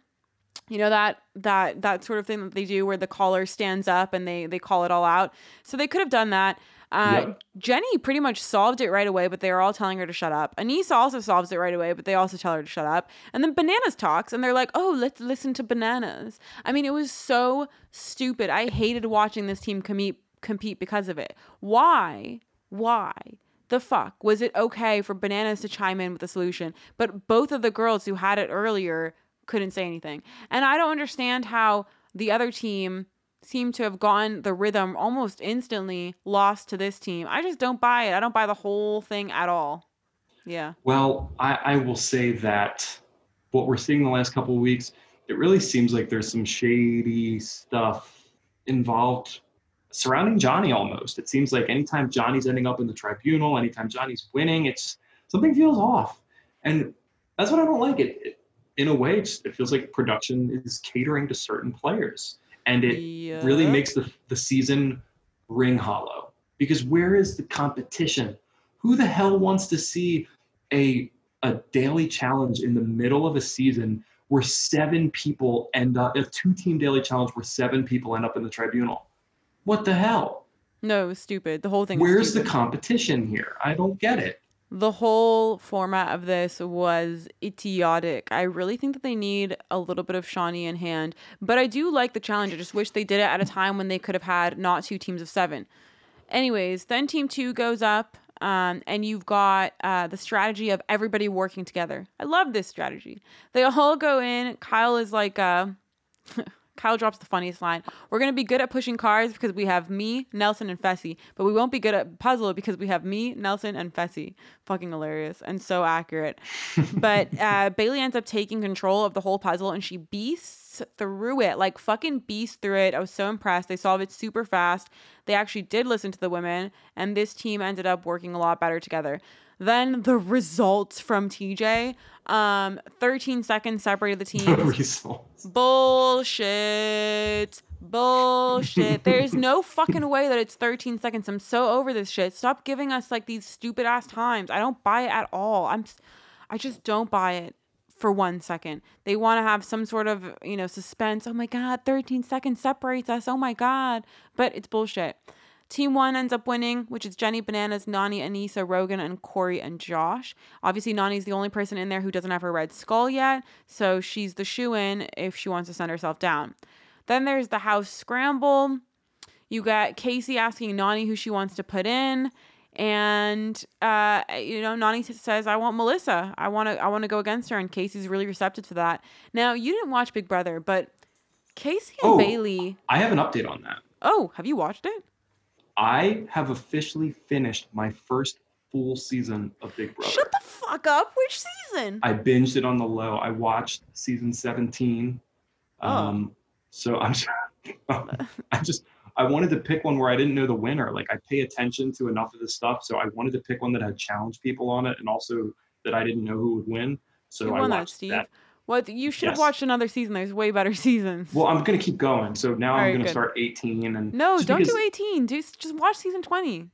you know that that that sort of thing that they do where the caller stands up and they they call it all out so they could have done that uh, Yep. jenny pretty much solved it right away but they were all telling her to shut up anissa also solves it right away but they also tell her to shut up and then bananas talks and they're like oh let's listen to bananas i mean it was so stupid i hated watching this team compete compete because of it why Why? The fuck? Was it okay for Bananas to chime in with a solution, but both of the girls who had it earlier couldn't say anything? And I don't understand how the other team seemed to have gotten the rhythm almost instantly lost to this team. I just don't buy it. I don't buy the whole thing at all. Yeah. Well, I, I will say that what we're seeing the last couple of weeks, it really seems like there's some shady stuff involved surrounding Johnny almost. It seems like anytime Johnny's ending up in the tribunal, anytime Johnny's winning, it's something feels off. And that's what I don't like. It, it in a way, it feels like production is catering to certain players. And it Yeah. really makes the, the season ring hollow. Because where is the competition? Who the hell wants to see a a daily challenge in the middle of a season where seven people end up a two team daily challenge where seven people end up in the tribunal? What the hell? No, it was stupid. The whole thing. was Where's the competition here? I don't get it. The whole format of this was idiotic. I really think that they need a little bit of Shawnee in hand, but I do like the challenge. I just wish they did it at a time when they could have had not two teams of seven. Anyways, then team two goes up, um, and you've got uh, the strategy of everybody working together. I love this strategy. They all go in. Kyle is like, uh, Kyle drops the funniest line. We're going to be good at pushing cars because we have me, Nelson, and Fessy, but we won't be good at puzzle because we have me, Nelson, and Fessy. Fucking hilarious and so accurate. but uh, Bayleigh ends up taking control of the whole puzzle and she beasts through it, like fucking beasts through it. I was so impressed. They solved it super fast. They actually did listen to the women, and this team ended up working a lot better together. Then the results from TJ, um, 13 seconds separated the teams. Results. Bullshit. Bullshit. There's no fucking way that it's 13 seconds. I'm so over this shit. Stop giving us like these stupid ass times. I don't buy it at all. I'm I just don't buy it for one second. They want to have some sort of, you know, suspense. Oh my god, 13 seconds separates us. Oh my god. But it's bullshit. Team one ends up winning, which is Jenny, Bananas, Nany, Anissa, Rogan, and Cory and Josh. Obviously, Nany's the only person in there who doesn't have her red skull yet, so she's the shoe in if she wants to send herself down. Then there's the house scramble. You got Kaycee asking Nany who she wants to put in, and uh, you know Nany says, "I want Melissa. I want to. I want to go against her." And Kaycee's really receptive to that. Now you didn't watch Big Brother, but Kaycee and Oh. Bayleigh. I have an update on that. Oh, have you watched it? I have officially finished my first full season of Big Brother. Shut the fuck up. Which season? I binged it on the low. I watched season 17. Oh. Um, so I'm just, I just I wanted to pick one where I didn't know the winner. Like I pay attention to enough of this stuff, so I wanted to pick one that had challenged people on it, and also that I didn't know who would win. So you I won that, watched Steve. that. What you should have Yes. watched another season. There's way better seasons. Well, I'm gonna keep going. So now I'm gonna good. start 18 and no, don't because- do 18. Do just watch season 20.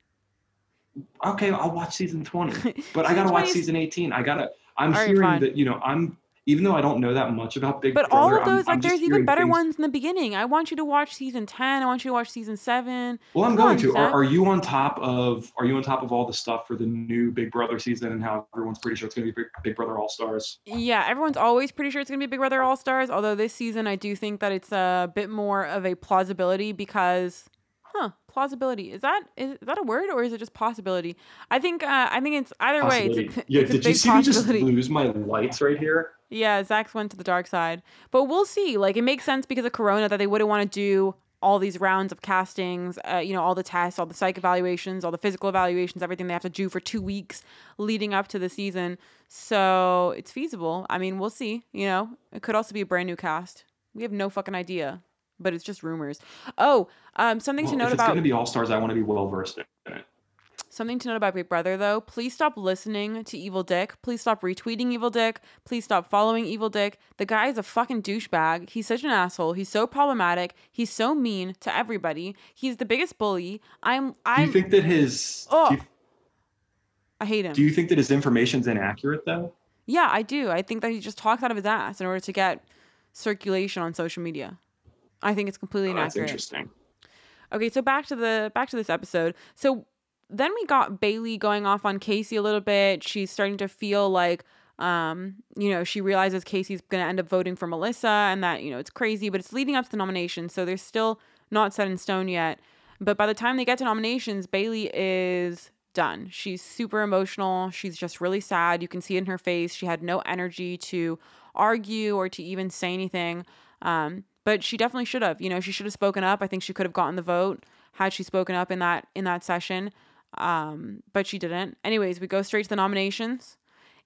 Okay, I'll watch season 20. But I gotta 20 watch season 18. I gotta. I'm Alright, hearing fine. that you know I'm even though I don't know that much about Big Brother But Brother. all of I'm- those, I'm like, there's even better things- ones in the beginning. I want you to watch season 10. I want you to watch season 7. Well, I'm Come going on, to. Are, are you on top of? Are you on top of all the stuff for the new Big Brother season and how everyone's pretty sure it's going to be Big, Big Brother All Stars? Yeah, everyone's always pretty sure it's going to be Big Brother All Stars. Although this season, I do think that it's a bit more of a plausibility because, huh, plausibility is that is, is that a word or is it just possibility? I think uh, I think it's either way. It's a, yeah, it's did you see me just lose my lights right here? Yeah, Zach's went to the dark side. But we'll see. Like, it makes sense because of Corona that they wouldn't want to do all these rounds of castings, uh, you know, all the tests, all the psych evaluations, all the physical evaluations, everything they have to do for two weeks leading up to the season. So it's feasible. I mean, we'll see. You know, it could also be a brand new cast. We have no fucking idea, but it's just rumors. Oh, um, something Well, to note if it's about going to be All Stars, I want to be well versed in it. Something to note about Big Brother though, please stop listening to Evil Dick. Please stop retweeting Evil Dick. Please stop following Evil Dick. The guy is a fucking douchebag. He's such an asshole. He's so problematic. He's so mean to everybody. He's the biggest bully. I'm I'm you think that his? Oh. You, I hate him. do you think that his information's inaccurate though? yeah, I do. I think that he just talks out of his ass in order to get circulation on social media. I think it's completely Oh, that's inaccurate. interesting. Okay, so back to the back to this episode. So then we got Bayleigh going off on Kaycee a little bit. She's starting to feel like um, you know, she realizes Kaycee's going to end up voting for Melissa and that, you know, it's crazy, but it's leading up to the nomination, so they're still not set in stone yet. But by the time they get to nominations, Bayleigh is done. She's super emotional. She's just really sad. You can see it in her face. She had no energy to argue or to even say anything. Um, but she definitely should have. You know, she should have spoken up. I think she could have gotten the vote had she spoken up in that in that session. Um, but she didn't. Anyways, we go straight to the nominations.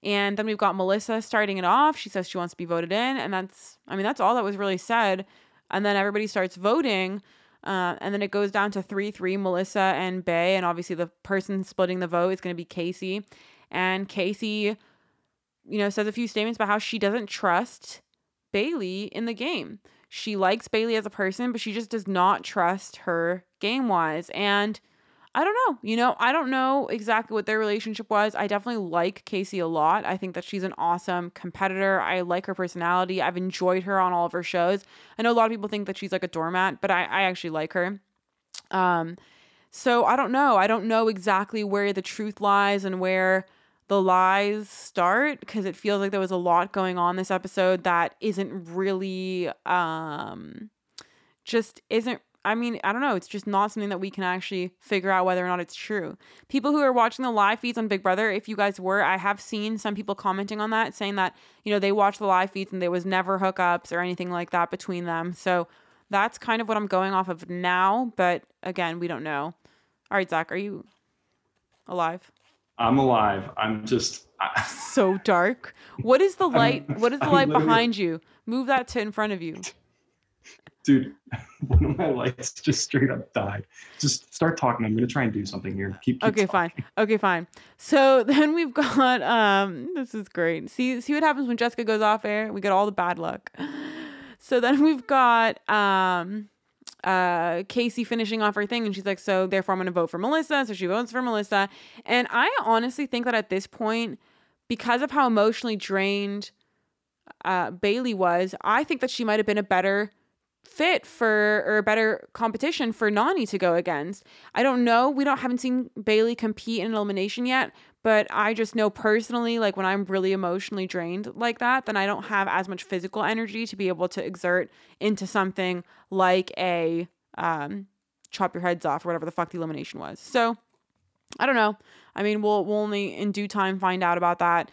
And then we've got Melissa starting it off. She says she wants to be voted in, and that's I mean, that's all that was really said. And then everybody starts voting. Uh, and then it goes down to 3 3, Melissa and Bay. And obviously, the person splitting the vote is going to be Kaycee. And Kaycee, you know, says a few statements about how she doesn't trust Bayleigh in the game. She likes Bayleigh as a person, but she just does not trust her game wise. And I don't know. You know, I don't know exactly what their relationship was. I definitely like Kaycee a lot. I think that she's an awesome competitor. I like her personality. I've enjoyed her on all of her shows. I know a lot of people think that she's like a doormat, but I, I actually like her. Um, so I don't know. I don't know exactly where the truth lies and where the lies start because it feels like there was a lot going on this episode that isn't really um just isn't I mean, I don't know. It's just not something that we can actually figure out whether or not it's true. People who are watching the live feeds on Big Brother, if you guys were, I have seen some people commenting on that, saying that, you know, they watch the live feeds and there was never hookups or anything like that between them. So that's kind of what I'm going off of now. But again, we don't know. All right, Zach, are you alive? I'm alive. I'm just I, so dark. What is the light? I'm, what is the light behind you? Move that to in front of you dude, one of my lights just straight up died. Just start talking. I'm gonna try and do something here. Keep, keep okay, talking. fine. Okay, fine. So then we've got um. This is great. See, see what happens when Jessica goes off air. We get all the bad luck. So then we've got um uh Kaycee finishing off her thing and she's like so therefore I'm going to vote for Melissa so she votes for Melissa and I honestly think that at this point because of how emotionally drained uh Bayleigh was I think that she might have been a better fit for or better competition for Nany to go against. I don't know. We don't haven't seen Bayleigh compete in elimination yet, but I just know personally like when I'm really emotionally drained like that, then I don't have as much physical energy to be able to exert into something like a um chop your heads off or whatever the fuck the elimination was. So, I don't know. I mean, we'll we'll only in due time find out about that.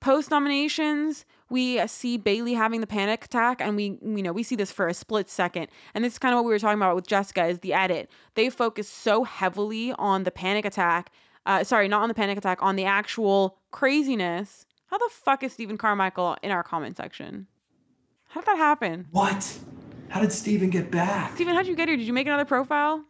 Post nominations, we see Bayleigh having the panic attack, and we you know we see this for a split second. And this is kind of what we were talking about with Jessica is the edit. They focus so heavily on the panic attack. Uh, sorry, not on the panic attack, on the actual craziness. How the fuck is Stephen Carmichael in our comment section? How did that happen? What? How did Stephen get back? Stephen, how'd you get here? Did you make another profile?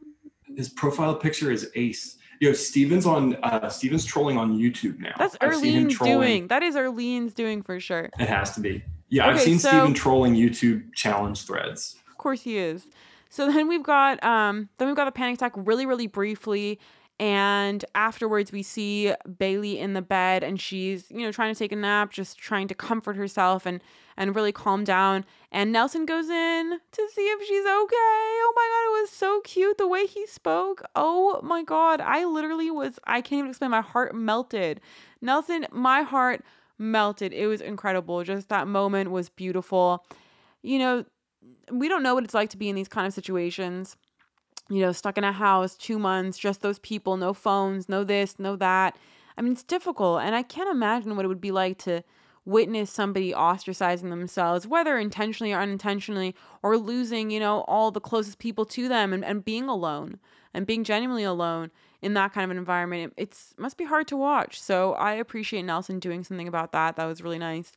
His profile picture is ace. Yo, Steven's on uh Steven's trolling on YouTube now. That's Erlene's doing. That is Erlene's doing for sure. It has to be. Yeah, okay, I've seen so, Steven trolling YouTube challenge threads. Of course he is. So then we've got um then we've got the panic attack really, really briefly. And afterwards, we see Bayleigh in the bed and she's, you know, trying to take a nap, just trying to comfort herself and, and really calm down. And Nelson goes in to see if she's okay. Oh my God, it was so cute the way he spoke. Oh my God, I literally was, I can't even explain, my heart melted. Nelson, my heart melted. It was incredible. Just that moment was beautiful. You know, we don't know what it's like to be in these kind of situations you know, stuck in a house two months, just those people, no phones, no this, no that. I mean, it's difficult. And I can't imagine what it would be like to witness somebody ostracizing themselves, whether intentionally or unintentionally, or losing, you know, all the closest people to them and, and being alone and being genuinely alone in that kind of an environment. It it's, must be hard to watch. So I appreciate Nelson doing something about that. That was really nice.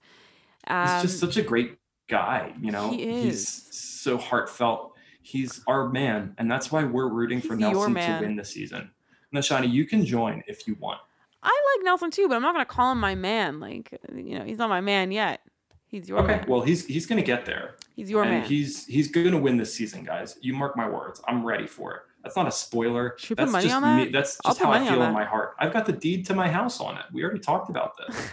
Um, He's just um, such a great guy, you know? He He's so heartfelt he's our man, and that's why we're rooting he's for Nelson to win the season. Now, Shanni, you can join if you want. I like Nelson too, but I'm not gonna call him my man. Like, you know, he's not my man yet. He's your okay. Man. Well, he's he's gonna get there. He's your and man. He's he's gonna win this season, guys. You mark my words. I'm ready for it. That's not a spoiler. Should that's put money just on that? Me. That's just how I feel in my heart. I've got the deed to my house on it. We already talked about this.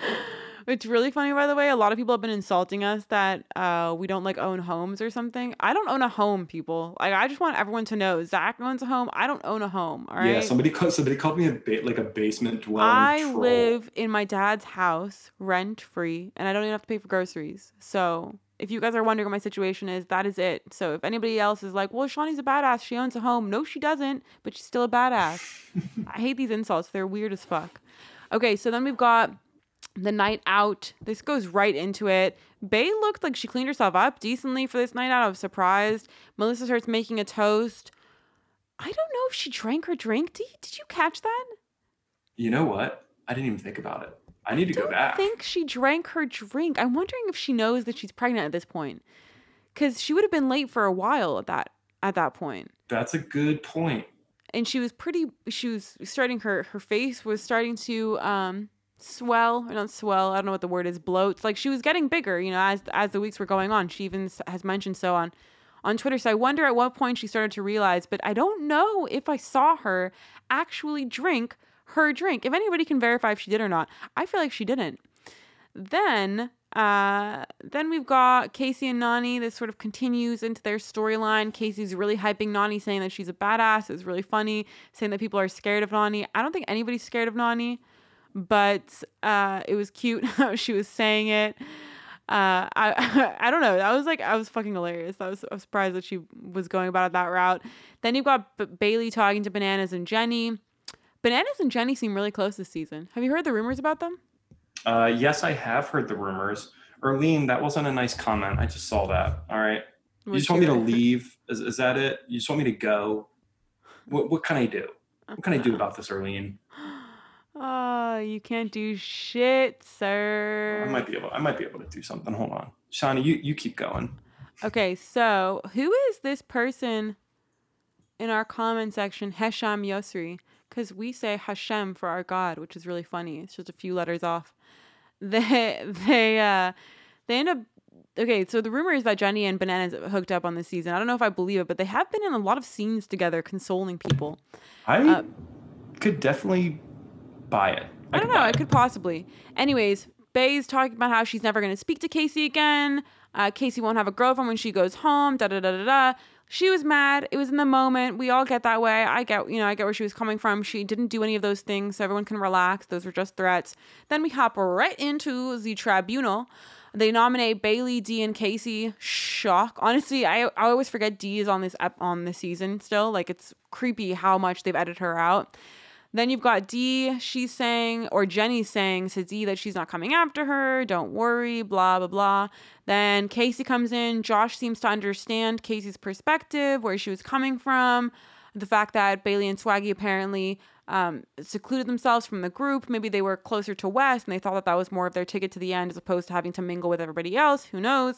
It's really funny, by the way. A lot of people have been insulting us that uh, we don't like own homes or something. I don't own a home, people. Like I just want everyone to know Zach owns a home. I don't own a home. All right. Yeah. Somebody called somebody called me a ba- like a basement dwelling. I troll. live in my dad's house rent free, and I don't even have to pay for groceries. So if you guys are wondering what my situation is, that is it. So if anybody else is like, well, Shanni's a badass, she owns a home. No, she doesn't, but she's still a badass. I hate these insults. They're weird as fuck. Okay, so then we've got the night out. This goes right into it. Bay looked like she cleaned herself up decently for this night out. I was surprised. Melissa starts making a toast. I don't know if she drank her drink. Did, did you catch that? You know what? I didn't even think about it. I need to go back. I think she drank her drink. I'm wondering if she knows that she's pregnant at this point. Cuz she would have been late for a while at that at that point. That's a good point. And she was pretty she was starting her her face was starting to um swell or not swell, I don't know what the word is, bloat. Like she was getting bigger, you know, as as the weeks were going on. She even has mentioned so on on Twitter. So I wonder at what point she started to realize, but I don't know if I saw her actually drink her drink. If anybody can verify if she did or not, I feel like she didn't. Then, uh, then we've got Kaycee and Nany. This sort of continues into their storyline. Kaycee's really hyping Nany, saying that she's a badass. It's really funny, saying that people are scared of Nany. I don't think anybody's scared of Nany, but uh, it was cute how she was saying it. Uh, I I don't know. I was like I was fucking hilarious. I was, I was surprised that she was going about it that route. Then you've got B- Bayleigh talking to Bananas and Jenny. Bananas and Jenny seem really close this season. Have you heard the rumors about them? Uh, yes, I have heard the rumors. Erlene, that wasn't a nice comment. I just saw that. All right. You What's just want me to leave? Is, is that it? You just want me to go? What, what can I do? What can I do about this, Erlene? Oh, you can't do shit, sir. I might be able. I might be able to do something. Hold on, Shanni. You you keep going. Okay, so who is this person in our comment section? Hesham Yosri. Because we say Hashem for our God, which is really funny. It's just a few letters off. They they uh they end up okay, so the rumor is that Jenny and Bananas hooked up on this season. I don't know if I believe it, but they have been in a lot of scenes together consoling people. I Uh, could definitely buy it. I, don't know. I could possibly. Anyways, Bay's talking about how she's never going to speak to Kaycee again. Uh, Kaycee won't have a girlfriend when she goes home. Da da da da da. She was mad. It was in the moment. We all get that way. I get, you know, I get where she was coming from. She didn't do any of those things, so everyone can relax. Those were just threats. Then we hop right into the tribunal. They nominate Bayleigh, Dee, and Casey. Shock. Honestly, I, I always forget Dee is on this ep- on this season still. Like it's creepy how much they've edited her out. Then you've got Dee, she's saying, or Jenny saying to Dee that she's not coming after her, don't worry, blah, blah, blah. Then Kaycee comes in. Josh seems to understand Kaycee's perspective, where she was coming from, the fact that Bayleigh and Swaggy apparently um, secluded themselves from the group. Maybe they were closer to West and they thought that that was more of their ticket to the end as opposed to having to mingle with everybody else. Who knows?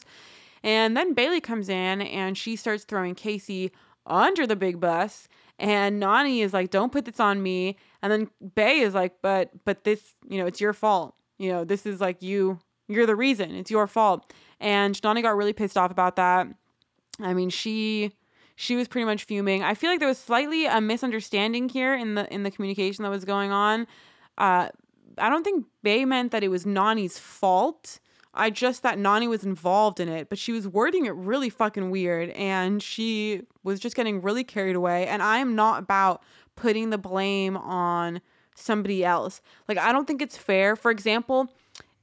And then Bayleigh comes in and she starts throwing Kaycee under the big bus. And Nany is like, "Don't put this on me." And then Bay is like, "But, but this, you know, it's your fault. You know, this is like you. You're the reason. It's your fault." And Nany got really pissed off about that. I mean, she she was pretty much fuming. I feel like there was slightly a misunderstanding here in the in the communication that was going on. Uh, I don't think Bay meant that it was Nany's fault. I just that Nany was involved in it, but she was wording it really fucking weird and she was just getting really carried away. And I am not about putting the blame on somebody else. Like, I don't think it's fair. For example,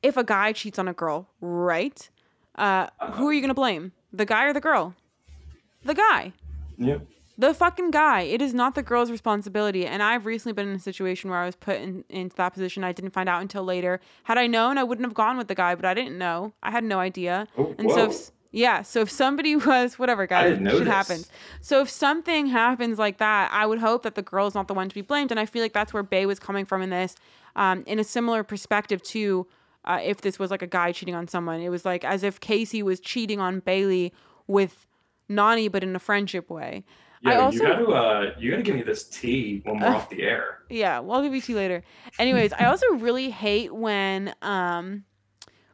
if a guy cheats on a girl, right? Uh, who are you going to blame? The guy or the girl? The guy Yep. The fucking guy. It is not the girl's responsibility. And I've recently been in a situation where I was put in, into that position. I didn't find out until later. Had I known, I wouldn't have gone with the guy, but I didn't know. I had no idea. Oh, and so, if, yeah. So if somebody was whatever, guys, shit happens. So if something happens like that, I would hope that the girl's not the one to be blamed. And I feel like that's where Bay was coming from in this, um, in a similar perspective to uh, if this was like a guy cheating on someone. It was like as if Kaycee was cheating on Bayleigh with Nany, but in a friendship way. Yeah, I also you got to uh, you got to give me this tea when we're Uh, off the air. yeah, well, I'll give you two later. Anyways, I also really hate when um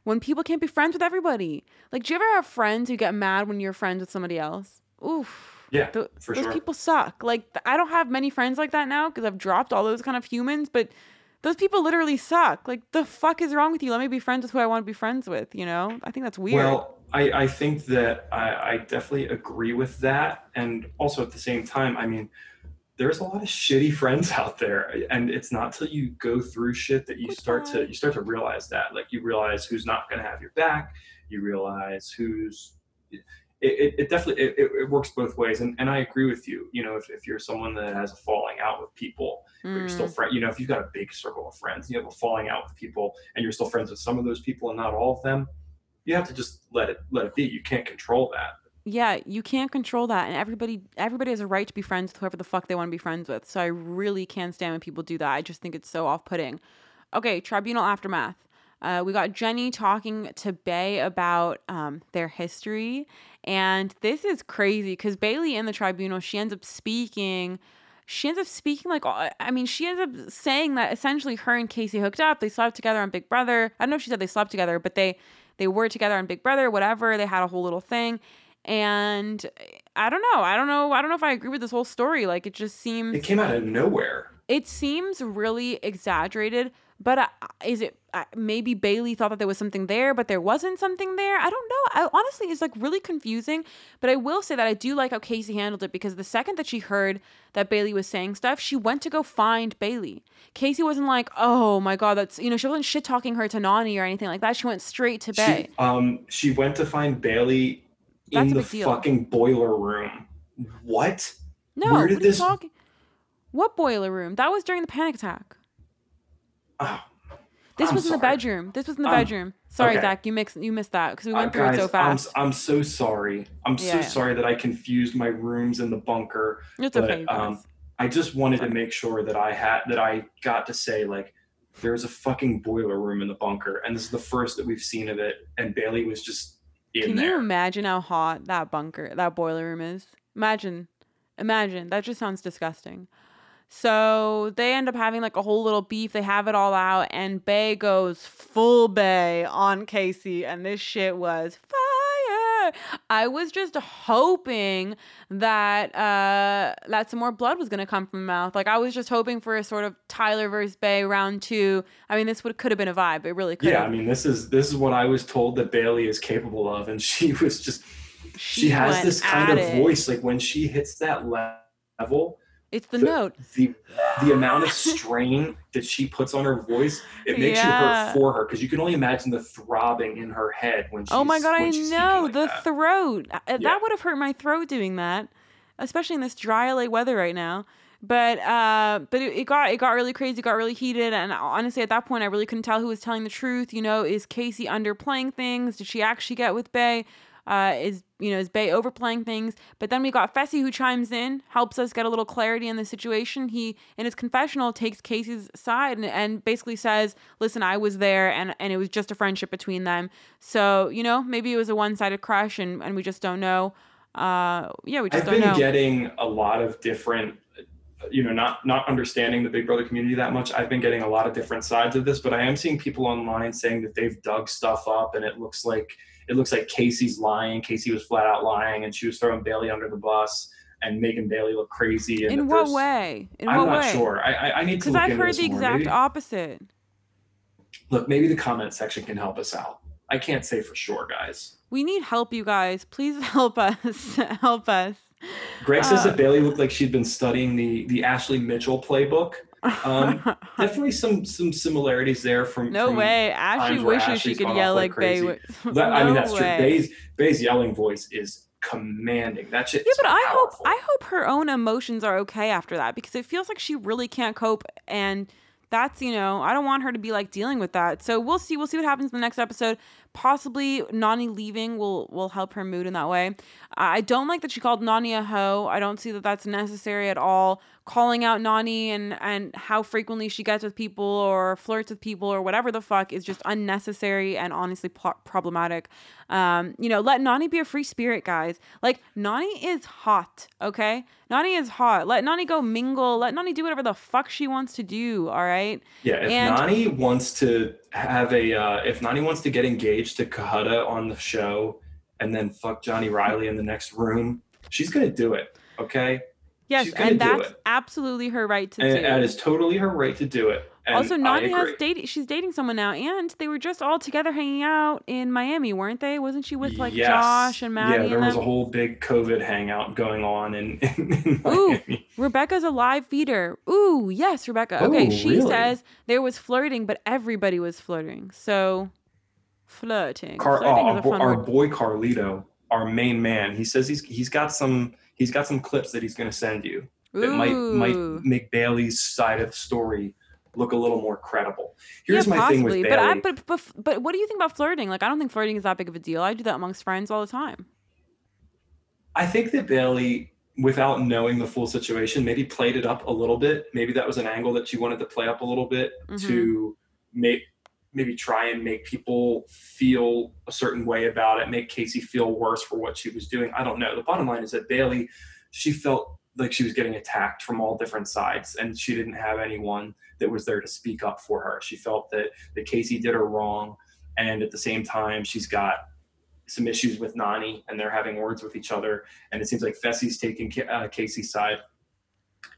when people can't be friends with everybody. Like, do you ever have friends who get mad when you're friends with somebody else? Oof. Yeah, Th- for those sure. people suck. Like, I don't have many friends like that now because I've dropped all those kind of humans, but those people literally suck. Like, the fuck is wrong with you? Let me be friends with who I want to be friends with, you know? I think that's weird. Well, I, I think that I, I definitely agree with that. And also at the same time, I mean, there's a lot of shitty friends out there. And it's not till you go through shit that you start to you start to realize that. Like you realize who's not gonna have your back, you realize who's it, it, definitely it, it, works both ways and, and i agree with you you know if, if you're someone that has a falling out with people mm. but you're still mm. friend you know if you've got a big circle of friends you have a falling out with people and you're still friends with some of those people and not all of them you have to just let it let it be you can't control that yeah you can't control that and everybody everybody has a right to be friends with whoever the fuck they want to be friends with so i really can't stand when people do that i just think it's so off-putting okay tribunal aftermath uh, we got Jenny talking to Bay about um, their history. And this is crazy because Bayleigh in the tribunal, she ends up speaking. She ends up speaking like, I mean, she ends up saying that essentially her and Kaycee hooked up. They slept together on Big Brother. I don't know if she said they slept together, but they they were together on Big Brother, whatever. They had a whole little thing. And I don't know. I don't know. I don't know if I agree with this whole story. Like it just seems It came out of nowhere. It seems really exaggerated, but is it maybe Bayleigh thought that there was something there, but there wasn't something there? I don't know. I, honestly, it's like really confusing. But I will say that I do like how Kaycee handled it because the second that she heard that Bayleigh was saying stuff, she went to go find Bayleigh. Kaycee wasn't like, oh my God, that's, you know, she wasn't shit talking her to Nany or anything like that. She went straight to Bay. She, um, she went to find Bayleigh in the fucking boiler room. What? No, Where did this... What boiler room? That was during the panic attack. Oh, this I'm was sorry. in the bedroom. This was in the um, bedroom. Sorry, okay. Zach, you mixed you missed that because we went uh, through guys, it so fast. I'm, I'm so sorry. I'm yeah, so yeah. sorry that I confused my rooms in the bunker. It's but, okay. Um, I just wanted to make sure that I had that I got to say like there's a fucking boiler room in the bunker, and this is the first that we've seen of it. And Bayleigh was just in Can there. you imagine how hot that bunker, that boiler room is? Imagine, imagine. That just sounds disgusting. So they end up having like a whole little beef. They have it all out, and Bay goes full Bay on Kaycee, and this shit was fire. I was just hoping that uh that some more blood was gonna come from the mouth. Like I was just hoping for a sort of Tyler versus Bay round two. I mean, this would could have been a vibe. It really could. Yeah, I mean, this is this is what I was told that Bayleigh is capable of, and she was just she, she has this kind of it. voice. Like when she hits that level it's the, the, note. The the amount of strain that she puts on her voice, it makes yeah. you hurt for her because you can only imagine the throbbing in her head when she's. Oh my god, I know like the that. throat. Uh, yeah. That would have hurt my throat doing that, especially in this dry LA weather right now. But uh, but it, it got it got really crazy, got really heated, and honestly, at that point, I really couldn't tell who was telling the truth. You know, is Kaycee underplaying things? Did she actually get with Bay? Uh, is you know is Bay overplaying things? But then we got Fessy who chimes in, helps us get a little clarity in the situation. He in his confessional takes Kaycee's side and, and basically says, "Listen, I was there, and and it was just a friendship between them. So you know maybe it was a one sided crush, and and we just don't know. Uh, yeah, we just I've don't know. I've been getting a lot of different you know not not understanding the big brother community that much i've been getting a lot of different sides of this but i am seeing people online saying that they've dug stuff up and it looks like it looks like Kaycee's lying. Kaycee was flat out lying, and she was throwing Bayleigh under the bus and making Bayleigh look crazy. In what first, way? In I'm what not way? sure. I, I, I need to because I've heard the more. exact maybe, opposite. Look, maybe the comment section can help us out. I can't say for sure, guys. We need help, you guys. Please help us. help us. Greg says uh, that Bayleigh looked like she'd been studying the the Ashley Mitchell playbook. Um, definitely some some similarities there from no from way. Ashley wishes she could yell like Bay. that, no I mean, that's way. true. Bay's Bay's yelling voice is commanding. That shit. Yeah, but powerful. I hope I hope her own emotions are okay after that because it feels like she really can't cope and that's you know i don't want her to be like dealing with that so we'll see we'll see what happens in the next episode possibly nany leaving will will help her mood in that way i don't like that she called Nany a hoe i don't see that that's necessary at all calling out Nany and and how frequently she gets with people or flirts with people or whatever the fuck is just unnecessary and honestly pro- problematic. Um, you know, let Nany be a free spirit, guys. Like Nany is hot, okay? Nany is hot. Let Nany go mingle. Let Nany do whatever the fuck she wants to do. All right. Yeah. If and, Nany wants to have a, uh, if Nany wants to get engaged to Cohutta on the show, and then fuck Johnny Reilly in the next room, she's gonna do it. Okay. Yes, and that's absolutely her right to and do. That is totally her right to do it. And also, Nany has dated. She's dating someone now, and they were just all together hanging out in Miami, weren't they? Wasn't she with like yes. Josh and Maddie? Yeah, there was them? a whole big COVID hangout going on in, in, in Ooh, Rebecca's a live feeder. Ooh, yes, Rebecca. Okay, Ooh, she really? says there was flirting, but everybody was flirting. So Flirting. Car- Flirting oh, our, bo- our boy Carlito, our main man. He says he's he's got some he's got some clips that he's going to send you that might Ooh. might make Bayleigh's side of the story look a little more credible. Here's yeah, my thing with possibly. Bayleigh. But I but, but but what do you think about flirting? Like I don't think flirting is that big of a deal. I do that amongst friends all the time. I think that Bayleigh, without knowing the full situation, maybe played it up a little bit. Maybe that was an angle that she wanted to play up a little bit Mm-hmm. to make maybe try and make people feel a certain way about it, make Kaycee feel worse for what she was doing. I don't know. The bottom line is that Bayleigh, she felt like she was getting attacked from all different sides and she didn't have anyone that was there to speak up for her. She felt that that Kaycee did her wrong and at the same time she's got some issues with Nany and they're having words with each other and it seems like Fessy's taking uh, Kaycee's side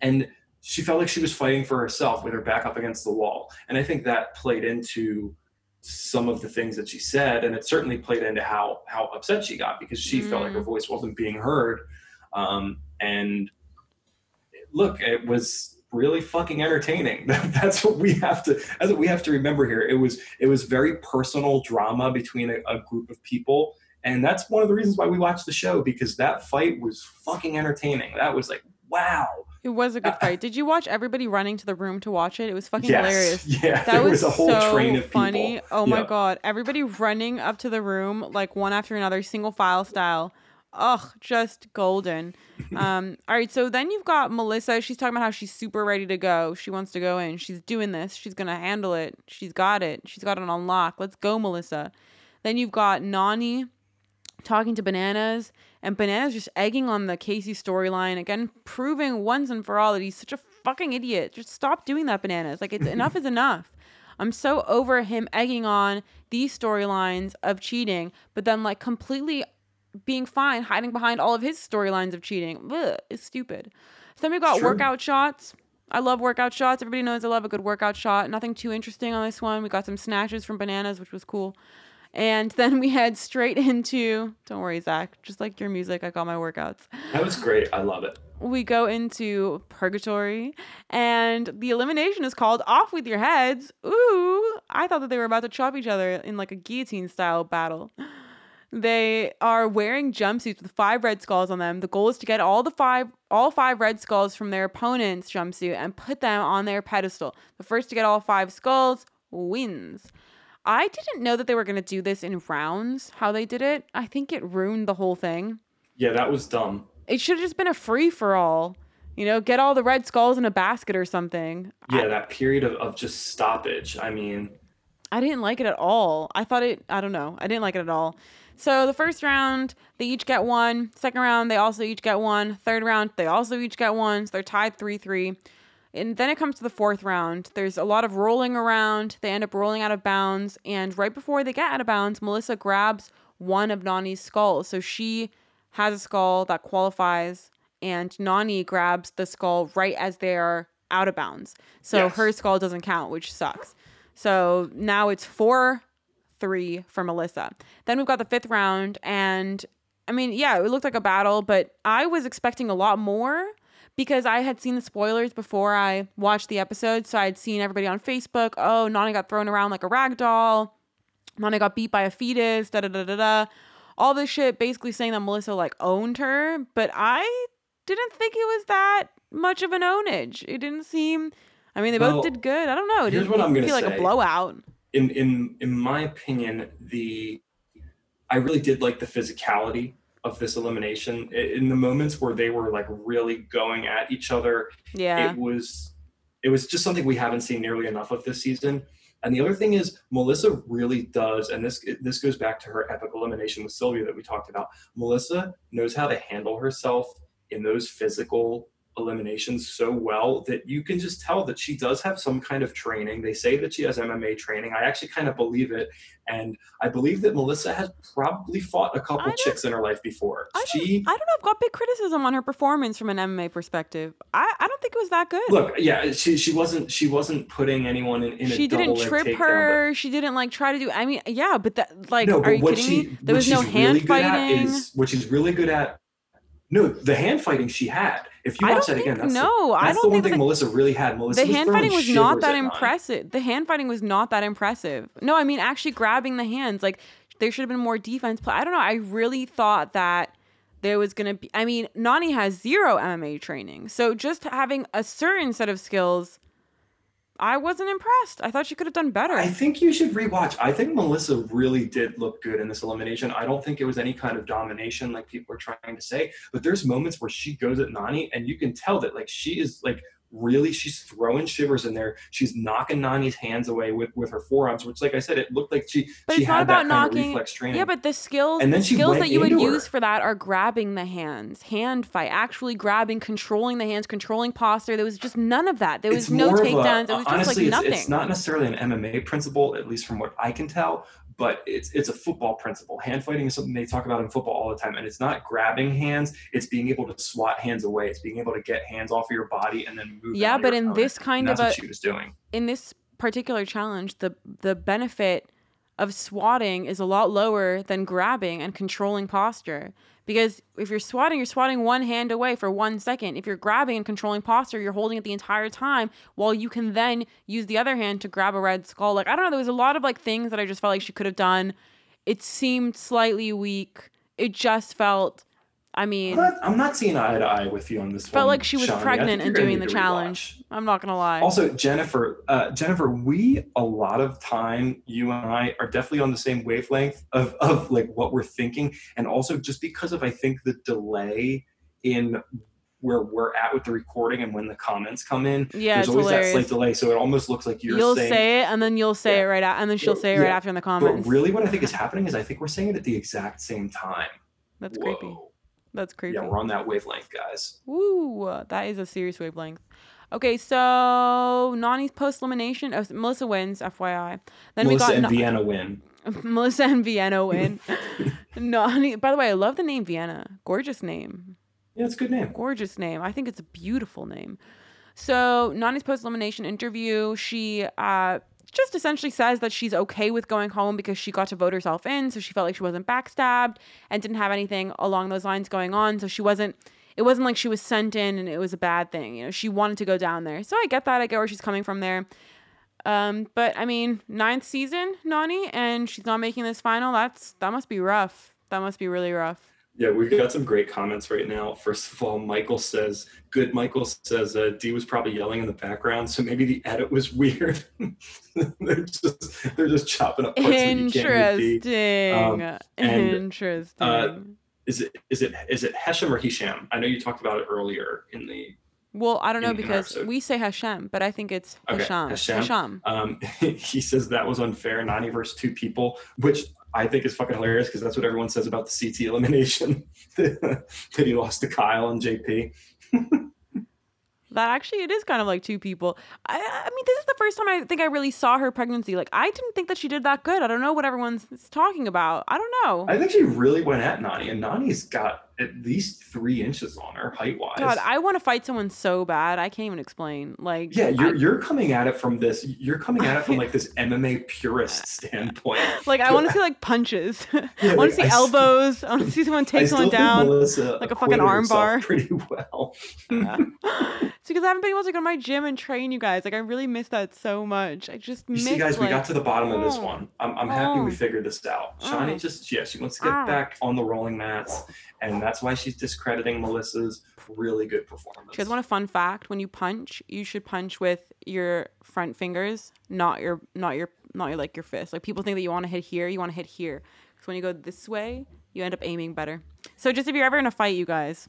and she felt like she was fighting for herself with her back up against the wall. And I think that played into some of the things that she said and it certainly played into how how upset she got because she felt like her Mm. voice wasn't being heard. Um, and look it was really fucking entertaining. That's what we have to that's what we have to remember here. It was it was very personal drama between a, a group of people. And that's one of the reasons why we watched the show because that fight was fucking entertaining. That was like wow It was a good fight. Did you watch everybody running to the room to watch it? It was fucking yes hilarious. yeah That was, was, a whole so train of funny. people Oh my Yeah. god! Everybody running up to the room like one after another, single file style. Ugh, just golden. Um, all right, so then you've got Melissa. She's talking about how she's super ready to go. She wants to go in. She's doing this. She's gonna handle it. She's got it. She's got it on lock. Let's go, Melissa. Then you've got Nany talking to Bananas, and Bananas just egging on the Kaycee storyline again, proving once and for all that he's such a fucking idiot. Just stop doing that, Bananas. Like it's enough is enough. I'm so over him egging on these storylines of cheating, but then like completely being fine, hiding behind all of his storylines of cheating. Ugh, it's stupid. So then we got true. workout shots. I love workout shots. Everybody knows I love a good workout shot. Nothing too interesting on this one. We got some snatches from bananas, which was cool. And then we head straight into don't worry, Zach. Just like your music, I got my workouts. that was great i love it We go into purgatory, and the elimination is called "Off with Your Heads." Ooh, I thought that they were about to chop each other in like a guillotine style battle. They are wearing jumpsuits with five red skulls on them. The goal is to get all the five all five red skulls from their opponent's jumpsuit and put them on their pedestal. The first to get all five skulls wins. I didn't know that they were going to do this in rounds, how they did it. I think it ruined the whole thing. yeah that was dumb It should have just been a free for all. You know, get all the red skulls in a basket or something. yeah that period of, of just stoppage i mean I didn't like it at all. I thought it, I don't know. I didn't like it at all. So the first round, they each get one. Second round, they also each get one. Third round, they also each get one. So they're tied 3 3. And then it comes to the fourth round. There's a lot of rolling around. They end up rolling out of bounds. And right before they get out of bounds, Melissa grabs one of Nany's skulls. So she has a skull that qualifies, and Nany grabs the skull right as they're out of bounds. So Yes. her skull doesn't count, which sucks. So now it's four three for Melissa. Then we've got the fifth round, and I mean, yeah, it looked like a battle, but I was expecting a lot more because I had seen the spoilers before I watched the episode. So I'd seen everybody on Facebook, oh, Nany got thrown around like a rag doll. Nany got beat by a fetus, da da da da da. All this shit basically saying that Melissa like owned her, but I didn't think it was that much of an ownage. It didn't seem. I mean, they Well, both did good. I don't know. It here's didn't, what I'm gonna feel like a blowout. in in in my opinion, the I really did like the physicality of this elimination in the moments where they were like really going at each other. Yeah. It was it was just something we haven't seen nearly enough of this season. And the other thing is, Melissa really does, and this this goes back to her epic elimination with Sylvia that we talked about. Melissa knows how to handle herself in those physical eliminations so well that you can just tell that she does have some kind of training. They say that she has MMA training. I actually kind of believe it, and I believe that Melissa has probably fought a couple chicks in her life before. I don't, She I don't know. I've got big criticism on her performance from an MMA perspective. I, I don't think it was that good. look, yeah, she she wasn't she wasn't putting anyone in, in a she didn't trip her. She didn't like try to do. I mean, yeah, but that like, no, are but you what kidding she me? There was no she's hand really good at fighting. is what she's really good at No, the hand fighting she had. If you I watch that again, think- that's no, the, I that's don't the one think thing that- Melissa really had. Melissa the hand fighting was not that impressive. The hand fighting was not that impressive. No, I mean actually grabbing the hands. Like there should have been more defense play. I don't know. I really thought that there was gonna be. I mean, Nany has zero MMA training, so just having a certain set of skills, I wasn't impressed. I thought she could have done better. I think you should rewatch. I think Melissa really did look good in this elimination. I don't think it was any kind of domination like people are trying to say, but there's moments where she goes at Nany and you can tell that like she is like really she's throwing shivers in there. She's knocking Nany's hands away with with her forearms, which like I said, it looked like she But she it's not about kind of knocking- reflex training. Yeah, but the skills, And then the skills that you would her. use for that are grabbing the hands, hand fight, actually grabbing, controlling the hands, controlling posture. There was just none of that. There was it's no of a- takedowns. it was just honestly, like nothing. It's, it's not necessarily an MMA principle, at least from what I can tell, but it's it's a football principle. Hand fighting is something they talk about in football all the time, and it's not grabbing hands; it's being able to swat hands away. It's being able to get hands off of your body and then move. yeah, but in opponent. this kind of a what she was doing. in this particular challenge, the the benefit of swatting is a lot lower than grabbing and controlling posture. Because if you're swatting, you're swatting one hand away for one second. If you're grabbing and controlling posture, you're holding it the entire time while you can then use the other hand to grab a red skull. Like, I don't know, there was a lot of like things that I just felt like she could have done. It seemed slightly weak. It just felt, I I'm mean, not, I'm not seeing eye to eye with you on this. felt one, like she was Shanni. I pregnant and doing the challenge. rewatch. I'm not gonna lie. Also, Jennifer, uh, Jennifer, we a lot of time, you and I are definitely on the same wavelength of of like what we're thinking, and also just because of I think the delay in where we're at with the recording and when the comments come in. yeah, there's always that slight delay, so it almost looks like you're You'll saying. say it and then you'll say Yeah. it right out, and then she'll Yeah, say it right yeah. after in the comments. but really, what I think is happening is I think we're saying it at the exact same time. That's Whoa. creepy. That's creepy. Yeah, we're on that wavelength, guys. Woo, that is a serious wavelength. Okay, so Nany's post elimination. Oh, Melissa wins, FYI. Then Melissa we and got Na- Vienna win. Melissa and Vienna win. Nany. By the way, I love the name Vienna. Gorgeous name. Yeah, it's a good name. Gorgeous name. I think it's a beautiful name. So Nany's post elimination interview, she uh, just essentially says that she's okay with going home because she got to vote herself in, so she felt like she wasn't backstabbed and didn't have anything along those lines going on. So she wasn't. It wasn't like she was sent in and it was a bad thing. You know, she wanted to go down there. So I get that. I get where she's coming from there. Um, but I mean, ninth season, Nany, and she's not making this final. That's that must be rough. That must be really rough. Yeah, we've got some great comments right now. First of all, Michael says, good Michael says, uh, Dee was probably yelling in the background, so maybe the edit was weird. they're, just, they're just chopping up parts that you can't D. Interesting. Um, and, Interesting. uh, Is it is it is it Hesham or Hisham? I know you talked about it earlier in the well, I don't know in- because we say Hashem, but I think it's Okay, Hashem. Hashem. Hashem. Um, he says that was unfair, Nany versus two people, which I think is fucking hilarious because that's what everyone says about the CT elimination that he lost to Kyle and JP. That actually, it is kind of like two people. I, I mean, this is the first time I think I really saw her pregnancy. Like, I didn't think that she did that good. I don't know what everyone's talking about. I don't know. I think she really went at Nany, and Nany's got at least three inches on her height wise. God, I want to fight someone so bad. I can't even explain. Like, yeah, you're I, you're coming at it from this. You're coming at it from like this MMA purist standpoint. like I want to see like punches. I Yeah, want like, to see I elbows. I want to see someone take still someone down. Melissa like a fucking acquitted arm bar. pretty well. it's because I haven't been able to go to my gym and train you guys. Like I really miss that so much. I just You miss. see, guys, like, we got to the bottom of this one. I'm, I'm happy we oh, figured this out. Shanni oh, just, yeah, she wants to get ah. back on the rolling mats, and that's why she's discrediting Melissa's really good performance. You guys want a fun fact? When you punch, you should punch with your front fingers, not your, not your, not your like your fist. Like people think that you want to hit here, you want to hit here. Because when you go this way, you end up aiming better. So just if you're ever in a fight, you guys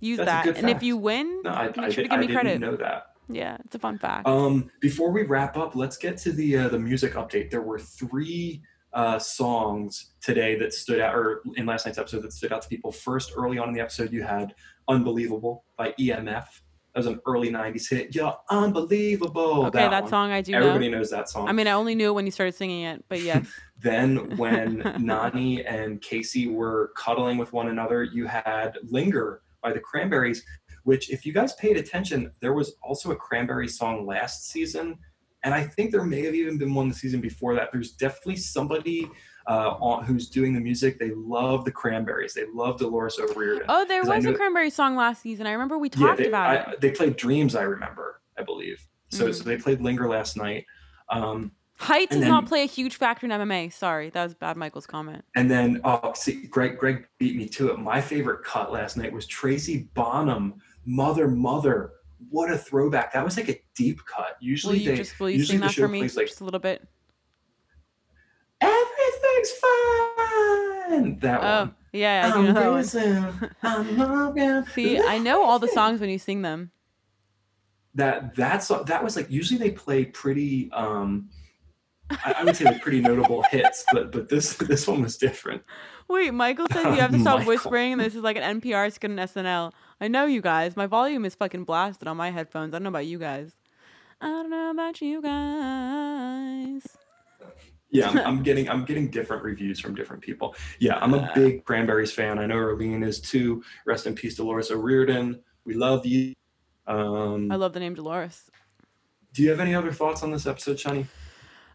use That's that, and if you win, no, I, make I, sure to give I me didn't credit. know that. Yeah, it's a fun fact. Um, before we wrap up, let's get to the uh, the music update. There were three uh, songs today that stood out, or in last night's episode that stood out to people. First, early on in the episode, you had "Unbelievable" by EMF. That was an early '90s hit. You're unbelievable. okay, that, one. song I do Everybody know. knows that song. I mean, I only knew it when you started singing it, but yes. Then, when Nany and Kaycee were cuddling with one another, you had Linger by the Cranberries, which, if you guys paid attention, there was also a Cranberry song last season. And I think there may have even been one the season before that. There's definitely somebody uh, on, who's doing the music. They love the Cranberries. They love Dolores O'Riordan. Oh, there was a cranberry song last season. I remember we yeah, talked they, about I, it. they played Dreams. I remember. I believe. So Mhm. so they played Linger last night. Um, Height does not play a huge factor in MMA. Sorry, that was bad Michael's comment. And then, oh, see, Greg, Greg beat me to it. My favorite cut last night was Tracy Bonham, Mother, Mother. What a throwback! That was like a deep cut. Will Usually, you they just will you usually sing that for me like just a little bit? everything's fine. That Oh, one. yeah, I do know one. See, I know all the songs when you sing them. that that's that was like usually they play pretty um I, I would say like pretty notable hits, but but this this one was different. Wait, Michael says you have to stop Michael. whispering. This is like an NPR skit and SNL. I know you guys. My volume is fucking blasted on my headphones. I don't know about you guys. I don't know about you guys. Yeah, I'm, I'm getting I'm getting different reviews from different people. Yeah, I'm a big Cranberries fan. I know Arlene is too. Rest in peace, Dolores O'Riordan. We love you. Um, I love the name Dolores. do you have any other thoughts on this episode, Shanni?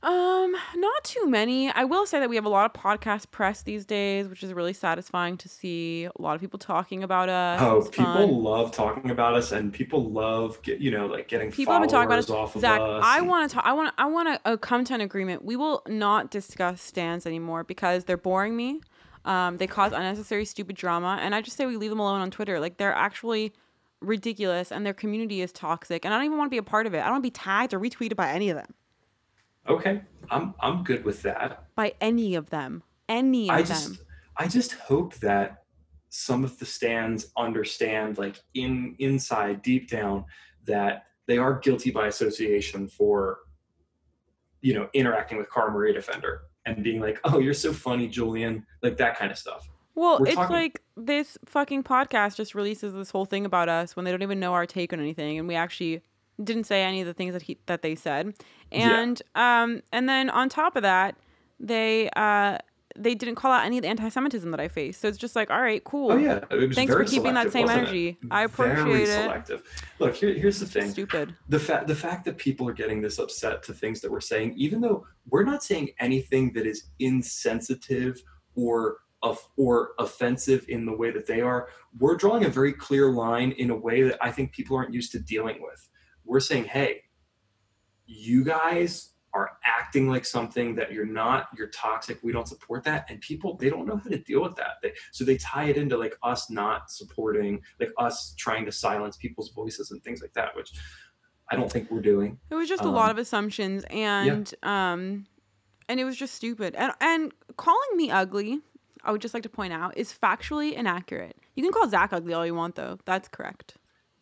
Um, not too many. I will say that we have a lot of podcast press these days, which is really satisfying to see. A lot of people talking about us. Oh, people fun. love talking about us, and people love get you know like getting people have been talking about it. off of Zach, us. I want to talk. I want. I want to uh, come to an agreement. We will not discuss stands anymore because they're boring me. Um, they cause unnecessary stupid drama, and I just say we leave them alone on Twitter. Like they're actually ridiculous, and their community is toxic, and I don't even want to be a part of it. I don't want to be tagged or retweeted by any of them. Okay, I'm I'm good with that. By any of them. Any of I them. just I just hope that some of the stands understand like in inside deep down that they are guilty by association for you know interacting with Car Maria Defender and being like, "Oh, you're so funny, Julian," like that kind of stuff. Well, We're it's talking- like this fucking podcast just releases this whole thing about us when they don't even know our take on anything, and we actually didn't say any of the things that he that they said, Yeah. and um, and then on top of that, they uh they didn't call out any of the anti-Semitism that I faced. So it's just like, all right, cool. Oh yeah, Thanks for keeping that same wasn't it? energy. I Very appreciate it. selective. Look, here, here's the thing. Stupid. the fact the fact that people are getting this upset to things that we're saying, even though we're not saying anything that is insensitive or of or offensive in the way that they are, we're drawing a very clear line in a way that I think people aren't used to dealing with. We're saying, hey, you guys are acting like something that you're not you're toxic we don't support that and people they don't know how to deal with that they, so they tie it into like us not supporting like us trying to silence people's voices and things like that which i don't think we're doing It was just a lot Um, of assumptions and um and it was just stupid. And and calling me ugly, I would just like to point out, is factually inaccurate. You can call Zach ugly all you want though. That's correct.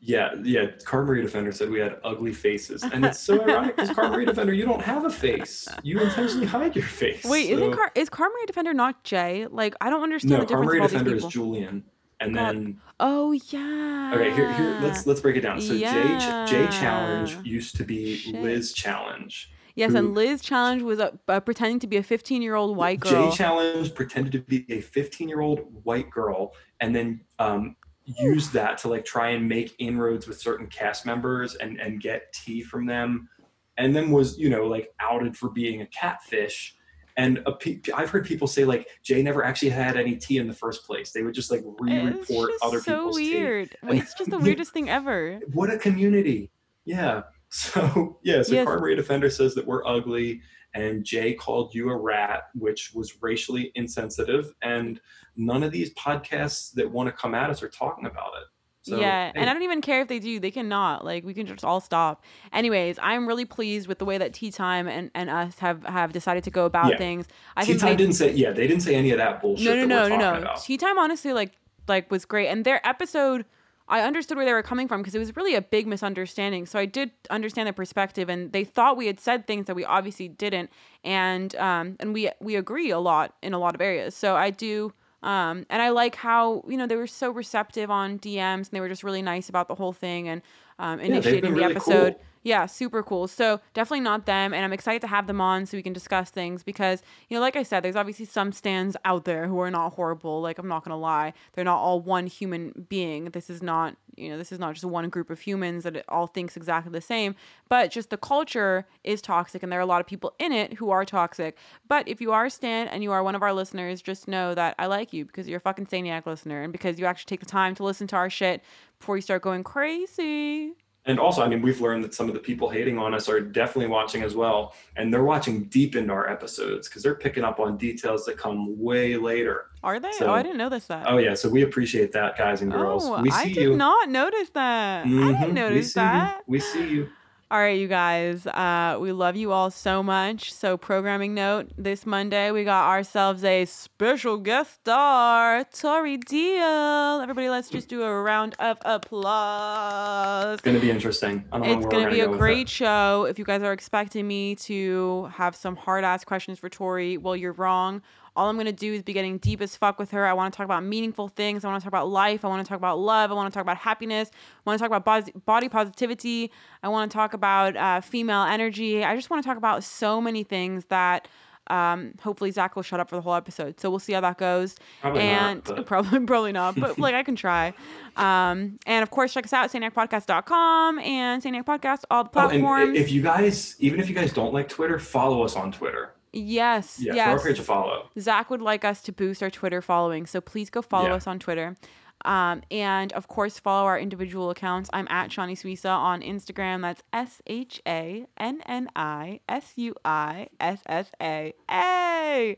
Yeah yeah car maria defender said we had ugly faces and it's so ironic because car maria defender you don't have a face you intentionally hide your face Wait, so- isn't Car is Car Defender not Jay? Like I don't understand no the car difference maria of all defender is julian and God. then oh yeah. Okay, here, here let's let's break it down. So Jay Jay Challenge used to be Shit. Liz Challenge. Yes, and Liz Challenge was uh, pretending to be a 15 year old white girl. Jay Challenge pretended to be a 15 year old white girl, and then um, used that to like try and make inroads with certain cast members and and get tea from them, and then was you know like outed for being a catfish. And a pe- I've heard people say like Jay never actually had any tea in the first place. They would just like eh, re-report just other so people's tea. weird. And- It's just the weirdest thing ever. what a community yeah so yeah so Yes. car Maria defender says that we're ugly and jay called you a rat which was racially insensitive and none of these podcasts that want to come at us are talking about it so yeah, and I don't even care if they do. They cannot. Like we can just all stop. Anyways, I'm really pleased with the way that Tea Time and, and us have have decided to go about Yeah. things. I Tea Time they, didn't say yeah they didn't say any of that bullshit no, no, no, no, no. about. Tea Time honestly like like was great, and their episode. I understood where they were coming from because it was really a big misunderstanding. So I did understand their perspective, and they thought we had said things that we obviously didn't, and um, and we we agree a lot in a lot of areas. So I do, um, and I like how you know they were so receptive on DMs, and they were just really nice about the whole thing, and um, initiating the really episode. cool. Yeah, super cool. So definitely not them, and I'm excited to have them on so we can discuss things because you know, like I said, there's obviously some stands out there who are not horrible. Like I'm not gonna lie, they're not all one human being. This is not you know this is not just one group of humans that it all thinks exactly the same. But just the culture is toxic, and there are a lot of people in it who are toxic. But if you are stan and you are one of our listeners, just know that I like you because you're a fucking Saniac listener, and because you actually take the time to listen to our shit before you start going crazy. And also, I mean, we've learned that some of the people hating on us are definitely watching as well, and they're watching deep into our episodes because they're picking up on details that come way later. Are they? So- oh, I didn't notice that. Oh yeah, so we appreciate that, guys and girls. Oh, we see I did you. not notice that. I Mhm, didn't we notice see that. You. We see you. All right, you guys. Uh, we love you all so much. So, programming note: this Monday we got ourselves a special guest star, Tori Deal. Everybody, let's just do a round of applause. It's gonna be interesting. I don't know It's going to be a go great show. If you guys are expecting me to have some hard ass questions for Tori, well, you're wrong. All I'm going to do is be getting deep as fuck with her. I want to talk about meaningful things. I want to talk about life. I want to talk about love. I want to talk about happiness. I want to talk about body, body positivity. I want to talk about uh, female energy. I just want to talk about so many things that um, hopefully Zach will shut up for the whole episode. So we'll see how that goes Probably and not, probably probably not, but like I can try. Um, and of course, check us out, SaniacPodcast.com and Podcast, all the Oh, and platforms. if you guys, even if you guys don't like Twitter, follow us on Twitter. Yes, Yeah, yes. so our page to follow. Zach would like us to boost our Twitter following, so please go follow Yeah. us on Twitter. Um, and of course, follow our individual accounts. I'm at Shanni Suissa on Instagram. That's S H A N N I S U I S S A A.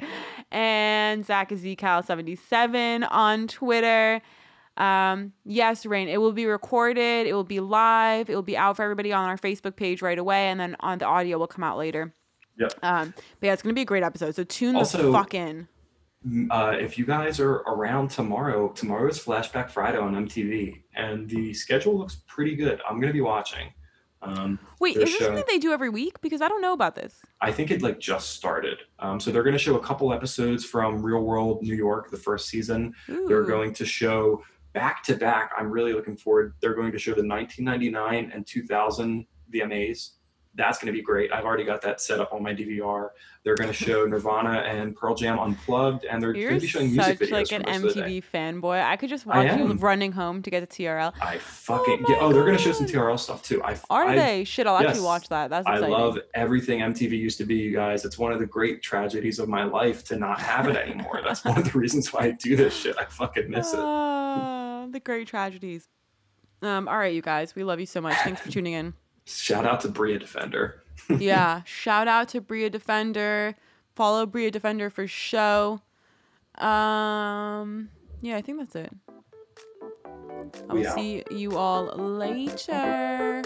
And Zach is ZCal77 on Twitter. Um, yes, Rain, it will be recorded, it will be live, it will be out for everybody on our Facebook page right away, and then on the audio will come out later. Yep. Um, but yeah, it's gonna be a great episode. So tune Also- the fuck in. Uh, if you guys are around tomorrow, tomorrow is Flashback Friday on MTV, and the schedule looks pretty good. I'm gonna be watching. Um, Wait, is this showing- something they do every week? Because I don't know about this. I think it like just started. Um, so they're going to show a couple episodes from Real World New York, the first season. They're going to show back to back. I'm really looking forward. They're going to show the 1999 and 2000 VMAs. That's going to be great. I've already got that set up on my DVR. They're going to show Nirvana and Pearl Jam unplugged, and they're going to be showing music videos like an most of the day. MTV fanboy. I could just watch you running home to get the TRL. I fucking my yeah. Oh, they're going to show some TRL stuff too. I Are I, they? Shit, I'll actually watch that. That's I love everything MTV used to be, you guys. It's one of the great tragedies of my life to not have it anymore. That's one of the reasons why I do this shit. I fucking miss it. Ah, the great tragedies. Um, all right, you guys, we love you so much. Thanks for tuning in. Shout out to Bria Defender. yeah, shout out to Bria Defender. Follow Bria Defender for show. Um, yeah, I think that's it. I will see you all later.